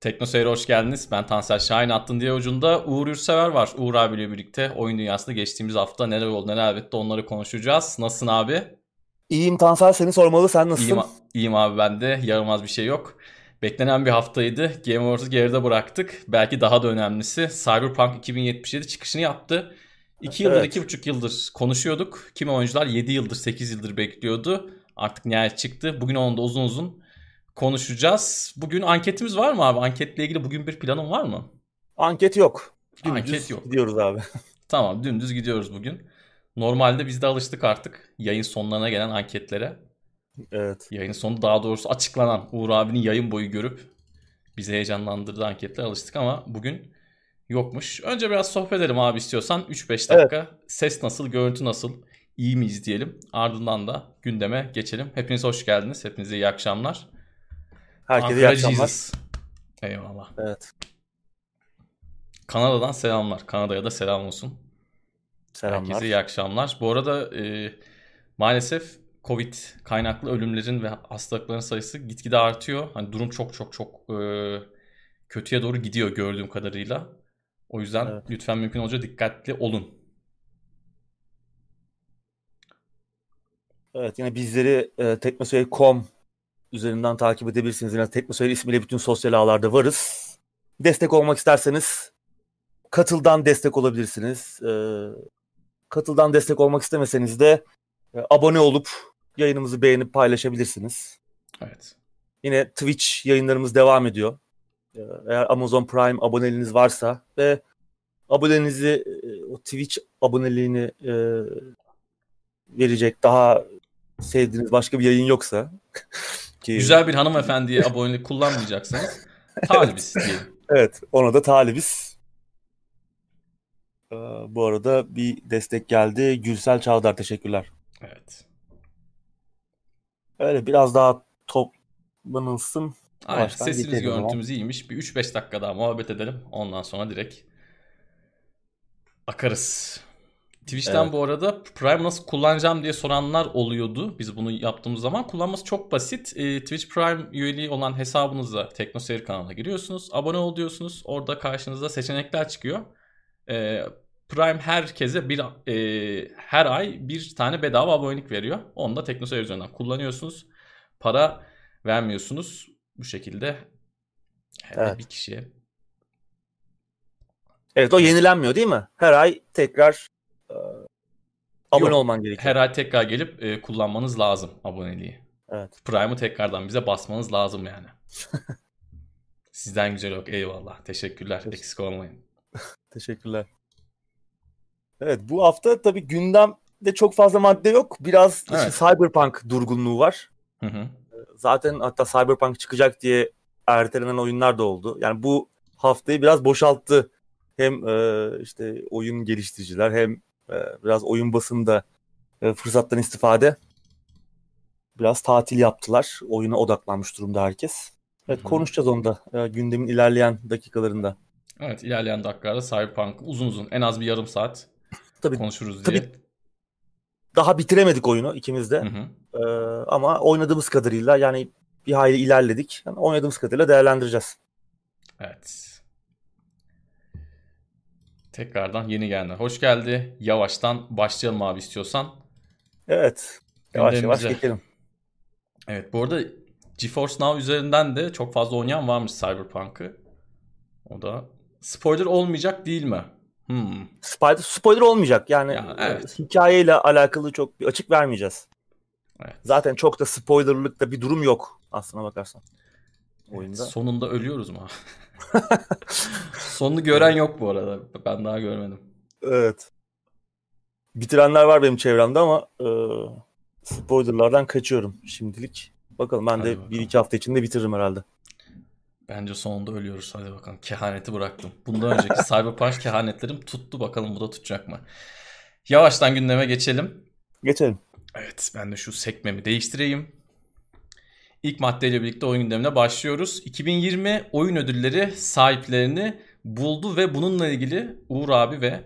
Tekno Seyir'e hoş geldiniz. Ben Tansel Şahin attın diye ucunda Uğur Yurtsever var. Uğur abiyle birlikte oyun dünyasında geçtiğimiz hafta neler oldu neler bitti onları konuşacağız. Nasılsın abi? İyiyim Tansel seni sormalı sen nasılsın? İyiyim, iyiyim abi ben de yarılmaz bir şey yok. Beklenen bir haftaydı. Game Awards'ı geride bıraktık. Belki daha da önemlisi Cyberpunk 2077 çıkışını yaptı. 2 yıldır, evet. 2,5 yıldır konuşuyorduk. Kimi oyuncular 7 yıldır, 8 yıldır bekliyordu. Artık nihayet çıktı. Bugün onu da uzun uzun konuşacağız. Bugün anketimiz var mı abi? Anketle ilgili bugün bir planın var mı? Anket yok. Dümdüz Anket yok. Gidiyoruz abi. tamam dümdüz gidiyoruz bugün. Normalde biz de alıştık artık yayın sonlarına gelen anketlere. Evet. Yayın sonu daha doğrusu açıklanan Uğur abinin yayın boyu görüp bizi heyecanlandırdığı anketlere alıştık ama bugün yokmuş. Önce biraz sohbet edelim abi istiyorsan 3-5 dakika. Evet. Ses nasıl, görüntü nasıl, iyi mi izleyelim. Ardından da gündeme geçelim. Hepiniz hoş geldiniz. Hepinize iyi akşamlar. Herkese Ankara iyi akşamlar. Jesus. Eyvallah. Evet. Kanada'dan selamlar. Kanada'ya da selam olsun. Selamlar. Herkese iyi akşamlar. Bu arada e, maalesef Covid kaynaklı ölümlerin ve hastalıkların sayısı gitgide artıyor. Hani durum çok çok çok e, kötüye doğru gidiyor gördüğüm kadarıyla. O yüzden evet. lütfen mümkün olunca dikkatli olun. Evet yine bizleri e, teknoseyir.com üzerinden takip edebilirsiniz. Yine Teknoseyir ismiyle bütün sosyal ağlarda varız. Destek olmak isterseniz Katıl'dan destek olabilirsiniz. E, katıldan destek olmak istemeseniz de e, abone olup yayınımızı beğenip paylaşabilirsiniz. Evet. Yine Twitch yayınlarımız devam ediyor. E, eğer Amazon Prime aboneliğiniz varsa ve abonenizi e, o Twitch aboneliğini e, verecek daha sevdiğiniz başka bir yayın yoksa ki... Güzel bir hanımefendiye abonelik kullanmayacaksanız talibiz diyelim. Evet ona da talibiz. Ee, bu arada bir destek geldi. Gürsel Çağdar teşekkürler. Evet. Öyle biraz daha toplanılsın. Aynen. Sesimiz görüntümüz iyiymiş. Bir 3-5 dakika daha muhabbet edelim. Ondan sonra direkt akarız. Twitch'ten evet. bu arada Prime nasıl kullanacağım diye soranlar oluyordu. Biz bunu yaptığımız zaman kullanması çok basit. E, Twitch Prime üyeliği olan hesabınızla TeknoSeyir kanalına giriyorsunuz. Abone ol diyorsunuz. Orada karşınızda seçenekler çıkıyor. E, Prime herkese bir e, her ay bir tane bedava abonelik veriyor. Onu da TeknoSeyir üzerinden kullanıyorsunuz. Para vermiyorsunuz. Bu şekilde evet. bir kişiye. Evet o yenilenmiyor değil mi? Her ay tekrar abone Yok, olman gerekiyor. Her ay tekrar gelip e, kullanmanız lazım aboneliği. Evet. Prime'ı tekrardan bize basmanız lazım yani. Sizden güzel yok. Eyvallah. Teşekkürler. Eksik olmayın. Teşekkürler. Evet bu hafta tabii gündemde çok fazla madde yok. Biraz evet. işte Cyberpunk durgunluğu var. Hı hı. Zaten hatta Cyberpunk çıkacak diye ertelenen oyunlar da oldu. Yani bu haftayı biraz boşalttı. Hem e, işte oyun geliştiriciler hem biraz oyun basında e, fırsattan istifade biraz tatil yaptılar. Oyuna odaklanmış durumda herkes. Evet Hı-hı. konuşacağız onda e, gündemin ilerleyen dakikalarında. Evet ilerleyen dakikalarda Cyberpunk uzun uzun en az bir yarım saat tabii, konuşuruz diye. Tabii daha bitiremedik oyunu ikimiz de. Ee, ama oynadığımız kadarıyla yani bir hayli ilerledik. Yani oynadığımız kadarıyla değerlendireceğiz. Evet. Tekrardan yeni gelenler. Hoş geldi. Yavaştan başlayalım abi istiyorsan. Evet. Yavaş yavaş geçelim. Evet bu arada GeForce Now üzerinden de çok fazla oynayan varmış Cyberpunk'ı. O da spoiler olmayacak değil mi? Hmm. Spoiler, spoiler olmayacak. Yani, yani evet. hikayeyle alakalı çok bir açık vermeyeceğiz. Evet. Zaten çok da spoilerlık da bir durum yok aslına bakarsan. Oyunda. Evet, sonunda ölüyoruz mu? Sonunu gören yok bu arada. Ben daha görmedim. Evet. Bitirenler var benim çevremde ama e, spoilerlardan kaçıyorum şimdilik. Bakalım ben Hadi de bakalım. bir iki hafta içinde bitiririm herhalde. Bence sonunda ölüyoruz. Hadi bakalım. Kehaneti bıraktım. Bundan önceki Cyberpunk kehanetlerim tuttu. Bakalım bu da tutacak mı? Yavaştan gündeme geçelim. Geçelim. Evet ben de şu sekmemi değiştireyim. İlk maddeyle birlikte oyun gündemine başlıyoruz. 2020 oyun ödülleri sahiplerini buldu ve bununla ilgili Uğur abi ve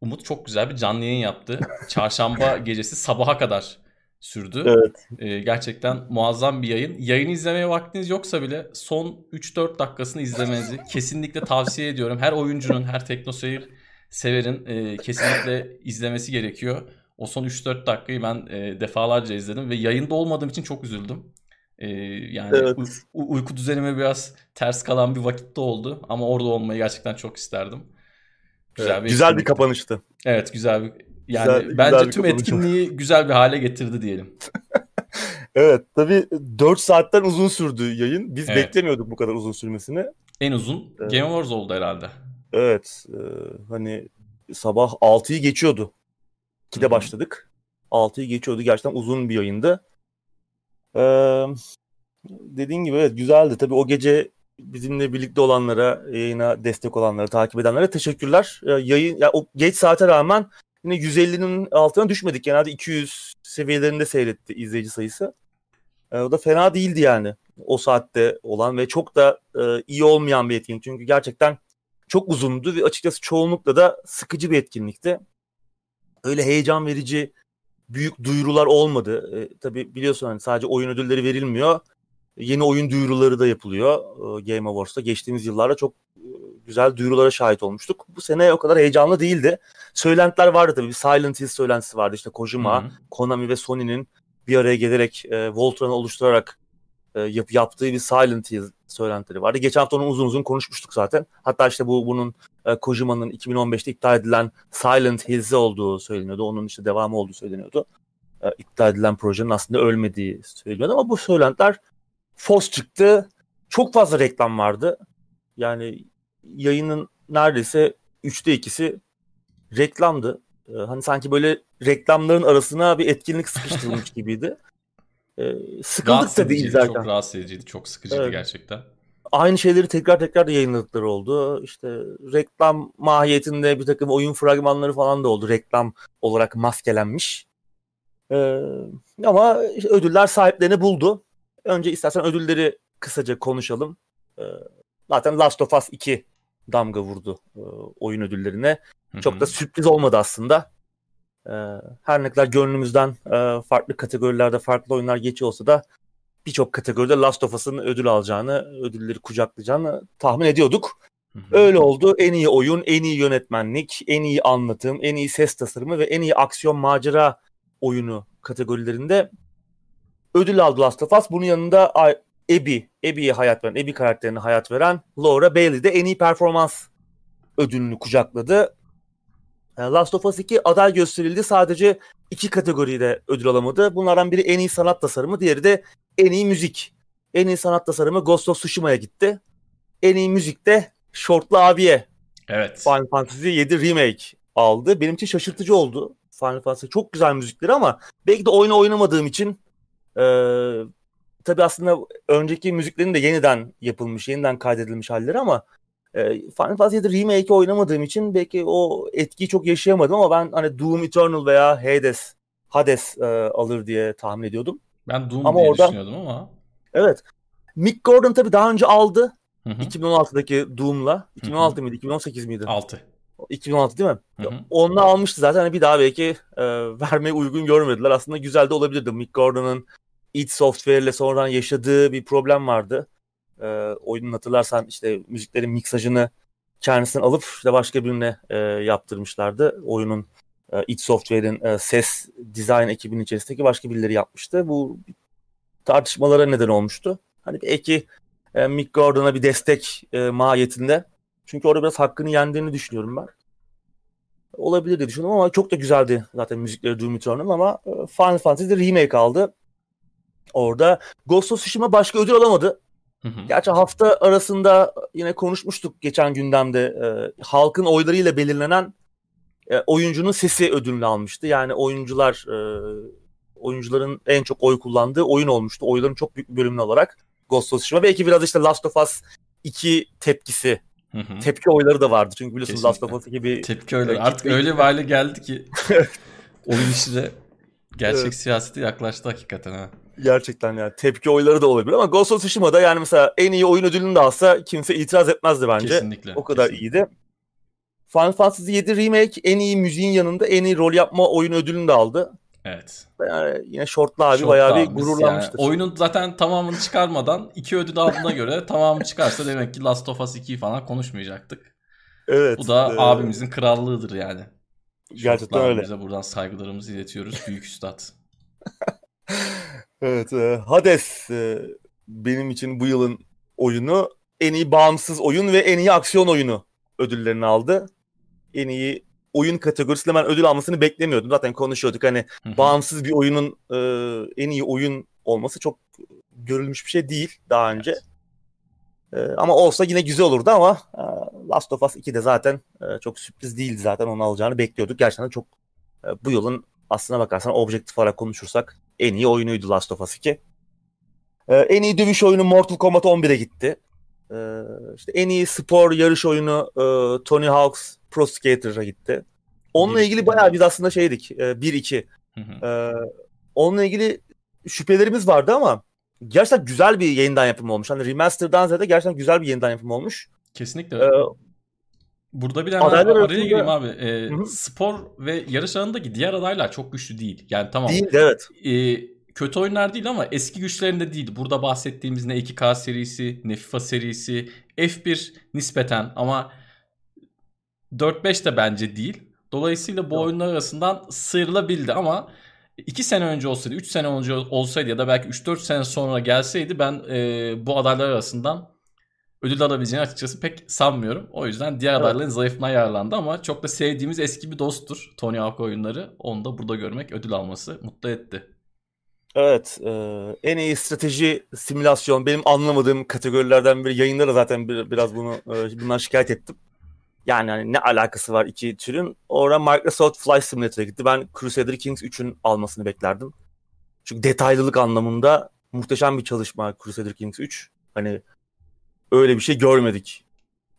Umut çok güzel bir canlı yayın yaptı. Çarşamba gecesi sabaha kadar sürdü. Evet. Ee, gerçekten muazzam bir yayın. Yayını izlemeye vaktiniz yoksa bile son 3-4 dakikasını izlemenizi kesinlikle tavsiye ediyorum. Her oyuncunun, her teknoseyir severin e, kesinlikle izlemesi gerekiyor. O son 3-4 dakikayı ben e, defalarca izledim ve yayında olmadığım için çok üzüldüm. E, yani evet. u- uyku düzenime biraz ters kalan bir vakitte oldu ama orada olmayı gerçekten çok isterdim. Güzel, evet, bir, güzel bir kapanıştı. Evet güzel bir yani güzel, bence güzel tüm etkinliği güzel bir hale getirdi diyelim. evet tabii 4 saatten uzun sürdü yayın. Biz evet. beklemiyorduk bu kadar uzun sürmesini. En uzun evet. Game Wars oldu herhalde. Evet e, hani sabah 6'yı geçiyordu. 2'de başladık. 6'yı geçiyordu. Gerçekten uzun bir yayındı. Ee, dediğin gibi evet güzeldi. Tabii o gece bizimle birlikte olanlara, yayına destek olanlara, takip edenlere teşekkürler. Ee, yayın ya o geç saate rağmen yine 150'nin altına düşmedik. Genelde 200 seviyelerinde seyretti izleyici sayısı. Ee, o da fena değildi yani o saatte olan ve çok da e, iyi olmayan bir etkinlik. Çünkü gerçekten çok uzundu ve açıkçası çoğunlukla da sıkıcı bir etkinlikti. Öyle heyecan verici büyük duyurular olmadı. E, tabii biliyorsun hani sadece oyun ödülleri verilmiyor. Yeni oyun duyuruları da yapılıyor e, Game Awards'ta. Geçtiğimiz yıllarda çok e, güzel duyurulara şahit olmuştuk. Bu sene o kadar heyecanlı değildi. Söylentiler vardı tabii. Bir Silent Hill söylentisi vardı. İşte Kojima, Hı-hı. Konami ve Sony'nin bir araya gelerek e, Voltron'u oluşturarak e, yap, yaptığı bir Silent Hill söylentileri vardı. Geçen hafta onu uzun uzun konuşmuştuk zaten. Hatta işte bu bunun e, Kojima'nın 2015'te iptal edilen Silent Hills'e olduğu söyleniyordu. Onun işte devamı olduğu söyleniyordu. E, iptal edilen projenin aslında ölmediği söyleniyordu ama bu söylentiler fos çıktı. Çok fazla reklam vardı. Yani yayının neredeyse üçte ikisi reklamdı. E, hani sanki böyle reklamların arasına bir etkinlik sıkıştırılmış gibiydi. E, sıkıldık tabii izlerken. Çok rahatsız ediciydi, çok sıkıcıydı evet. gerçekten. Aynı şeyleri tekrar tekrar yayınladıkları oldu. İşte reklam mahiyetinde bir takım oyun fragmanları falan da oldu. Reklam olarak maskelenmiş. Ee, ama ödüller sahiplerini buldu. Önce istersen ödülleri kısaca konuşalım. Ee, zaten Last of Us 2 damga vurdu e, oyun ödüllerine. Çok da sürpriz olmadı aslında. E, her ne kadar gönlümüzden e, farklı kategorilerde farklı oyunlar geçiyor olsa da birçok kategoride Last of Us'ın ödül alacağını, ödülleri kucaklayacağını tahmin ediyorduk. Öyle oldu. En iyi oyun, en iyi yönetmenlik, en iyi anlatım, en iyi ses tasarımı ve en iyi aksiyon macera oyunu kategorilerinde ödül aldı Last of Us. Bunun yanında Abby, Abby'ye hayat veren, Abby karakterine hayat veren Laura Bailey de en iyi performans ödülünü kucakladı. Ee, Last of Us 2 aday gösterildi. Sadece iki kategoride ödül alamadı. Bunlardan biri en iyi sanat tasarımı, diğeri de en iyi müzik. En iyi sanat tasarımı Ghost of Tsushima'ya gitti. En iyi müzik de Shortlu abiye. Evet. Final Fantasy 7 Remake aldı. Benim için şaşırtıcı oldu. Final Fantasy çok güzel müzikleri ama belki de oyunu oynamadığım için e, tabii aslında önceki müziklerin de yeniden yapılmış, yeniden kaydedilmiş halleri ama e, Final Fantasy 7 Remake'i oynamadığım için belki o etkiyi çok yaşayamadım ama ben hani Doom Eternal veya Hades Hades e, alır diye tahmin ediyordum. Ben Doom ama diye orada, düşünüyordum ama. Evet. Mick Gordon tabii daha önce aldı. Hı hı. 2016'daki Doom'la. 2016 hı hı. mıydı? 2018 miydi? 6. 2016 değil mi? Hı hı. Onunla almıştı zaten. Hani bir daha belki e, vermeyi uygun görmediler. Aslında güzel de olabilirdi. Mick Gordon'ın id Software ile sonradan yaşadığı bir problem vardı. E, oyunun hatırlarsan işte müziklerin miksajını kendisinden alıp işte başka birine e, yaptırmışlardı. Oyunun id Software'in e, ses design ekibinin içerisindeki başka birileri yapmıştı. Bu tartışmalara neden olmuştu. Hani belki e, Mick Gordon'a bir destek e, mahiyetinde. Çünkü orada biraz hakkını yendiğini düşünüyorum ben. Olabilir diye düşünüyorum ama çok da güzeldi zaten müzikleri Doom Eternal ama e, Final Fantasy remake aldı. Orada Ghost of Tsushima başka ödül alamadı. Hı hı. Gerçi hafta arasında yine konuşmuştuk geçen gündemde e, halkın oylarıyla belirlenen e, oyuncunun sesi ödülünü almıştı. Yani oyuncular e, oyuncuların en çok oy kullandığı oyun olmuştu. Oyların çok büyük bir bölümünü alarak Ghost of Tsushima. Belki biraz işte Last of Us 2 tepkisi Hı hı. Tepki oyları da vardı çünkü biliyorsunuz Last of Us gibi tepki oyları artık öyle bir hale geldi ki oyun işi de gerçek evet. siyasete yaklaştı hakikaten ha. Gerçekten yani tepki oyları da olabilir ama Ghost of Tsushima'da yani mesela en iyi oyun ödülünü de alsa kimse itiraz etmezdi bence. Kesinlikle. O kadar kesinlikle. iyiydi. Final Fantasy 7 Remake en iyi müziğin yanında en iyi rol yapma oyun ödülünü de aldı. Evet. Yani yine Short'la abi bayağı bir gururlanmıştır. Yani oyunun zaten tamamını çıkarmadan iki ödül aldığına göre tamamı çıkarsa demek ki Last of Us 2'yi falan konuşmayacaktık. Evet. Bu da e... abimizin krallığıdır yani. Gerçekten öyle. Bize buradan saygılarımızı iletiyoruz. Büyük üstad. evet. E, Hades e, benim için bu yılın oyunu en iyi bağımsız oyun ve en iyi aksiyon oyunu ödüllerini aldı. En iyi oyun kategorisinde ben ödül almasını beklemiyordum. Zaten konuşuyorduk hani bağımsız bir oyunun e, en iyi oyun olması çok görülmüş bir şey değil daha önce. E, ama olsa yine güzel olurdu ama e, Last of Us 2 de zaten e, çok sürpriz değildi zaten onu alacağını bekliyorduk. Gerçekten çok e, bu yılın aslına bakarsan objektif olarak konuşursak en iyi oyunuydu Last of Us 2. E, en iyi dövüş oyunu Mortal Kombat 11'e gitti. E, işte en iyi spor yarış oyunu e, Tony Hawk's Pro Skater'a gitti. Onunla ilgili bayağı biz aslında şeydik. 1-2. E, onunla ilgili şüphelerimiz vardı ama gerçekten güzel bir yeniden yapım olmuş. Hani remaster'dan ziyade gerçekten güzel bir yeniden yapım olmuş. Kesinlikle. Ee, Burada bir hemen araya gireyim abi. Ee, spor ve yarış alanındaki diğer adaylar çok güçlü değil. Yani tamam. Değil evet. E, kötü oyunlar değil ama eski güçlerinde değil. Burada bahsettiğimiz ne 2K serisi, ne FIFA serisi, F1 nispeten ama 4-5 de bence değil. Dolayısıyla bu Yok. oyunlar arasından sıyrılabildi ama 2 sene önce olsaydı, 3 sene önce olsaydı ya da belki 3-4 sene sonra gelseydi ben e, bu adaylar arasından ödül alabileceğini açıkçası pek sanmıyorum. O yüzden diğer evet. adayların zayıfına yararlandı ama çok da sevdiğimiz eski bir dosttur Tony Hawk oyunları. Onu da burada görmek ödül alması mutlu etti. Evet. E, en iyi strateji simülasyon benim anlamadığım kategorilerden biri. Yayında da zaten bir, biraz bunu e, bundan şikayet ettim. Yani hani ne alakası var iki türün? Orada Microsoft Flight Simulator'a gitti. Ben Crusader Kings 3'ün almasını beklerdim. Çünkü detaylılık anlamında muhteşem bir çalışma Crusader Kings 3. Hani öyle bir şey görmedik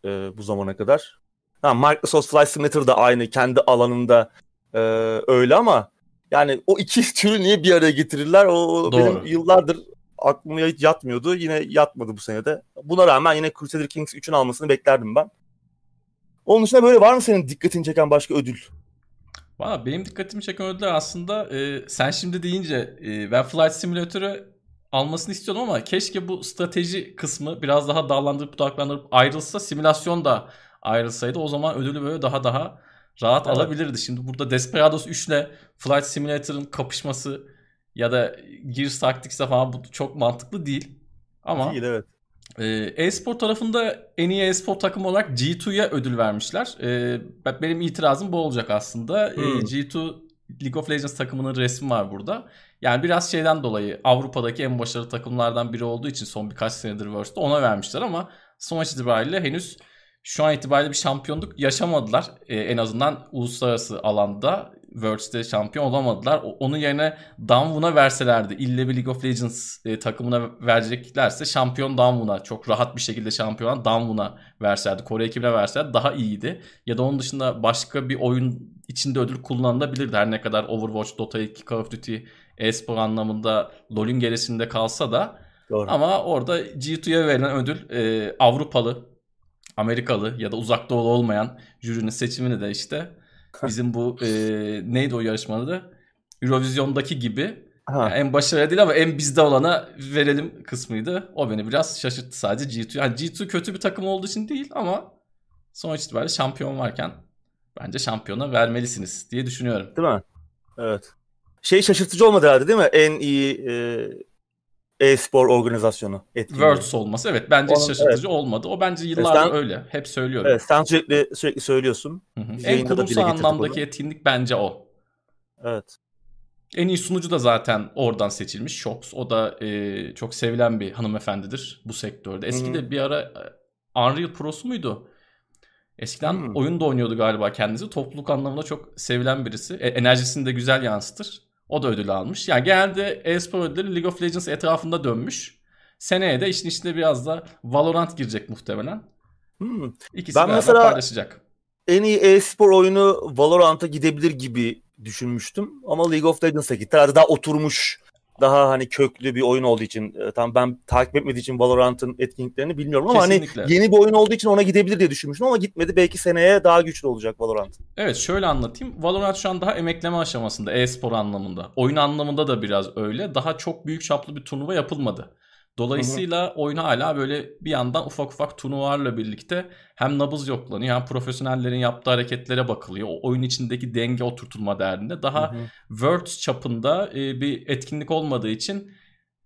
e, bu zamana kadar. Ha, Microsoft Flight Simulator da aynı kendi alanında e, öyle ama yani o iki türü niye bir araya getirirler? O Doğru. benim yıllardır aklıma hiç yatmıyordu. Yine yatmadı bu senede. Buna rağmen yine Crusader Kings 3'ün almasını beklerdim ben. Onun dışında böyle var mı senin dikkatini çeken başka ödül? Valla benim dikkatimi çeken ödüller aslında e, sen şimdi deyince e, ben Flight Simulator'ı almasını istiyordum ama keşke bu strateji kısmı biraz daha dallandırıp budaklandırıp ayrılsa simülasyon da ayrılsaydı o zaman ödülü böyle daha daha rahat evet. alabilirdi. Şimdi burada Desperados 3 ile Flight Simulator'ın kapışması ya da Gears Tactics'e falan bu çok mantıklı değil. Ama değil, evet. E, e-spor tarafında en iyi e-spor takımı olarak G2'ya ödül vermişler. E, benim itirazım bu olacak aslında. E, hmm. E, G2 League of Legends takımının resmi var burada. Yani biraz şeyden dolayı Avrupa'daki en başarılı takımlardan biri olduğu için son birkaç senedir Worlds'te ona vermişler ama sonuç itibariyle henüz şu an itibariyle bir şampiyonluk yaşamadılar. Ee, en azından uluslararası alanda Worlds'te şampiyon olamadılar. Onun yerine Damwon'a verselerdi. İlle bir League of Legends e, takımına vereceklerse şampiyon Damwon'a çok rahat bir şekilde şampiyon Damwon'a verselerdi. Kore ekibine verselerdi daha iyiydi. Ya da onun dışında başka bir oyun içinde ödül kullanılabilirdi. Her ne kadar Overwatch, Dota 2, Call of Duty e-spor anlamında LoL'ün gerisinde kalsa da Doğru. ama orada G2'ye verilen ödül e, Avrupalı, Amerikalı ya da uzak doğulu olmayan jürinin seçimini de işte bizim bu e, neydi o yarışmada da Eurovision'daki gibi yani en başarılı değil ama en bizde olana verelim kısmıydı. O beni biraz şaşırttı sadece G2. Yani G2 kötü bir takım olduğu için değil ama sonuç itibariyle şampiyon varken bence şampiyona vermelisiniz diye düşünüyorum. Değil mi? Evet şey şaşırtıcı olmadı herhalde değil mi? En iyi e, e-spor organizasyonu. Worlds olması evet bence Onun, şaşırtıcı evet. olmadı. O bence yıllardır sen, öyle. Hep söylüyorum. Evet sen sürekli sürekli söylüyorsun. Hı hı. En kurumsal anlamdaki onu. etkinlik bence o. Evet. En iyi sunucu da zaten oradan seçilmiş. Shox. O da e, çok sevilen bir hanımefendidir bu sektörde. Eski de bir ara e, Unreal Pro'su muydu? Eskiden hmm. oyun da oynuyordu galiba kendisi. Topluluk anlamında çok sevilen birisi. E, enerjisini de güzel yansıtır. O da ödül almış. Yani genelde e-spor ödülleri League of Legends etrafında dönmüş. Seneye de işin içinde biraz da Valorant girecek muhtemelen. Hmm. İkisi ben mesela paylaşacak. En iyi e-spor oyunu Valorant'a gidebilir gibi düşünmüştüm. Ama League of Legends'a gitti. Herhalde daha oturmuş daha hani köklü bir oyun olduğu için e, tam ben takip etmediği için Valorant'ın etkinliklerini bilmiyorum ama hani Kesinlikle. hani yeni bir oyun olduğu için ona gidebilir diye düşünmüştüm ama gitmedi. Belki seneye daha güçlü olacak Valorant. Evet şöyle anlatayım. Valorant şu an daha emekleme aşamasında e-spor anlamında. Oyun anlamında da biraz öyle. Daha çok büyük çaplı bir turnuva yapılmadı. Dolayısıyla Hı-hı. oyun hala böyle bir yandan ufak ufak turnuvalarla birlikte hem nabız yoklanıyor hem profesyonellerin yaptığı hareketlere bakılıyor. O oyun içindeki denge oturtulma derdinde daha Hı-hı. Worlds çapında e, bir etkinlik olmadığı için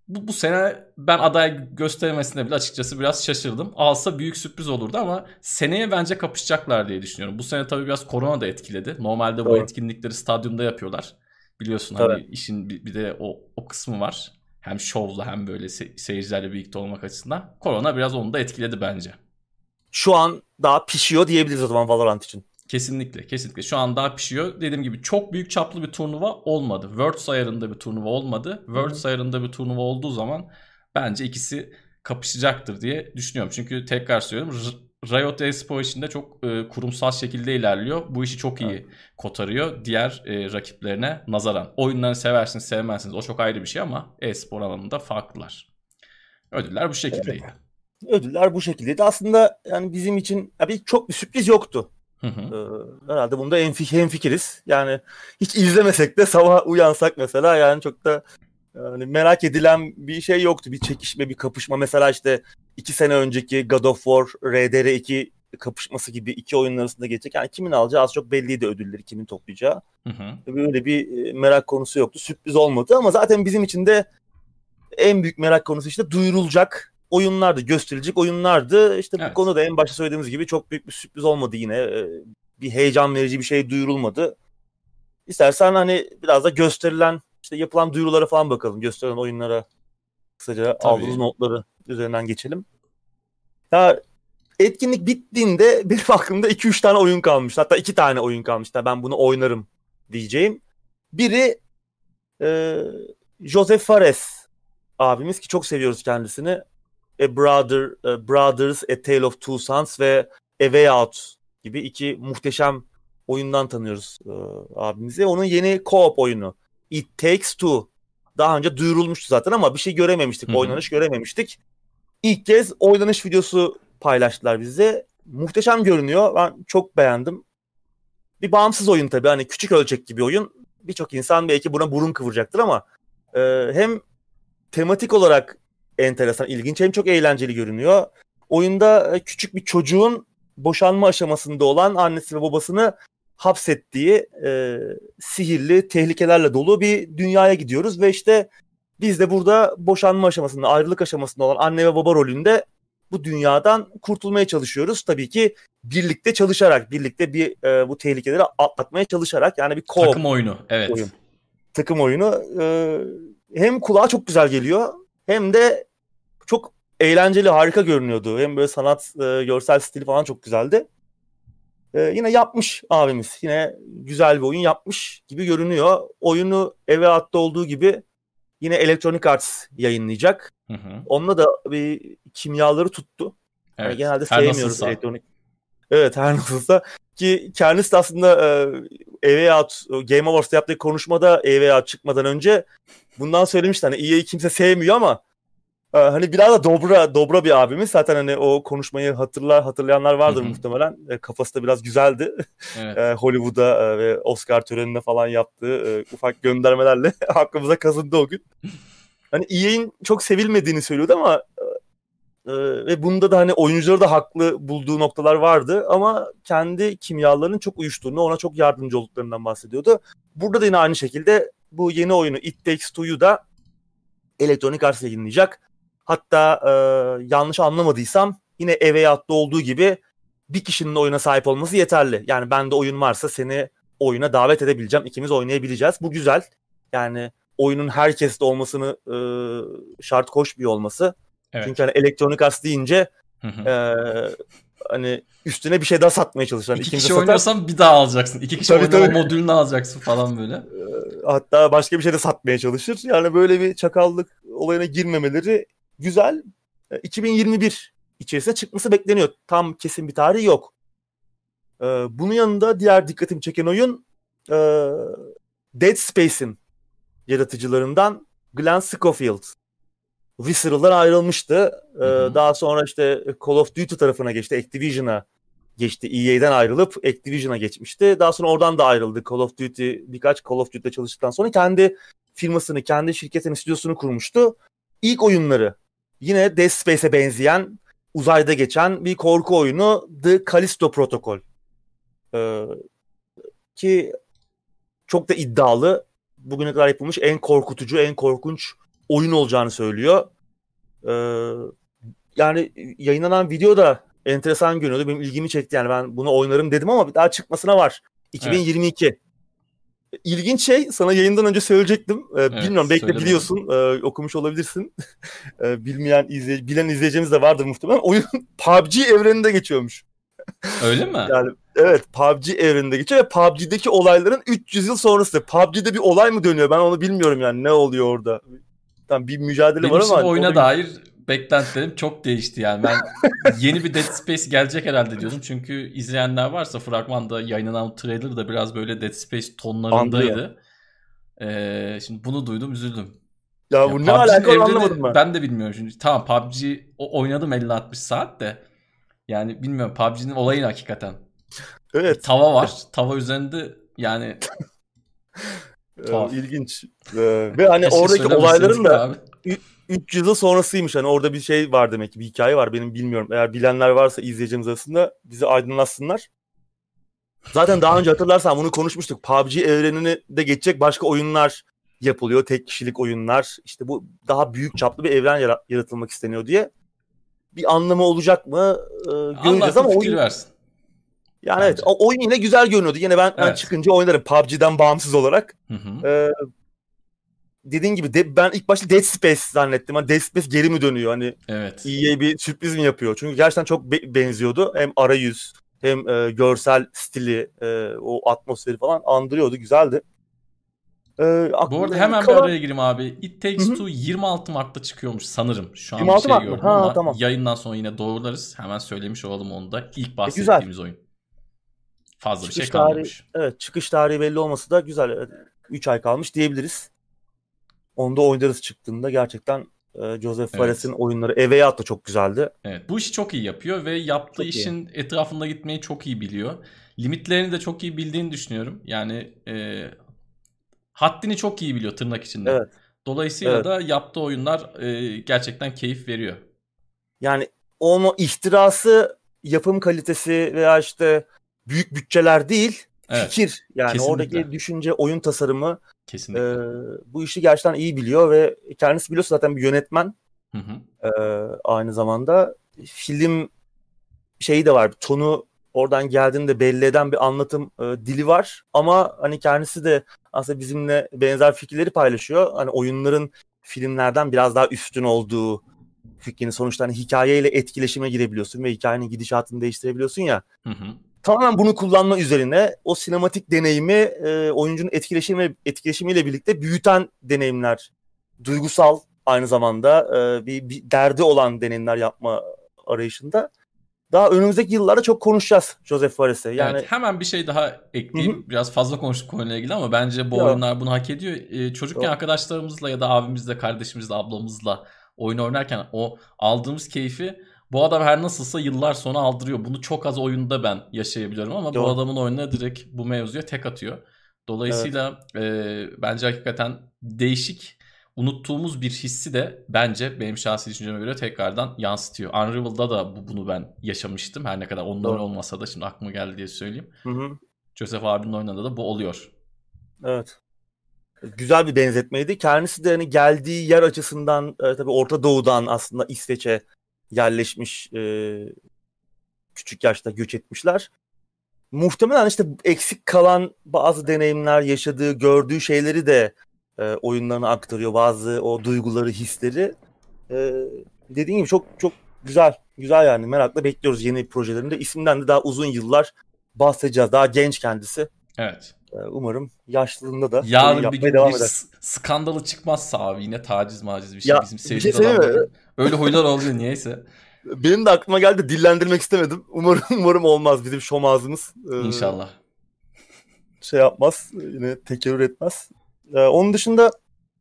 bu, bu sene ben aday göstermesine bile açıkçası biraz şaşırdım. Alsa büyük sürpriz olurdu ama seneye bence kapışacaklar diye düşünüyorum. Bu sene tabii biraz korona da etkiledi. Normalde bu etkinlikleri stadyumda yapıyorlar. Biliyorsun hani evet. hani işin bir, bir de o, o kısmı var. Hem şovla hem böyle se- seyircilerle birlikte olmak açısından. Korona biraz onu da etkiledi bence. Şu an daha pişiyor diyebiliriz o zaman Valorant için. Kesinlikle kesinlikle şu an daha pişiyor. Dediğim gibi çok büyük çaplı bir turnuva olmadı. Worlds ayarında bir turnuva olmadı. Worlds ayarında bir turnuva olduğu zaman bence ikisi kapışacaktır diye düşünüyorum. Çünkü tekrar söylüyorum Riot Espor işinde çok e, kurumsal şekilde ilerliyor. Bu işi çok iyi evet. kotarıyor diğer e, rakiplerine nazaran. Oyunlarını seversiniz sevmezsiniz o çok ayrı bir şey ama e-spor alanında farklılar. Ödüller bu şekildeydi. Evet. Ödüller bu şekildeydi. Aslında yani bizim için abi çok bir sürpriz yoktu. Hı hı. Ee, herhalde bunda en, en fikiriz. Yani hiç izlemesek de sabah uyansak mesela yani çok da yani merak edilen bir şey yoktu. Bir çekişme, bir kapışma. Mesela işte iki sene önceki God of War, RDR2 kapışması gibi iki oyunun arasında geçecek. Yani kimin alacağı az çok belliydi ödülleri, kimin toplayacağı. Hı hı. Böyle bir e, merak konusu yoktu. Sürpriz olmadı ama zaten bizim için de en büyük merak konusu işte duyurulacak oyunlardı, gösterilecek oyunlardı. İşte evet. bu konuda en başta söylediğimiz gibi çok büyük bir sürpriz olmadı yine. E, bir heyecan verici bir şey duyurulmadı. İstersen hani biraz da gösterilen işte yapılan duyurulara falan bakalım. Gösterilen oyunlara kısaca Tabii. aldığımız notları üzerinden geçelim. Ya etkinlik bittiğinde benim aklımda 2-3 tane oyun kalmış. Hatta 2 tane oyun kalmış. Ben bunu oynarım diyeceğim. Biri e, Joseph Fares abimiz ki çok seviyoruz kendisini. A Brother, a Brothers, A Tale of Two Sons ve A Way Out gibi iki muhteşem oyundan tanıyoruz e, abimizi. Onun yeni co-op oyunu. It Takes Two. Daha önce duyurulmuştu zaten ama bir şey görememiştik. Hı-hı. Oynanış görememiştik. İlk kez oynanış videosu paylaştılar bize. Muhteşem görünüyor. Ben çok beğendim. Bir bağımsız oyun tabii. Hani küçük ölçek bir oyun. Birçok insan belki buna burun kıvıracaktır ama e, hem tematik olarak enteresan, ilginç hem çok eğlenceli görünüyor. Oyunda e, küçük bir çocuğun boşanma aşamasında olan annesi ve babasını hapsettiği e, sihirli tehlikelerle dolu bir dünyaya gidiyoruz ve işte biz de burada boşanma aşamasında, ayrılık aşamasında olan anne ve baba rolünde bu dünyadan kurtulmaya çalışıyoruz. Tabii ki birlikte çalışarak, birlikte bir e, bu tehlikeleri atlatmaya çalışarak yani bir co takım oyunu, evet. Oyun. Takım oyunu e, hem kulağa çok güzel geliyor hem de çok eğlenceli, harika görünüyordu. Hem böyle sanat, e, görsel stili falan çok güzeldi. Ee, yine yapmış abimiz. Yine güzel bir oyun yapmış gibi görünüyor. Oyunu eve attı olduğu gibi yine Electronic Arts yayınlayacak. Hı hı. Onunla da bir kimyaları tuttu. Evet, yani genelde sevmiyoruz elektronik. Evet her nasılsa. Ki kendisi de aslında e, Out Game Awards'ta yaptığı konuşmada Out çıkmadan önce bundan söylemişti. Hani EA'yi kimse sevmiyor ama hani biraz da dobra dobra bir abimiz. Zaten hani o konuşmayı hatırlar hatırlayanlar vardır Hı-hı. muhtemelen. E, kafası da biraz güzeldi. Evet. e, Hollywood'a e, ve Oscar töreninde falan yaptığı e, ufak göndermelerle aklımıza kazındı o gün. Hani EA'in çok sevilmediğini söylüyordu ama e, ve bunda da hani oyuncuları da haklı bulduğu noktalar vardı ama kendi kimyalarının çok uyuştuğunu, ona çok yardımcı olduklarından bahsediyordu. Burada da yine aynı şekilde bu yeni oyunu It Takes Two'yu da Electronic Arts yayınlayacak. Hatta e, yanlış anlamadıysam yine eve Out'ta olduğu gibi bir kişinin oyuna sahip olması yeterli. Yani bende oyun varsa seni oyuna davet edebileceğim. İkimiz oynayabileceğiz. Bu güzel. Yani oyunun herkeste olmasını e, şart koşmuyor olması. Evet. Çünkü hani elektronik as deyince E, hani üstüne bir şey daha satmaya çalışıyorlar. İki kişi oynuyorsan bir daha alacaksın. İki kişi tabii, tabii. modülünü alacaksın falan böyle. Hatta başka bir şey de satmaya çalışır. Yani böyle bir çakallık olayına girmemeleri güzel 2021 e, içerisinde çıkması bekleniyor. Tam kesin bir tarih yok. E, bunun yanında diğer dikkatimi çeken oyun e, Dead Space'in yaratıcılarından Glenn Schofield. Visceral'dan ayrılmıştı. Ee, hı. Daha sonra işte Call of Duty tarafına geçti. Activision'a geçti. EA'den ayrılıp Activision'a geçmişti. Daha sonra oradan da ayrıldı. Call of Duty birkaç Call of Duty'de çalıştıktan sonra kendi firmasını, kendi şirketinin stüdyosunu kurmuştu. İlk oyunları yine Dead Space'e benzeyen uzayda geçen bir korku oyunu The Callisto Protocol. Ee, ki çok da iddialı. Bugüne kadar yapılmış en korkutucu, en korkunç oyun olacağını söylüyor. Ee, yani yayınlanan video da enteresan görünüyordu. Benim ilgimi çekti yani ben bunu oynarım dedim ama daha çıkmasına var. 2022. İlginç şey sana yayından önce söyleyecektim. Ee, Evet, bilmiyorum belki de biliyorsun. Ee, okumuş olabilirsin. Ee, bilmeyen izley bilen izleyeceğimiz de vardır muhtemelen. Oyun PUBG evreninde geçiyormuş. Öyle mi? Yani evet PUBG evreninde geçiyor ve PUBG'deki olayların 300 yıl sonrası. PUBG'de bir olay mı dönüyor? Ben onu bilmiyorum yani ne oluyor orada. Tamam bir mücadele Benim var ama oyuna onu- dair beklentilerim çok değişti yani. Ben yeni bir Dead Space gelecek herhalde diyordum. Çünkü izleyenler varsa fragmanda yayınlanan trailer da biraz böyle Dead Space tonlarındaydı. Ee, şimdi bunu duydum üzüldüm. ya bu Ya ne PUBG'nin alaka onu evreni anlamadım ben. Ben de bilmiyorum şimdi. Tamam PUBG oynadım 50-60 saat de. Yani bilmiyorum PUBG'nin olayı ne hakikaten. Evet. Tava var. Tava üzerinde yani e, Tuhaf. ilginç. E, ve hani keşke oradaki olayların da. 300 yıl sonrasıymış. Hani orada bir şey var demek ki bir hikaye var benim bilmiyorum. Eğer bilenler varsa izleyeceğimiz arasında bizi aydınlatsınlar. Zaten daha önce hatırlarsan bunu konuşmuştuk. PUBG evrenini de geçecek başka oyunlar yapılıyor. Tek kişilik oyunlar. İşte bu daha büyük çaplı bir evren yara- yaratılmak isteniyor diye. Bir anlamı olacak mı e, göreceğiz ama oyun, versin. yani bence. evet oyun yine güzel görünüyordu. Yine ben, ben Evet. çıkınca oynarım PUBG'den bağımsız olarak. Hı hı. Ee, dediğin gibi de, ben ilk başta Dead Space zannettim. Hani Dead Space geri mi dönüyor? Hani Evet. EA bir sürpriz mi yapıyor? Çünkü gerçekten çok be- benziyordu. Hem arayüz hem e, görsel stili, e, o atmosferi falan andırıyordu. Güzeldi. Ee, Bu arada hemen kalan- bir araya gireyim abi. It Takes Hı hı. Two 26 Mart'ta çıkıyormuş sanırım. Şu an 26 bir şey Mart gördüm Ha, ama tamam. yayından sonra yine doğrularız. Hemen söylemiş olalım onu da. İlk güzel. bahsettiğimiz oyun. Fazla bir Çıkış şey kalmamış. Evet çıkış tarihi belli olması da güzel. 3 ay kalmış diyebiliriz. Onda oynarız çıktığında gerçekten e, Joseph Fares'in oyunları Eve da çok güzeldi. Evet, bu işi çok iyi yapıyor ve yaptığı Çok iyi. işin etrafında gitmeyi çok iyi biliyor. Limitlerini de çok iyi bildiğini düşünüyorum. Yani e, haddini çok iyi biliyor tırnak içinde. Evet. Dolayısıyla Evet. da yaptığı oyunlar e, gerçekten keyif veriyor. Yani onun ihtirası, yapım kalitesi veya işte büyük bütçeler değil, Evet, fikir. Yani kesinlikle. oradaki düşünce, oyun tasarımı kesinlikle. e, bu işi gerçekten iyi biliyor ve kendisi biliyorsa zaten bir yönetmen Hı hı. e, aynı zamanda. Film şeyi de var, tonu oradan geldiğinde belli eden bir anlatım e, dili var. Ama hani kendisi de aslında bizimle benzer fikirleri paylaşıyor. Hani oyunların filmlerden biraz daha üstün olduğu fikrini sonuçta hani hikayeyle etkileşime girebiliyorsun ve hikayenin gidişatını değiştirebiliyorsun ya. Hı hı. Tamamen bunu kullanma üzerine o sinematik deneyimi e, oyuncunun etkileşimi etkileşimiyle birlikte büyüten deneyimler, duygusal aynı zamanda e, bir, bir derdi olan deneyimler yapma arayışında. Daha önümüzdeki yıllarda çok konuşacağız Joseph Fares'e. Yani evet, hemen bir şey daha ekleyeyim. Biraz fazla konuştuk konuyla ilgili ama bence bu Ya. oyunlar bunu hak ediyor. Ee, çocukken Doğru. arkadaşlarımızla ya da abimizle, kardeşimizle, ablamızla oyun oynarken o aldığımız keyfi bu adam her nasılsa yıllar sonra aldırıyor. Bunu çok az oyunda ben yaşayabiliyorum ama bu Doğru. adamın oyununa direkt bu mevzuya tek atıyor. Dolayısıyla e, bence hakikaten değişik unuttuğumuz bir hissi de bence benim şahsi düşünceme göre tekrardan yansıtıyor. Unravel'da da bu, bunu ben yaşamıştım. Her ne kadar onlar Doğru. olmasa da şimdi aklıma geldi diye söyleyeyim. hı hı, Joseph abinin oyununda da bu oluyor. evet. Güzel bir benzetmeydi. Kendisi de hani geldiği yer açısından e, tabii Orta Doğu'dan aslında İsveç'e yerleşmiş e, küçük yaşta göç etmişler. Muhtemelen işte eksik kalan bazı deneyimler, yaşadığı, gördüğü şeyleri de e, oyunlarına aktarıyor. Bazı o duyguları, hisleri. E, dediğim gibi çok çok güzel. Güzel yani. Merakla bekliyoruz yeni projelerinde. İsminden de daha uzun yıllar bahsedeceğiz. Daha genç kendisi. Evet. E, umarım yaşlılığında da Yarın bir yapmaya gün devam bir eder. skandalı çıkmazsa abi yine taciz maciz bir şey Ya, bizim şey sevdiğimiz mi? adamların. Öyle huylar oluyor niyeyse. Benim de aklıma geldi dillendirmek istemedim. Umarım umarım olmaz bizim şom ağzımız. e, İnşallah. şey yapmaz. Yine tekerrür etmez. Ee, onun dışında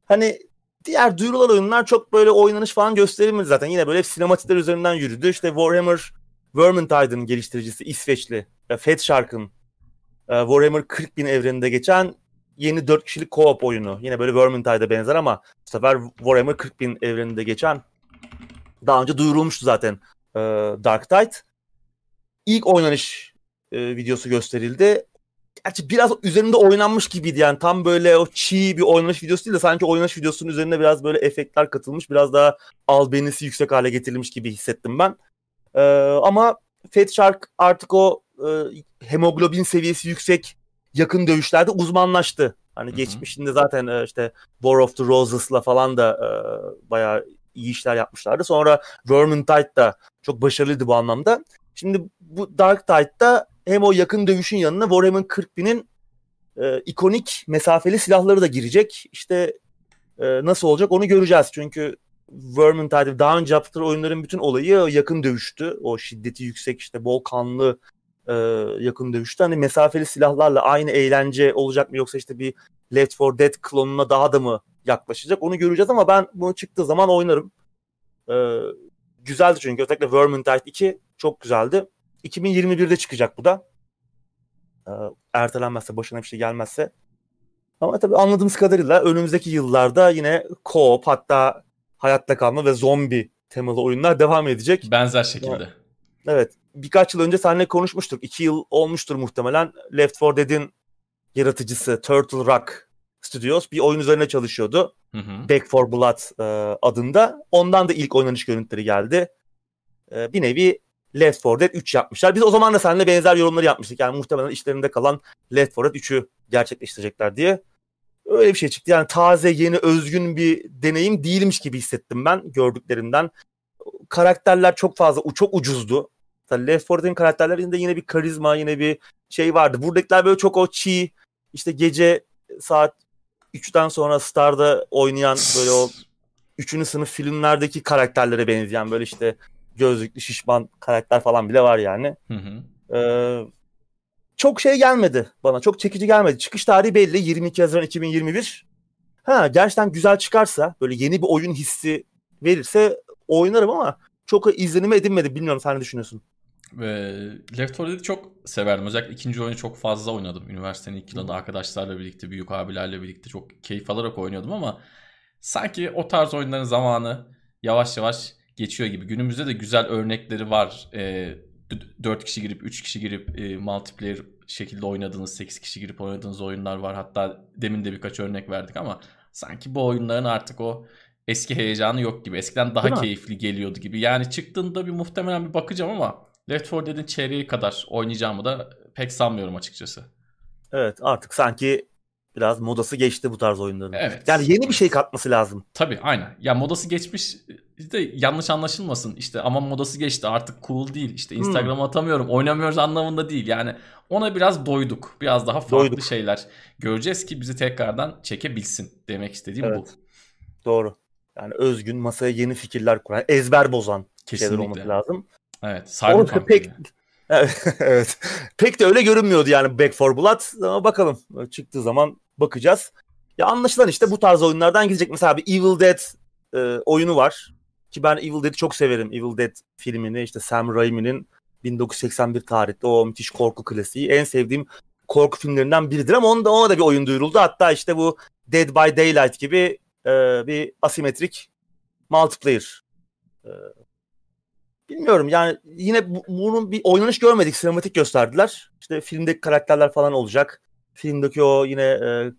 hani diğer duyurulan oyunlar çok böyle oynanış falan gösterilmedi zaten. Yine böyle sinematikler üzerinden yürüdü. İşte Warhammer Vermintide'ın geliştiricisi İsveçli Fat Shark'ın Warhammer 40 bin evreninde geçen yeni 4 kişilik co-op oyunu. Yine böyle Vermintide'a benzer ama bu sefer Warhammer 40 bin evreninde geçen daha önce duyurulmuştu zaten e, Dark Tide. İlk oynanış e, videosu gösterildi. Gerçi biraz üzerinde oynanmış gibiydi yani tam böyle o çiğ bir oynanış videosu değil de sanki oynanış videosunun üzerine biraz böyle efektler katılmış biraz daha albenisi yüksek hale getirilmiş gibi hissettim ben. Ee, ama Fat Shark artık o e, hemoglobin seviyesi yüksek yakın dövüşlerde uzmanlaştı. Hani Hı-hı. geçmişinde zaten e, işte War of the Roses'la falan da e, bayağı iyi işler yapmışlardı. Sonra Vermintide da çok başarılıydı bu anlamda. Şimdi bu Dark Tide'da hem o yakın dövüşün yanına Warhammer 40.000'in e, ikonik mesafeli silahları da girecek. İşte e, nasıl olacak onu göreceğiz. Çünkü Vermintide daha önce yaptıkları oyunların bütün olayı yakın dövüştü. O şiddeti yüksek işte bol kanlı e, yakın dövüştü. Hani mesafeli silahlarla aynı eğlence olacak mı yoksa işte bir Left 4 Dead klonuna daha da mı yaklaşacak onu göreceğiz ama ben bunu çıktığı zaman oynarım. E, güzeldi çünkü özellikle Vermintide 2 çok güzeldi. 2021'de çıkacak bu da. E, ertelenmezse, başına bir şey gelmezse. Ama tabii anladığımız kadarıyla önümüzdeki yıllarda yine co-op hatta hayatta kalma ve zombi temalı oyunlar devam edecek. Benzer şekilde. Evet. Birkaç yıl önce seninle konuşmuştuk. İki yıl olmuştur muhtemelen. Left 4 Dead'in yaratıcısı Turtle Rock Studios bir oyun üzerine çalışıyordu. Hı hı. Back for Blood e, adında. Ondan da ilk oynanış görüntüleri geldi. E, bir nevi Left 4 Dead 3 yapmışlar. Biz o zaman da seninle benzer yorumları yapmıştık. Yani muhtemelen işlerinde kalan Left 4 Dead 3'ü gerçekleştirecekler diye. Öyle bir şey çıktı. Yani taze, yeni, özgün bir deneyim değilmiş gibi hissettim ben gördüklerimden. Karakterler çok fazla, çok ucuzdu. Mesela Left 4 Dead'in karakterlerinde yine bir karizma, yine bir şey vardı. Buradakiler böyle çok o çiğ, işte gece saat 3'ten sonra Star'da oynayan böyle o üçüncü sınıf filmlerdeki karakterlere benzeyen böyle işte gözlüklü şişman karakter falan bile var yani. Hı hı. Ee, çok şey gelmedi bana. Çok çekici gelmedi. Çıkış tarihi belli. 22 Haziran 2021. Ha gerçekten güzel çıkarsa böyle yeni bir oyun hissi verirse oynarım ama çok izlenime edinmedi. Bilmiyorum sen ne düşünüyorsun? Left 4 Dead'i çok severdim. Özellikle ikinci oyunu çok fazla oynadım. Üniversitenin ilk yılında arkadaşlarla birlikte, büyük abilerle birlikte çok keyif alarak oynuyordum ama sanki o tarz oyunların zamanı yavaş yavaş geçiyor gibi. Günümüzde de güzel örnekleri var. E, 4 kişi girip 3 kişi girip e, multiplayer şekilde oynadığınız 8 kişi girip oynadığınız oyunlar var. Hatta demin de birkaç örnek verdik ama sanki bu oyunların artık o eski heyecanı yok gibi. Eskiden daha keyifli geliyordu gibi. Yani çıktığında bir muhtemelen bir bakacağım ama Left 4 Dead'in çeyreği kadar oynayacağımı da pek sanmıyorum açıkçası. Evet artık sanki biraz modası geçti bu tarz oyunların. Evet. Yani yeni bir şey katması lazım. Tabii aynen. Ya modası geçmiş de yanlış anlaşılmasın. İşte ama modası geçti artık cool değil. İşte hmm. Instagram'a atamıyorum oynamıyoruz anlamında değil. Yani ona biraz doyduk. Biraz daha farklı doyduk. şeyler göreceğiz ki bizi tekrardan çekebilsin demek istediğim evet. bu. Doğru. Yani özgün masaya yeni fikirler kuran, ezber bozan Kesinlikle. şeyler olması lazım. Evet. Cyberpunk pek, evet. Pek de öyle görünmüyordu yani Back for Blood. Ama bakalım çıktığı zaman bakacağız. Ya anlaşılan işte bu tarz oyunlardan gidecek. Mesela bir Evil Dead e, oyunu var. Ki ben Evil Dead'i çok severim. Evil Dead filmini işte Sam Raimi'nin 1981 tarihte o müthiş korku klasiği. En sevdiğim korku filmlerinden biridir ama onda, ona da bir oyun duyuruldu. Hatta işte bu Dead by Daylight gibi e, bir asimetrik multiplayer e, bilmiyorum yani yine bu, bunun bir oynanış görmedik. Sinematik gösterdiler. İşte filmdeki karakterler falan olacak. Filmdeki o yine e,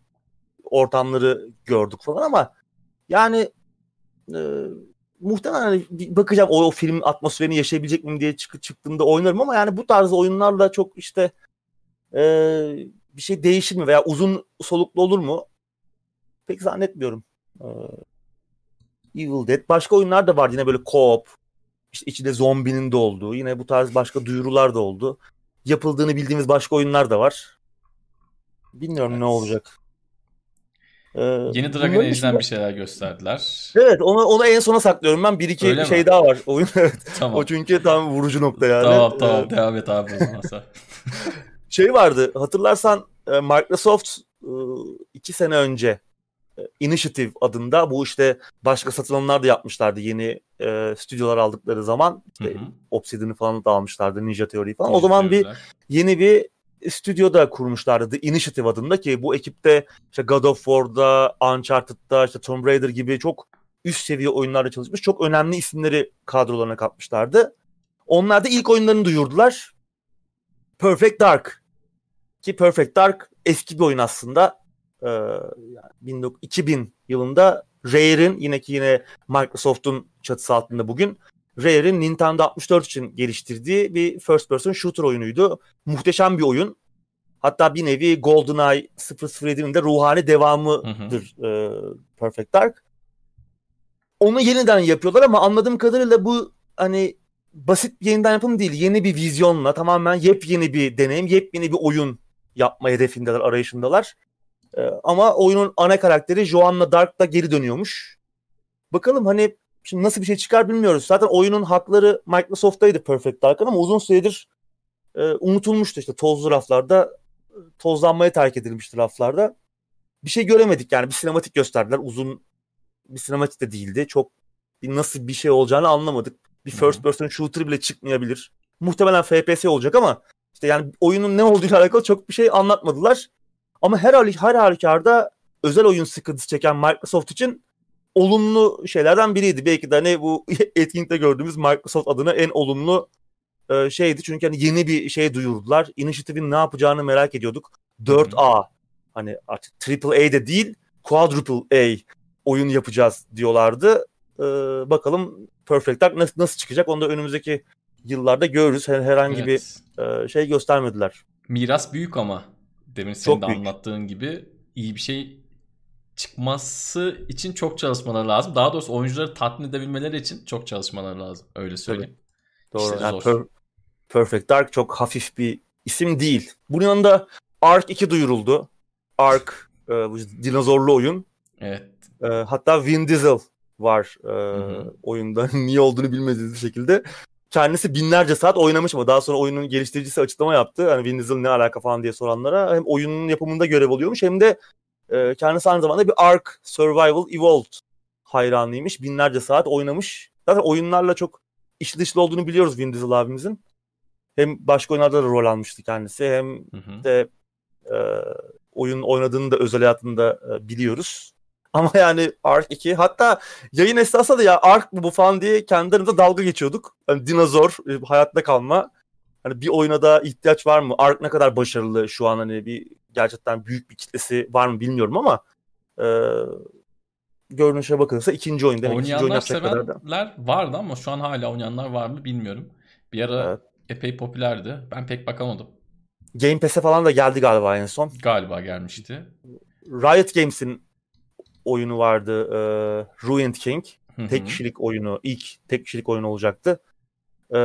ortamları gördük falan ama yani e, muhtemelen hani bakacağım o, o film atmosferini yaşayabilecek miyim diye çık, çıktığımda oynarım ama yani bu tarz oyunlarla çok işte e, bir şey değişir mi veya uzun soluklu olur mu? Pek zannetmiyorum. E, Evil Dead. Başka oyunlar da var yine böyle co-op. İşte içinde zombinin de olduğu. Yine bu tarz başka duyurular da oldu. Yapıldığını bildiğimiz başka oyunlar da var. Bilmiyorum evet. ne olacak. Ee, Yeni Dragon Age'den bir şeyler gösterdiler. Evet onu, onu en sona saklıyorum ben. Bir iki Öyle şey mi? daha var. Oyun tamam. O çünkü tam vurucu nokta yani. Tamam tamam ee, devam et abi o zaman şey vardı hatırlarsan e, Microsoft e, iki sene önce Initiative adında bu işte başka satın da yapmışlardı yeni e, stüdyolar aldıkları zaman. İşte Obsidian'ı falan da almışlardı Ninja Theory falan. Ninja o zaman bir yeni bir stüdyo da kurmuşlardı The Initiative adında ki bu ekipte işte God of War'da, Uncharted'da, işte Tomb Raider gibi çok üst seviye oyunlarda çalışmış. Çok önemli isimleri kadrolarına katmışlardı. Onlar da ilk oyunlarını duyurdular. Perfect Dark. Ki Perfect Dark eski bir oyun aslında. Ee, yani 2000 yılında Rare'in yine ki yine Microsoft'un çatısı altında bugün Rare'in Nintendo 64 için geliştirdiği bir first person shooter oyunuydu. Muhteşem bir oyun. Hatta bir nevi GoldenEye 007'nin de ruhani devamıdır hı hı. E, Perfect Dark. Onu yeniden yapıyorlar ama anladığım kadarıyla bu hani basit bir yeniden yapım değil. Yeni bir vizyonla tamamen yepyeni bir deneyim, yepyeni bir oyun yapma hedefindeler, arayışındalar. Ee, ama oyunun ana karakteri Joanna Dark da geri dönüyormuş. Bakalım hani şimdi nasıl bir şey çıkar bilmiyoruz. Zaten oyunun hakları Microsoft'taydı Perfect Dark'ın ama uzun süredir e, unutulmuştu işte tozlu raflarda tozlanmaya terk edilmişti raflarda. Bir şey göremedik yani bir sinematik gösterdiler. Uzun bir sinematik de değildi. Çok bir nasıl bir şey olacağını anlamadık. Bir first person shooter bile çıkmayabilir. Muhtemelen FPS olacak ama işte yani oyunun ne olduğuyla alakalı çok bir şey anlatmadılar. Ama her, her halükarda özel oyun sıkıntısı çeken Microsoft için olumlu şeylerden biriydi. Belki de hani bu etkinlikte gördüğümüz Microsoft adına en olumlu e, şeydi. Çünkü hani yeni bir şey duyurdular. Initiative'in ne yapacağını merak ediyorduk. 4A hani artık triple A de değil quadruple A oyun yapacağız diyorlardı. Ee, bakalım Perfect Dark nasıl, nasıl çıkacak onu da önümüzdeki yıllarda görürüz. Herhangi evet. bir e, şey göstermediler. Miras büyük ama demin senin çok de büyük. anlattığın gibi iyi bir şey çıkması için çok çalışmaları lazım. Daha doğrusu oyuncuları tatmin edebilmeleri için çok çalışmaları lazım. Öyle söyleyeyim. Doğru. İşte yani per, Perfect Dark çok hafif bir isim değil. Bunun yanında Ark 2 duyuruldu. Ark e, bu dinozorlu oyun. Evet. E, hatta Vin Diesel var e, oyunda. Niye olduğunu bilmediğiniz bir şekilde. Kendisi binlerce saat oynamış ama daha sonra oyunun geliştiricisi açıklama yaptı. Hani Vin Diesel ne alaka falan diye soranlara hem oyunun yapımında görev alıyormuş hem de e, kendisi aynı zamanda bir Ark Survival Evolved hayranıymış. Binlerce saat oynamış. Zaten oyunlarla çok içli dışlı olduğunu biliyoruz Vin Diesel abimizin. Hem başka oyunlarda da rol almıştı kendisi hem hı hı. de e, oyun oynadığını da özel hayatında e, biliyoruz. Ama yani Ark 2 hatta yayın esnasında da ya Ark bu falan diye kendi dalga geçiyorduk. Hani dinozor e, hayatta kalma. Hani bir oyuna da ihtiyaç var mı? Ark ne kadar başarılı şu an hani bir gerçekten büyük bir kitlesi var mı bilmiyorum ama e, görünüşe bakılırsa ikinci oyun demek Oynayanlar oyun sevenler vardı ama şu an hala oynayanlar var mı bilmiyorum. Bir ara evet. epey popülerdi. Ben pek bakamadım. Game Pass'e falan da geldi galiba en son. Galiba gelmişti. Riot Games'in oyunu vardı. E, Ruined King. Hı-hı. Tek kişilik oyunu. ilk tek kişilik oyun olacaktı. E,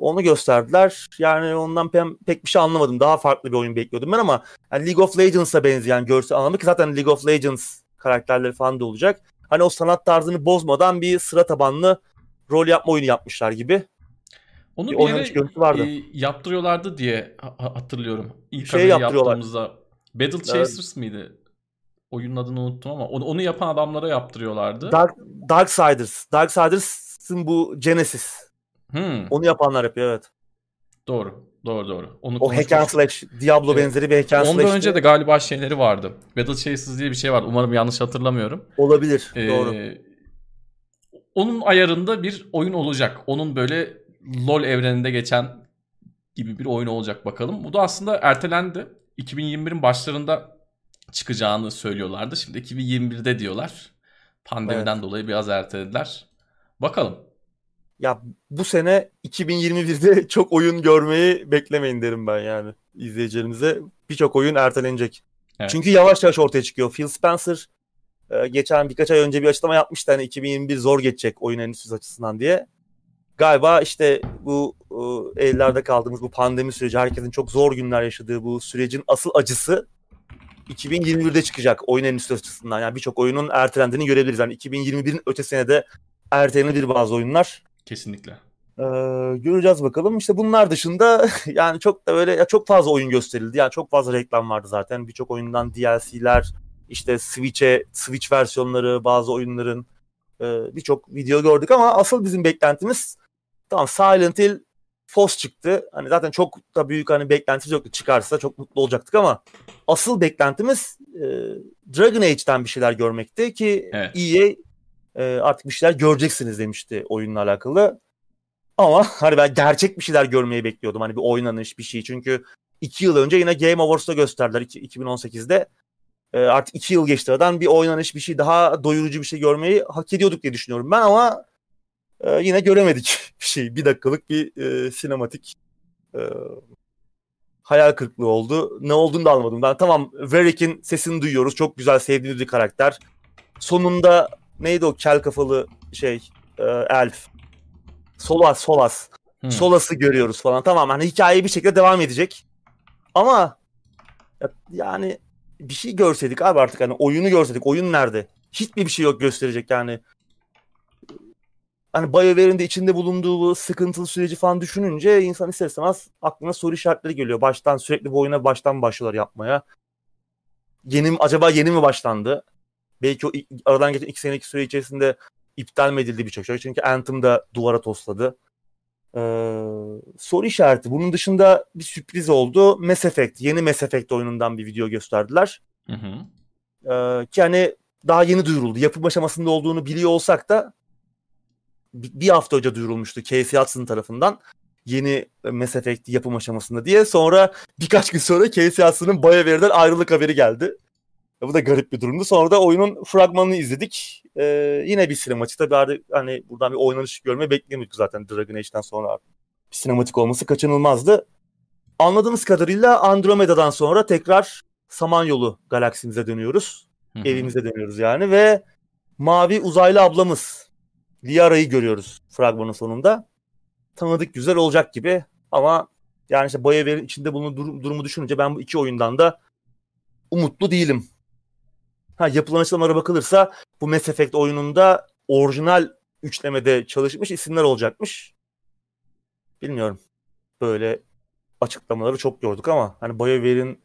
onu gösterdiler. Yani ondan pek, pek bir şey anlamadım. Daha farklı bir oyun bekliyordum ben ama yani League of Legends'a benzeyen görsel anlamı ki zaten League of Legends karakterleri falan da olacak. Hani o sanat tarzını bozmadan bir sıra tabanlı rol yapma oyunu yapmışlar gibi. Onu bir, bir yere vardı. E, yaptırıyorlardı diye hatırlıyorum. İlk şey yaptığımızda. Battle Chasers evet. mıydı? Oyunun adını unuttum ama onu, onu yapan adamlara yaptırıyorlardı. Dark, Darksiders. Darksiders'ın bu Genesis. Hmm. Onu yapanlar yapıyor evet. Doğru. Doğru doğru. Onu o hack and slash, Diablo evet. benzeri bir hack and Ondan önce de galiba şeyleri vardı. Battle Chasers diye bir şey vardı. Umarım yanlış hatırlamıyorum. Olabilir. Ee, doğru. Onun ayarında bir oyun olacak. Onun böyle LoL evreninde geçen gibi bir oyun olacak bakalım. Bu da aslında ertelendi. 2021'in başlarında çıkacağını söylüyorlardı. Şimdi 2021'de diyorlar. Pandemiden evet. dolayı biraz ertelediler. Bakalım. Ya bu sene 2021'de çok oyun görmeyi beklemeyin derim ben yani izleyicilerimize. Birçok oyun ertelenecek. Evet. Çünkü yavaş yavaş ortaya çıkıyor. Phil Spencer e, geçen birkaç ay önce bir açıklama yapmıştı hani 2021 zor geçecek oyun endüstrisi açısından diye. Galiba işte bu e, ellerde kaldığımız bu pandemi süreci herkesin çok zor günler yaşadığı bu sürecin asıl acısı 2021'de çıkacak oyun endüstrisi açısından. Yani birçok oyunun ertelendiğini görebiliriz. Yani 2021'in ötesine de ertelenebilir bazı oyunlar. Kesinlikle. Ee, göreceğiz bakalım. İşte bunlar dışında yani çok da böyle ya çok fazla oyun gösterildi. Yani çok fazla reklam vardı zaten. Birçok oyundan DLC'ler, işte Switch'e Switch versiyonları bazı oyunların e, birçok video gördük ama asıl bizim beklentimiz tamam Silent Hill Foss çıktı. Hani zaten çok da büyük hani beklentimiz yoktu. Çıkarsa çok mutlu olacaktık ama asıl beklentimiz e, Dragon Age'den bir şeyler görmekti ki evet. EA e, artık bir şeyler göreceksiniz demişti oyunla alakalı. Ama hani ben gerçek bir şeyler görmeyi bekliyordum. Hani bir oynanış bir şey. Çünkü iki yıl önce yine Game Awards'ta gösterdiler 2018'de. E, artık iki yıl geçti aradan bir oynanış bir şey daha doyurucu bir şey görmeyi hak ediyorduk diye düşünüyorum ben ama e, yine göremedik bir şey. Bir dakikalık bir e, sinematik e, hayal kırıklığı oldu. Ne olduğunu da anlamadım. Ben tamam Varric'in sesini duyuyoruz. Çok güzel sevdiğimiz bir karakter. Sonunda neydi o kel kafalı şey e, elf. Solas, Solas. Hmm. Solas'ı görüyoruz falan. Tamam hani hikaye bir şekilde devam edecek. Ama yani bir şey görseydik abi artık hani oyunu görseydik. Oyun nerede? Hiçbir bir şey yok gösterecek yani. Hani BioWare'in de içinde bulunduğu bu sıkıntılı süreci falan düşününce insan ister istemez aklına soru işaretleri geliyor. Baştan sürekli bu oyuna baştan başlıyorlar yapmaya. Yeni acaba yeni mi başlandı? Belki o aradan geçen iki senelik süre içerisinde iptal mi edildi birçok şey? Çünkü Anthem da duvara tosladı. Ee, soru işareti. Bunun dışında bir sürpriz oldu. Mass Effect, yeni Mass Effect oyunundan bir video gösterdiler. Hı hı. Ee, ki hani daha yeni duyuruldu. Yapım aşamasında olduğunu biliyor olsak da bir hafta önce duyurulmuştu Casey Hudson tarafından yeni Mass Effect yapım aşamasında diye. Sonra birkaç gün sonra Casey Hudson'ın BioWare'den ayrılık haberi geldi. Bu da garip bir durumdu. Sonra da oyunun fragmanını izledik. Ee, yine bir sinematik. Tabii hani buradan bir oynanış görme beklemiyorduk zaten Dragon Age'den sonra. Bir sinematik olması kaçınılmazdı. Anladığımız kadarıyla Andromeda'dan sonra tekrar Samanyolu galaksimize dönüyoruz. Hı-hı. Evimize dönüyoruz yani ve mavi uzaylı ablamız Liara'yı görüyoruz fragmanın sonunda. Tanıdık güzel olacak gibi ama yani işte BioWare'in içinde bulunduğu durumu düşününce ben bu iki oyundan da umutlu değilim. Ha yapılan açıklamalara bakılırsa bu Mass Effect oyununda orijinal üçlemede çalışmış isimler olacakmış. Bilmiyorum. Böyle açıklamaları çok gördük ama hani BioWare'in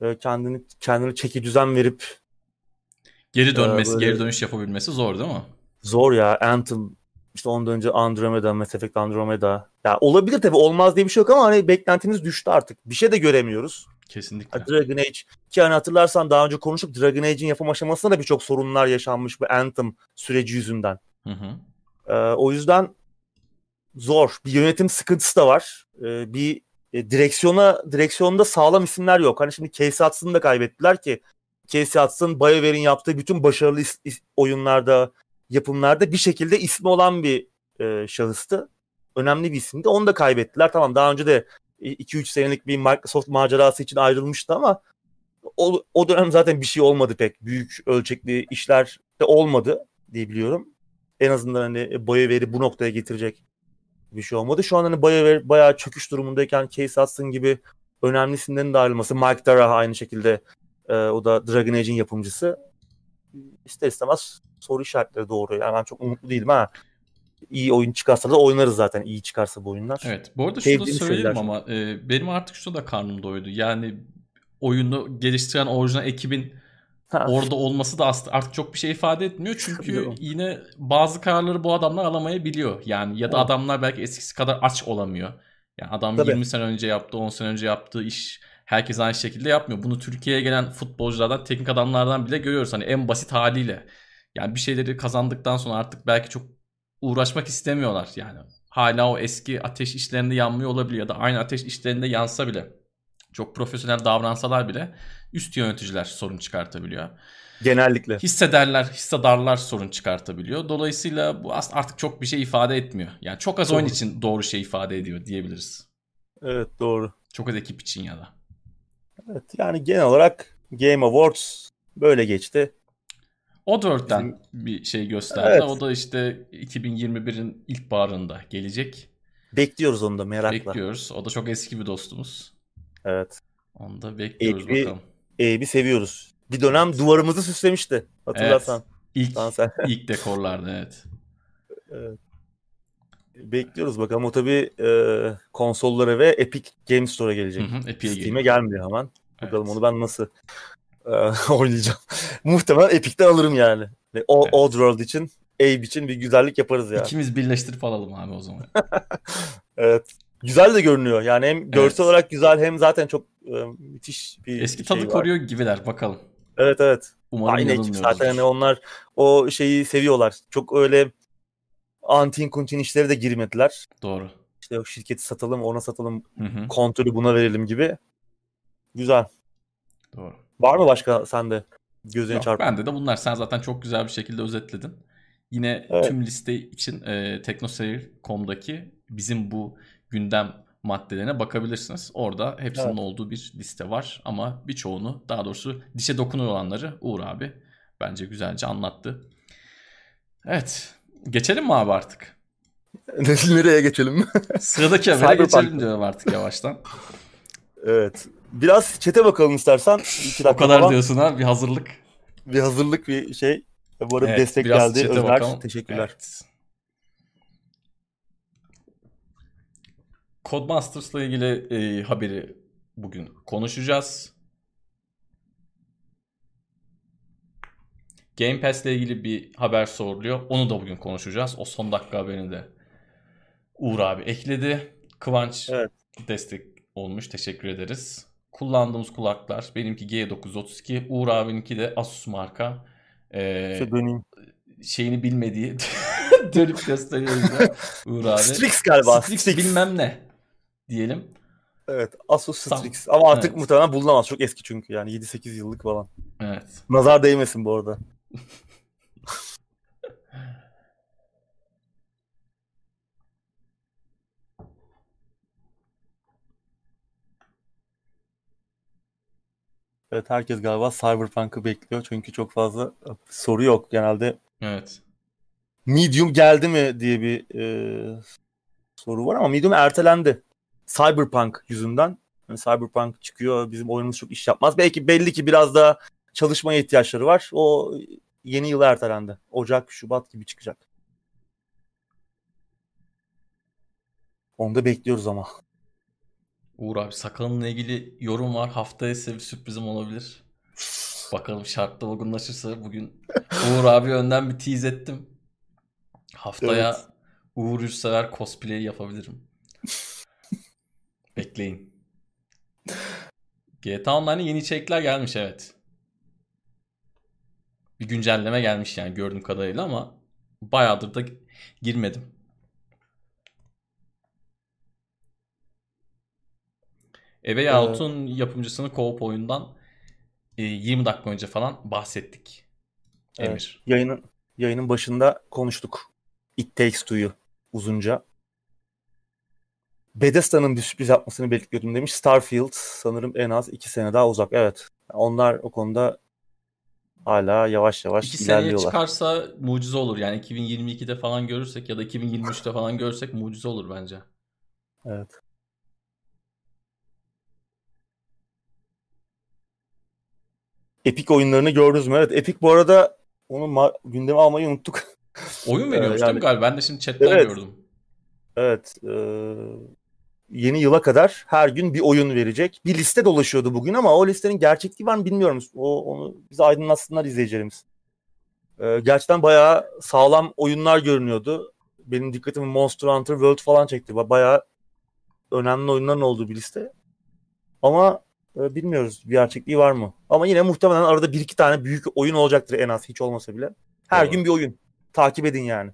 e, kendini kendini çeki düzen verip geri dönmesi, e, böyle... geri dönüş yapabilmesi zor değil mi? Zor ya. Anthem işte ondan önce Andromeda, Mass Effect Andromeda. Ya olabilir tabii olmaz diye bir şey yok ama hani beklentimiz düştü artık. Bir şey de göremiyoruz. Kesinlikle. Dragon Age ki hani hatırlarsan daha önce konuştuk Dragon Age'in yapım aşamasında da birçok sorunlar yaşanmış bu Anthem süreci yüzünden. Hı hı. Ee, o yüzden zor. Bir yönetim sıkıntısı da var. Ee, bir e, direksiyona direksiyonda sağlam isimler yok. Hani şimdi Casey Hudson'ı da kaybettiler ki Casey Hudson BioWare'in yaptığı bütün başarılı is- is- oyunlarda, yapımlarda bir şekilde ismi olan bir e, şahıstı. Önemli bir isimdi. Onu da kaybettiler. Tamam daha önce de 2-3 senelik bir Microsoft macerası için ayrılmıştı ama o, o dönem zaten bir şey olmadı pek. Büyük ölçekli işler de olmadı diye biliyorum. En azından hani BioWare'i bu noktaya getirecek bir şey olmadı. Şu an hani BioWare bayağı çöküş durumundayken Case Hudson gibi önemli isimlerin de ayrılması. Mike Dara aynı şekilde e, o da Dragon Age'in yapımcısı. İster istemez soru işaretleri doğru. Yani ben çok umutlu değilim ha iyi oyun çıkarsa da oynarız zaten iyi çıkarsa bu oyunlar. Evet. Bu arada şunu da söyleyelim ama e, benim artık şu da karnım doydu. Yani oyunu geliştiren orijinal ekibin ha. orada olması da artık çok bir şey ifade etmiyor. Çünkü yine bazı kararları bu adamlar alamayabiliyor. Yani ya da adamlar belki eskisi kadar aç olamıyor. Yani adam Tabii. 20 sene önce yaptığı, 10 sene önce yaptığı iş herkes aynı şekilde yapmıyor. Bunu Türkiye'ye gelen futbolculardan, teknik adamlardan bile görüyoruz. Hani en basit haliyle. Yani bir şeyleri kazandıktan sonra artık belki çok uğraşmak istemiyorlar yani. Hala o eski ateş işlerinde yanmıyor olabiliyor ya da aynı ateş işlerinde yansa bile çok profesyonel davransalar bile üst yöneticiler sorun çıkartabiliyor. Genellikle. Hissederler, hissedarlar sorun çıkartabiliyor. Dolayısıyla bu artık çok bir şey ifade etmiyor. Yani çok az doğru. oyun için doğru şey ifade ediyor diyebiliriz. Evet doğru. Çok az ekip için ya da. Evet yani genel olarak Game Awards böyle geçti. Oddworld'den Bizim... bir şey gösterdi. Evet. O da işte 2021'in ilk barında gelecek. Bekliyoruz onu da merakla. Bekliyoruz. O da çok eski bir dostumuz. Evet. Onu da bekliyoruz Ebi, bakalım. Ebi seviyoruz. Bir dönem duvarımızı süslemişti. Hatırlarsan. Evet. İlk, ilk dekorlarda evet. evet. Bekliyoruz bakalım. O tabii e, konsollara ve Epic Games Store'a gelecek. Hı, Steam'e gelmiyor hemen. Bakalım evet. onu ben nasıl e, oynayacağım. Muhtemelen Epic'ten alırım yani. Ve o Evet. Oddworld için, Abe için bir güzellik yaparız ya. İkimiz birleştirip alalım abi o zaman. Evet. Güzel de görünüyor. Yani hem görsel Evet. olarak güzel hem zaten çok e, müthiş bir Eski şey tadı var. koruyor gibiler bakalım. Evet evet. Umarım Aynı ekip zaten hani onlar o şeyi seviyorlar. Çok öyle antin kuntin işlere de girmediler. Doğru. İşte o şirketi satalım, ona satalım, Hı hı, kontrolü buna verelim gibi. Güzel. doğru. Var mı başka sende gözüne Yok, çarpan? bende de bunlar. Sen zaten çok güzel bir şekilde özetledin. Yine Evet. tüm liste için e, teknoseyir.com'daki bizim bu gündem maddelerine bakabilirsiniz. Orada hepsinin Evet. olduğu bir liste var ama birçoğunu daha doğrusu dişe dokunuyor olanları Uğur abi bence güzelce anlattı. Evet. Geçelim mi abi artık? Nereye geçelim? Sıradaki habere geçelim diyorum artık yavaştan. evet. Biraz çete bakalım istersen. İki o dakika kadar falan. diyorsun ha bir hazırlık. Bir hazırlık bir şey. Bu arada Evet, destek geldi. Ömer bakalım. teşekkürler. Evet. Codemasters'la ilgili e, haberi bugün konuşacağız. Game Pass'le ilgili bir haber soruluyor. Onu da bugün konuşacağız. O son dakika haberini de Uğur abi ekledi. Kıvanç Evet. destek olmuş. Teşekkür ederiz. Kullandığımız kulaklar. Benimki G932. Uğur abininki de Asus marka. Ee, döneyim. şeyini bilmediği dönüp gösteriyor bize Uğur abi. Strix galiba. Strix Strix. bilmem ne diyelim. Evet. Asus Sam- Strix. Ama artık Evet. muhtemelen bulunamaz. Çok eski çünkü yani 7-8 yıllık falan. Evet. Nazar değmesin bu arada. Evet herkes galiba Cyberpunk'ı bekliyor çünkü çok fazla soru yok. Genelde Evet. Medium geldi mi diye bir e, soru var ama Medium ertelendi. Cyberpunk yüzünden. Yani Cyberpunk çıkıyor bizim oyunumuz çok iş yapmaz. Belki belli ki biraz daha çalışmaya ihtiyaçları var. O yeni yıla ertelendi. Ocak, Şubat gibi çıkacak. Onu da bekliyoruz ama. Uğur abi sakalınla ilgili yorum var. Haftaya size bir sürprizim olabilir. Bakalım şartla uygunlaşırsa bugün Uğur abi önden bir tease ettim. Haftaya Evet. Uğur Yurtsever cosplay yapabilirim. Bekleyin. GTA Online'a yeni içerikler gelmiş evet. Bir güncelleme gelmiş yani gördüğüm kadarıyla ama bayağıdır da girmedim. Way Ee, Out'un yapımcısını co-op oyundan e, 20 dakika önce falan bahsettik. Evet. Emir. Yayının yayının başında konuştuk. It Takes Two'yu uzunca. Bethesda'nın bir sürpriz yapmasını bekliyordum demiş. Starfield sanırım en az iki sene daha uzak. Evet. Onlar o konuda hala yavaş yavaş İki seneye ilerliyorlar. çıkarsa mucize olur. Yani 2022'de falan görürsek ya da 2023'te falan görürsek mucize olur bence. Evet. Epic oyunlarını gördünüz mü? Evet. Epic bu arada onu gündeme almayı unuttuk. Oyun Ee, veriyormuş değil mi yani- galiba? Ben de şimdi chatten Evet. gördüm. Evet. eee, yeni yıla kadar her gün bir oyun verecek. Bir liste dolaşıyordu bugün ama o listenin gerçekliği var mı bilmiyorum. O, onu bize aydınlatsınlar izleyicilerimiz. Eee, gerçekten bayağı sağlam oyunlar görünüyordu. Benim dikkatimi Monster Hunter World falan çekti. Ba- Bayağı önemli oyunların olduğu bir liste. Ama e, bilmiyoruz bir gerçekliği var mı. Ama yine muhtemelen arada bir iki tane büyük oyun olacaktır en az hiç olmasa bile. Her Doğru. gün bir oyun. Takip edin yani.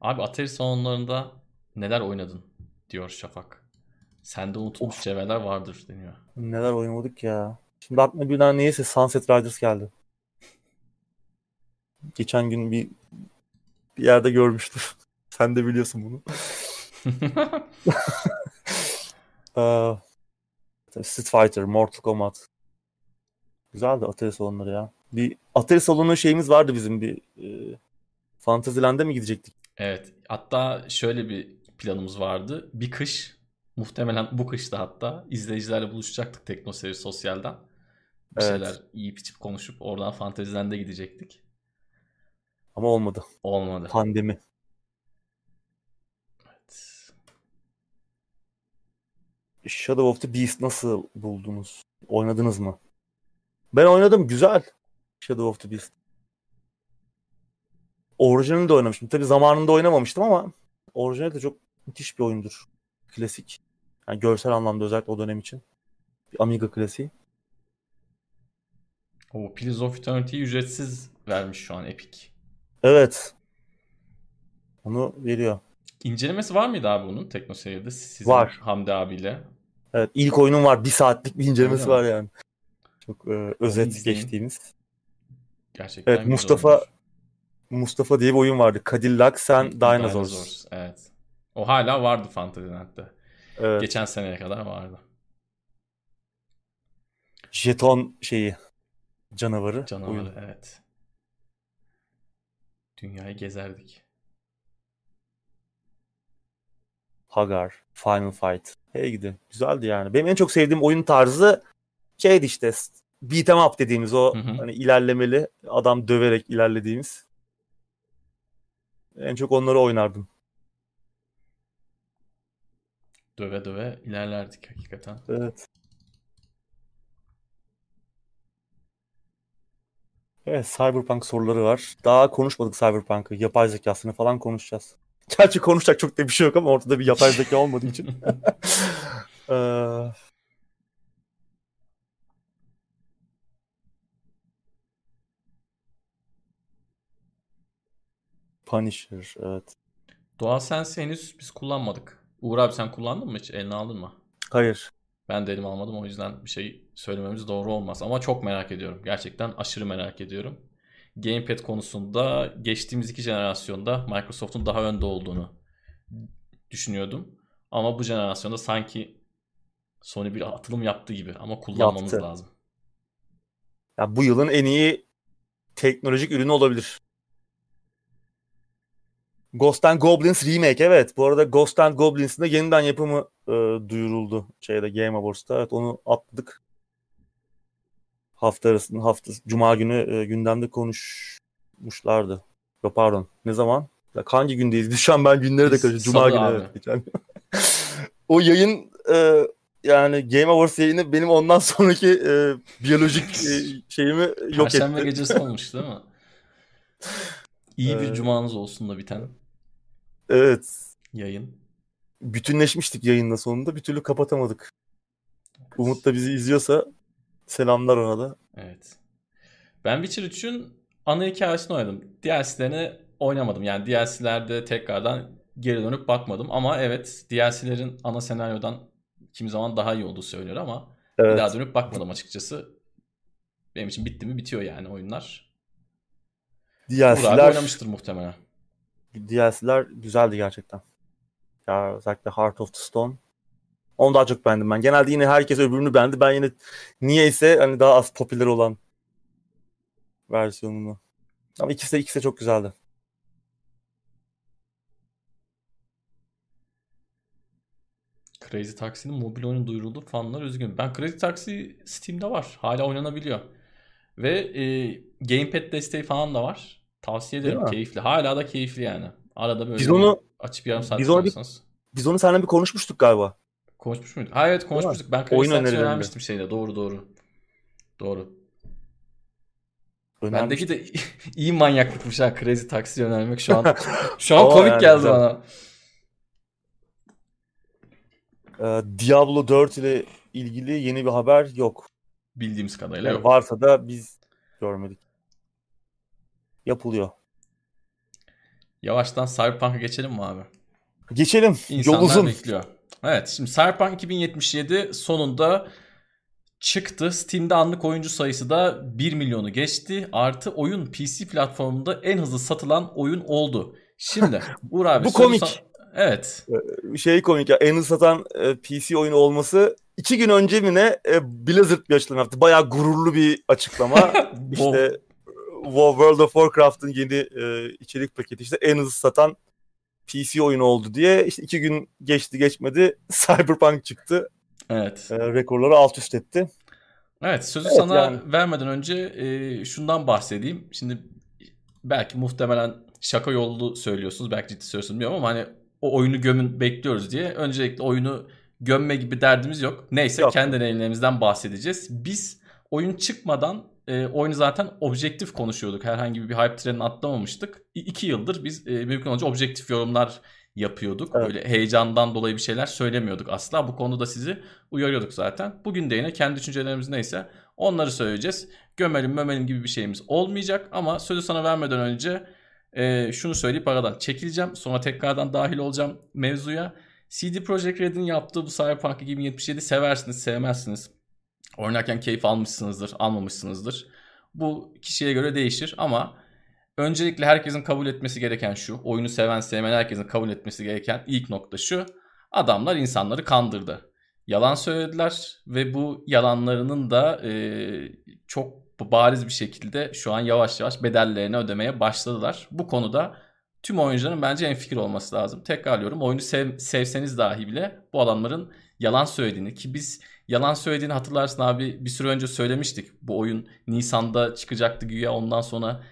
Abi Atari salonlarında neler oynadın diyor Şafak. Sende unutulmuş cevherler vardır deniyor. Neler oynamadık ya. Şimdi aklıma birden neyse Sunset Riders geldi. Geçen gün bir bir yerde görmüştüm. Sen de biliyorsun bunu. Ee, Street Fighter, Mortal Kombat. Güzeldi Atari salonları ya. Bir Atari salonu şeyimiz vardı bizim bir e, Fantasyland'e mi gidecektik? Evet. Hatta şöyle bir planımız vardı. Bir kış muhtemelen bu kışta hatta izleyicilerle buluşacaktık Teknoseyir Sosyal'den. Bir Evet. şeyler yiyip içip konuşup oradan Fantasyland'e gidecektik. Ama olmadı. Olmadı. Pandemi. Evet. Shadow of the Beast nasıl buldunuz? Oynadınız mı? Ben oynadım. Güzel. Shadow of the Beast. Orijinalini de oynamıştım. Tabii zamanında oynamamıştım ama orijinal de çok müthiş bir oyundur. Klasik. Yani görsel anlamda özellikle o dönem için. Bir Amiga klasiği. O Pillars of Eternity'yi ücretsiz vermiş şu an Epic. Evet. Onu veriyor. İncelemesi var mıydı abi bunun TeknoSeyir'de? Sizin Var. Hamdi abiyle. Evet ilk oyunun var. Bir saatlik bir incelemesi Öyle mi? var yani. Çok e, özet geçtiğimiz. Gerçekten Evet, Mustafa olmuş. Mustafa diye bir oyun vardı. Cadillacs and Dinosaurs. Evet. O hala vardı Fantasyland'de. Evet. Geçen seneye kadar vardı. Jeton şeyi canavarı. Canavarı oyun. evet. Dünyayı gezerdik. Hagar, Final Fight. Hey gidi. Güzeldi yani. Benim en çok sevdiğim oyun tarzı şeydi işte beat 'em up dediğimiz o Hı hı. hani ilerlemeli adam döverek ilerlediğimiz. En çok onları oynardım. Döve döve ilerlerdik hakikaten. Evet. Evet, Cyberpunk soruları var. Daha konuşmadık Cyberpunk'ı. Yapay zekasını falan konuşacağız. Gerçi konuşacak çok da bir şey yok ama ortada bir yapay zeka olmadığı için. Eee, Punisher, evet. DualSense'i henüz biz kullanmadık. Uğur abi sen kullandın mı hiç? Eline aldın mı? Hayır. Ben de elime almadım o yüzden bir şey söylememiz doğru olmaz. Ama çok merak ediyorum. Gerçekten aşırı merak ediyorum. Gamepad konusunda geçtiğimiz iki jenerasyonda Microsoft'un daha önde olduğunu düşünüyordum. Ama bu jenerasyonda sanki Sony bir atılım yaptı gibi ama kullanmamız Yaptı. lazım. Ya bu yılın en iyi teknolojik ürünü olabilir. Ghost and Goblins remake evet. Bu arada Ghost and Goblins'in de yeniden yapımı e, duyuruldu şeyde Game Awards'ta. Evet onu atladık. Hafta arasında hafta cuma günü e, gündemde konuşmuşlardı. Yok pardon. Ne zaman? Ya hangi gündeyiz? Biz şu an ben günleri de karıştırdım. Cuma günü abi. evet. O yayın e, yani Game Awards yayını benim ondan sonraki e, biyolojik e, şeyimi yok Perşembe etti. gecesi olmuş değil mi? İyi bir Ee, cumanız olsun da biten Evet. yayın. Bütünleşmiştik yayında sonunda. Bir türlü kapatamadık. Umut da bizi izliyorsa selamlar ona da. Evet. Ben Witcher 3'ün ana hikayesini oynadım. DLC'lerini oynamadım. Yani DLC'lerde tekrardan geri dönüp bakmadım. Ama evet DLC'lerin ana senaryodan kimi zaman daha iyi olduğu söylüyor ama bir Evet. daha dönüp bakmadım açıkçası. Benim için bitti mi bitiyor yani oyunlar. DLC'ler, oynamıştır muhtemelen. DLC'ler güzeldi gerçekten. Ya özellikle Heart of the Stone. Onu daha çok beğendim ben. Genelde yine herkes öbürünü beğendi. Ben yine niyeyse hani daha az popüler olan versiyonunu. Ama ikisi de ikisi de çok güzeldi. Crazy Taxi'nin mobil oyunu duyuruldu. Fanlar üzgün. Ben Crazy Taxi Steam'de var. Hala oynanabiliyor. Ve e, Gamepad desteği falan da var. Tavsiye ederim. Değil mi? Keyifli. Hala da keyifli yani. Arada böyle Biz onu- açıp yarım saat biz onu bir-. Biz onu seninle bir konuşmuştuk galiba. Konuşmuş muyduk? Ha evet konuşmuştuk. Ben Oyun önermiştim şeyde. Doğru doğru. Doğru. Önermiş. Bendeki de iyi manyaklıkmış ha Crazy Taxi önermek şu an. Şu an komik yani geldi güzel. bana. Ee, Diablo 4 ile ilgili yeni bir haber yok. Bildiğimiz kadarıyla Yani yok. varsa da biz görmedik. Yapılıyor. Yavaştan Cyberpunk'a geçelim mi abi? Geçelim. İnsanlar Yol uzun. bekliyor. Evet şimdi Cyberpunk 2077 sonunda çıktı. Steam'de anlık oyuncu sayısı da 1 milyonu geçti. Artı oyun PC platformunda en hızlı satılan oyun oldu. Şimdi Uğur abi Bu komik. sa- Evet. Şey komik ya en hızlı satan e, PC oyunu olması iki gün önce mi ne e, Blizzard bir açıklama yaptı. Bayağı gururlu bir açıklama. işte World of Warcraft'ın yeni e, içerik paketi işte en hızlı satan PC oyunu oldu diye. İşte iki gün geçti geçmedi Cyberpunk çıktı. Evet. E, rekorları alt üst etti. Evet sözü Evet, sana yani. vermeden önce e, şundan bahsedeyim. Şimdi belki muhtemelen şaka yollu söylüyorsunuz. Belki ciddi söylüyorsunuz bilmiyorum ama hani o oyunu gömün bekliyoruz diye. Öncelikle oyunu gömme gibi derdimiz yok. Neyse yok. kendi deneyimlerimizden bahsedeceğiz. Biz oyun çıkmadan e, oyunu zaten objektif konuşuyorduk. Herhangi bir hype trenini atlamamıştık. İ- iki yıldır biz e, mümkün olunca objektif yorumlar yapıyorduk. Evet. Böyle heyecandan dolayı bir şeyler söylemiyorduk asla. Bu konuda sizi uyarıyorduk zaten. Bugün de yine kendi düşüncelerimiz neyse onları söyleyeceğiz. Gömelim mömelim gibi bir şeyimiz olmayacak ama sözü sana vermeden önce e, şunu söyleyip aradan çekileceğim. Sonra tekrardan dahil olacağım mevzuya. CD Projekt Red'in yaptığı bu Cyberpunk 2077 seversiniz, sevmezsiniz. Oynarken keyif almışsınızdır, almamışsınızdır. Bu kişiye göre değişir ama öncelikle herkesin kabul etmesi gereken şu. Oyunu seven sevmeyen herkesin kabul etmesi gereken ilk nokta şu. Adamlar insanları kandırdı. Yalan söylediler ve bu yalanlarının da e, çok bariz bir şekilde şu an yavaş yavaş bedellerini ödemeye başladılar. Bu konuda tüm oyuncuların bence en fikir olması lazım. Tekrarlıyorum oyunu sev, sevseniz dahi bile bu adamların yalan söylediğini ki biz yalan söylediğini hatırlarsın abi bir süre önce söylemiştik. Bu oyun Nisan'da çıkacaktı güya ondan sonra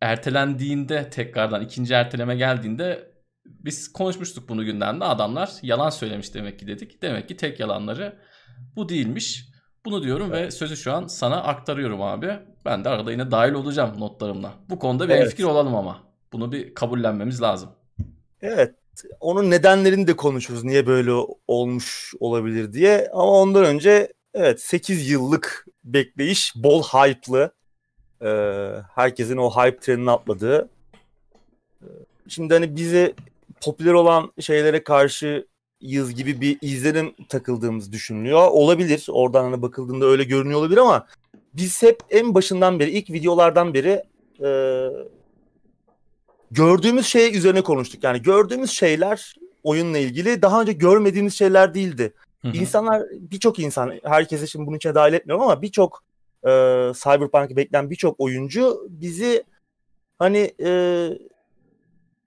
ertelendiğinde tekrardan ikinci erteleme geldiğinde biz konuşmuştuk bunu gündemde adamlar yalan söylemiş demek ki dedik. Demek ki tek yalanları bu değilmiş. Bunu diyorum evet. ve sözü şu an sana aktarıyorum abi. Ben de arada yine dahil olacağım notlarımla. Bu konuda bir evet. fikir olalım ama. Bunu bir kabullenmemiz lazım. Evet. Onun nedenlerini de konuşuruz. Niye böyle olmuş olabilir diye. Ama ondan önce evet 8 yıllık bekleyiş bol hype'lı. E, herkesin o hype trenine atladığı. E, şimdi hani bize popüler olan şeylere karşı yız gibi bir izlenim takıldığımız düşünülüyor. Olabilir. Oradan hani bakıldığında öyle görünüyor olabilir ama biz hep en başından beri ilk videolardan beri e, gördüğümüz şey üzerine konuştuk. Yani gördüğümüz şeyler oyunla ilgili daha önce görmediğimiz şeyler değildi. Hı hı. İnsanlar birçok insan herkese şimdi bunun içine dahil etmiyorum ama birçok e, Cyberpunk'ı bekleyen birçok oyuncu bizi hani e,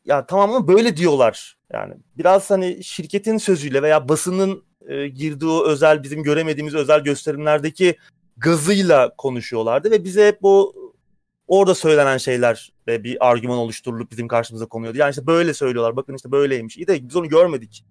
ya tamam ama böyle diyorlar. Yani biraz hani şirketin sözüyle veya basının e, girdiği o özel bizim göremediğimiz özel gösterimlerdeki gazıyla konuşuyorlardı ve bize hep bu orada söylenen şeyler ve bir argüman oluşturulup bizim karşımıza konuyordu. Yani işte böyle söylüyorlar. Bakın işte böyleymiş. İyi de biz onu görmedik.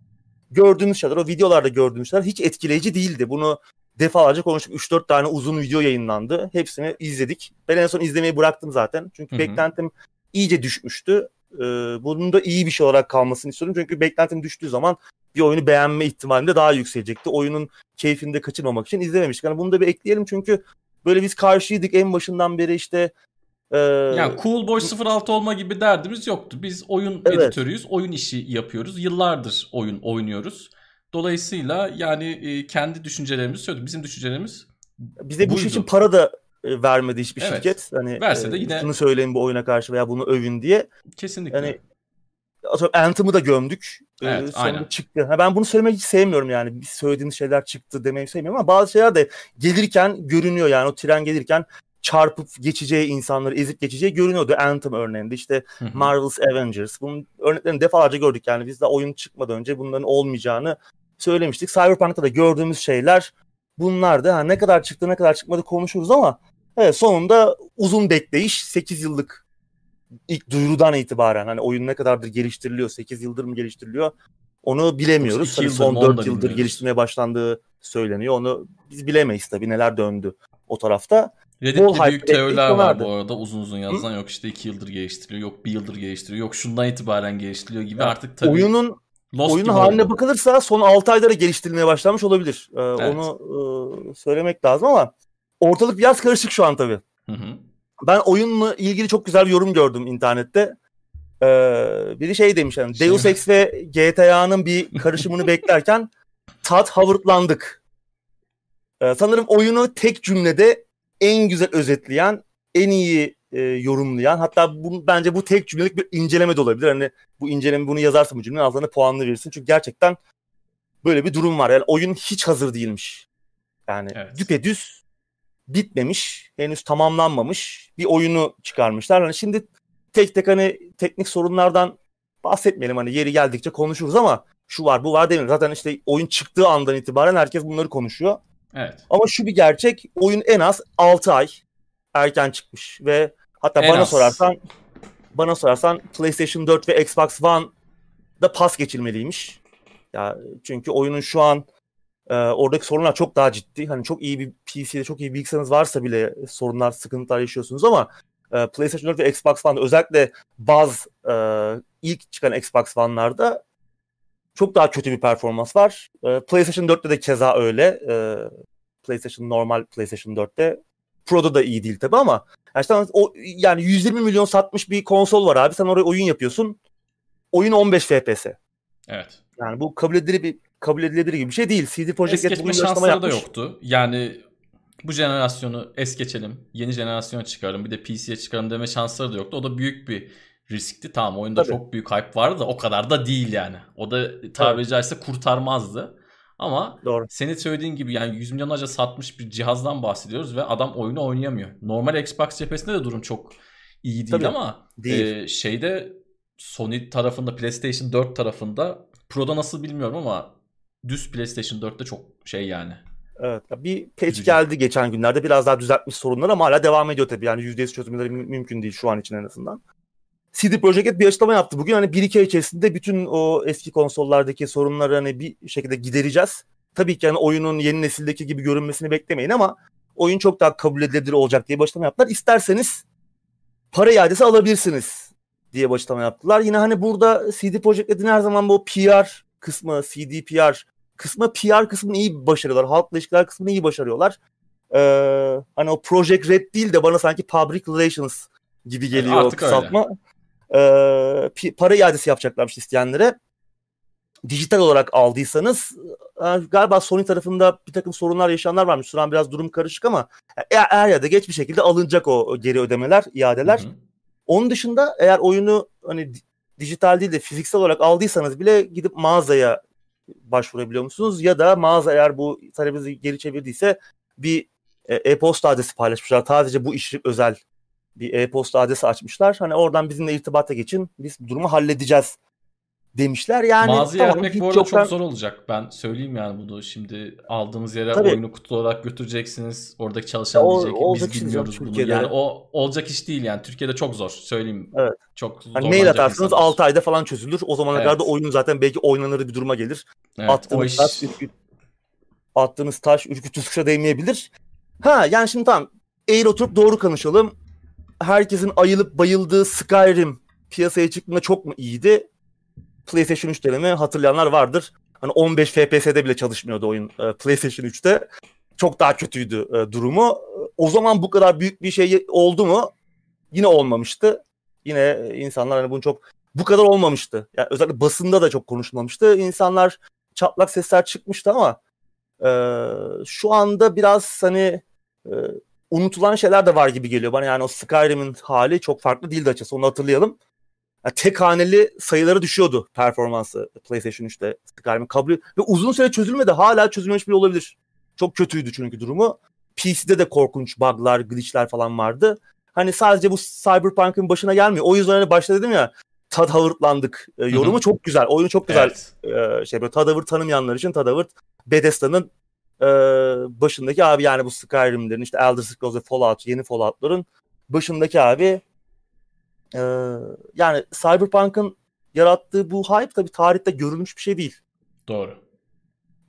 Gördüğümüz şeyler, o videolarda gördüğümüz şeyler hiç etkileyici değildi. Bunu defalarca konuştuk. 3-4 tane uzun video yayınlandı. Hepsini izledik. Ben en son izlemeyi bıraktım zaten. Çünkü Hı-hı. beklentim iyice düşmüştü. Ee, bunun da iyi bir şey olarak kalmasını istiyorum. Çünkü beklentim düştüğü zaman bir oyunu beğenme ihtimalim de daha yükselecekti. Oyunun keyfini de kaçırmamak için izlememiştik. Yani bunu da bir ekleyelim çünkü böyle biz karşıydık en başından beri işte ee, yani Cool Boy 06 olma gibi derdimiz yoktu. Biz oyun evet. editörüyüz, oyun işi yapıyoruz. Yıllardır oyun oynuyoruz. Dolayısıyla yani e, kendi düşüncelerimizi söyledik. Bizim düşüncelerimiz Bize buydu. bu iş için para da e, vermedi hiçbir evet. şirket. Hani verse de e, yine bunu söyleyin bu oyuna karşı veya bunu övün diye. Kesinlikle. Yani Anthem'ı da gömdük. E, evet, ee, sonra aynen. çıktı. Ha, ben bunu söylemek hiç sevmiyorum yani. Biz söylediğimiz şeyler çıktı demeyi sevmiyorum ama bazı şeyler de gelirken görünüyor yani. O tren gelirken çarpıp geçeceği insanları ezip geçeceği görünüyordu Anthem örneğinde. İşte Marvel's Avengers. Bunun örneklerini defalarca gördük yani. Biz de oyun çıkmadan önce bunların olmayacağını söylemiştik. Cyberpunk'ta da gördüğümüz şeyler bunlardı. Ha, ne kadar çıktı ne kadar çıkmadı konuşuruz ama evet, sonunda uzun bekleyiş 8 yıllık ilk duyurudan itibaren hani oyun ne kadardır geliştiriliyor 8 yıldır mı geliştiriliyor onu bilemiyoruz. Hani son 4 yıldır geliştirmeye başlandığı söyleniyor. Onu biz bilemeyiz tabii neler döndü o tarafta. Reddit'te büyük teoriler var bu arada uzun uzun yazılan. Hı? Yok işte 2 yıldır geliştiriliyor, yok 1 yıldır geliştiriliyor, yok şundan itibaren geliştiriliyor gibi yani artık tabii. Oyunun Lost oyunun haline oldu. bakılırsa son 6 ayda da geliştirilmeye başlamış olabilir. Ee, evet. Onu e, söylemek lazım ama ortalık biraz karışık şu an tabii. Hı hı. Ben oyunla ilgili çok güzel bir yorum gördüm internette. Ee, biri şey demiş yani şey Deus Ex ve GTA'nın bir karışımını beklerken tat Howard'landık. Ee, sanırım oyunu tek cümlede en güzel özetleyen, en iyi e, yorumlayan hatta bu, bence bu tek cümlelik bir inceleme de olabilir. Hani bu inceleme bunu yazarsa bu cümlenin altına puanını verirsin. Çünkü gerçekten böyle bir durum var. Yani oyun hiç hazır değilmiş. Yani evet. düpedüz bitmemiş, henüz tamamlanmamış bir oyunu çıkarmışlar. Hani şimdi tek tek hani teknik sorunlardan bahsetmeyelim hani yeri geldikçe konuşuruz ama şu var bu var demiyorum. Zaten işte oyun çıktığı andan itibaren herkes bunları konuşuyor. Evet. Ama şu bir gerçek oyun en az 6 ay erken çıkmış ve hatta en bana az. sorarsan bana sorarsan PlayStation 4 ve Xbox One da pas geçilmeliymiş. Ya çünkü oyunun şu an Ee, oradaki sorunlar çok daha ciddi. Hani çok iyi bir PC'de çok iyi bilgisayarınız varsa bile sorunlar, sıkıntılar yaşıyorsunuz ama e, PlayStation 4 ve Xbox One'da özellikle bazı e, ilk çıkan Xbox One'larda çok daha kötü bir performans var. E, PlayStation 4'te de keza öyle. E, PlayStation normal PlayStation 4'te Pro'da da iyi değil tabi ama yani, o, yani 120 milyon satmış bir konsol var abi. Sen oraya oyun yapıyorsun. Oyun 15 FPS. Evet. Yani bu kabul edilir bir kabul edilebilir gibi bir şey değil. CD Projekt Red bugün şansları da yoktu. Yani bu jenerasyonu es geçelim. Yeni jenerasyon çıkarım bir de PC'ye çıkarım deme şansları da yoktu. O da büyük bir riskti. Tamam oyunda Tabii. çok büyük hype vardı da o kadar da değil yani. O da tabiri caizse kurtarmazdı. Ama Doğru. senin söylediğin gibi yani 100 milyonlarca satmış bir cihazdan bahsediyoruz ve adam oyunu oynayamıyor. Normal Xbox cephesinde de durum çok iyi değil Tabii. ama değil. E, şeyde Sony tarafında PlayStation 4 tarafında Pro'da nasıl bilmiyorum ama düz PlayStation 4'te çok şey yani. Evet. Bir patch Üzücü. geldi geçen günlerde. Biraz daha düzeltmiş sorunlar ama hala devam ediyor tabii. Yani %100 çözümleri mümkün değil şu an için en azından. CD Projekt bir açıklama yaptı. Bugün hani bir iki ay içerisinde bütün o eski konsollardaki sorunları hani bir şekilde gidereceğiz. Tabii ki hani oyunun yeni nesildeki gibi görünmesini beklemeyin ama oyun çok daha kabul edilebilir olacak diye bir açıklama yaptılar. İsterseniz para iadesi alabilirsiniz diye bir açıklama yaptılar. Yine hani burada CD Projekt'in her zaman bu PR kısmı, CD PR kısmı PR kısmını iyi başarıyorlar. Halkla ilişkiler kısmını iyi başarıyorlar. Ee, hani o Project Red değil de bana sanki Public Relations gibi geliyor Artık kısaltma. Öyle e, para iadesi yapacaklarmış isteyenlere. Dijital olarak aldıysanız e, galiba Sony tarafında bir takım sorunlar yaşayanlar varmış. Şu an biraz durum karışık ama eğer, eğer ya da geç bir şekilde alınacak o geri ödemeler, iadeler. Hı hı. Onun dışında eğer oyunu hani dijital değil de fiziksel olarak aldıysanız bile gidip mağazaya başvurabiliyor musunuz? Ya da mağaza eğer bu talebinizi geri çevirdiyse bir e, e-posta adresi paylaşmışlar. Sadece bu iş özel bir e-posta adresi açmışlar. Hani oradan bizimle irtibata geçin. Biz durumu halledeceğiz demişler. Yani Mağaza tamam, yaratmak bu arada çoktan... çok zor olacak. Ben söyleyeyim yani bunu. Şimdi aldığımız yere Tabii. oyunu kutu olarak götüreceksiniz. Oradaki çalışan o, diyecek biz bilmiyoruz bunu. Türkiye'de. Yani o olacak iş değil yani. Türkiye'de çok zor. Söyleyeyim. Evet. Çok zor. Hani mail atarsınız 6 ayda falan çözülür. O zamana evet. kadar da oyun zaten belki oynanır bir duruma gelir. Evet, attığınız, iş... taş, ürküt, attığınız taş ürkütüz kuşa değmeyebilir. Ha yani şimdi tamam eğil oturup doğru konuşalım herkesin ayılıp bayıldığı Skyrim piyasaya çıktığında çok mu iyiydi? PlayStation 3 dönemi hatırlayanlar vardır. Hani 15 FPS'de bile çalışmıyordu oyun e, PlayStation 3'te. Çok daha kötüydü e, durumu. O zaman bu kadar büyük bir şey oldu mu? Yine olmamıştı. Yine insanlar hani bunu çok bu kadar olmamıştı. Yani özellikle basında da çok konuşulmamıştı. İnsanlar çatlak sesler çıkmıştı ama e, şu anda biraz hani e, unutulan şeyler de var gibi geliyor bana. Yani o Skyrim'in hali çok farklı değildi açıkçası. Onu hatırlayalım. Yani tek haneli sayıları düşüyordu performansı PlayStation 3'te Skyrim'in kabul ve uzun süre çözülmedi. Hala çözülmemiş bile olabilir. Çok kötüydü çünkü durumu. PC'de de korkunç bug'lar, glitch'ler falan vardı. Hani sadece bu Cyberpunk'ın başına gelmiyor. O yüzden hani başta dedim ya Todd Howard'landık. E, yorumu Hı-hı. çok güzel. Oyunu çok güzel. Evet. E, şey böyle Howard tanımayanlar için Howard Bethesda'nın e, başındaki abi yani bu Skyrim'lerin işte Elder Scrolls ve Fallout yeni Fallout'ların başındaki abi e, yani Cyberpunk'ın yarattığı bu hype tabii tarihte görülmüş bir şey değil. Doğru.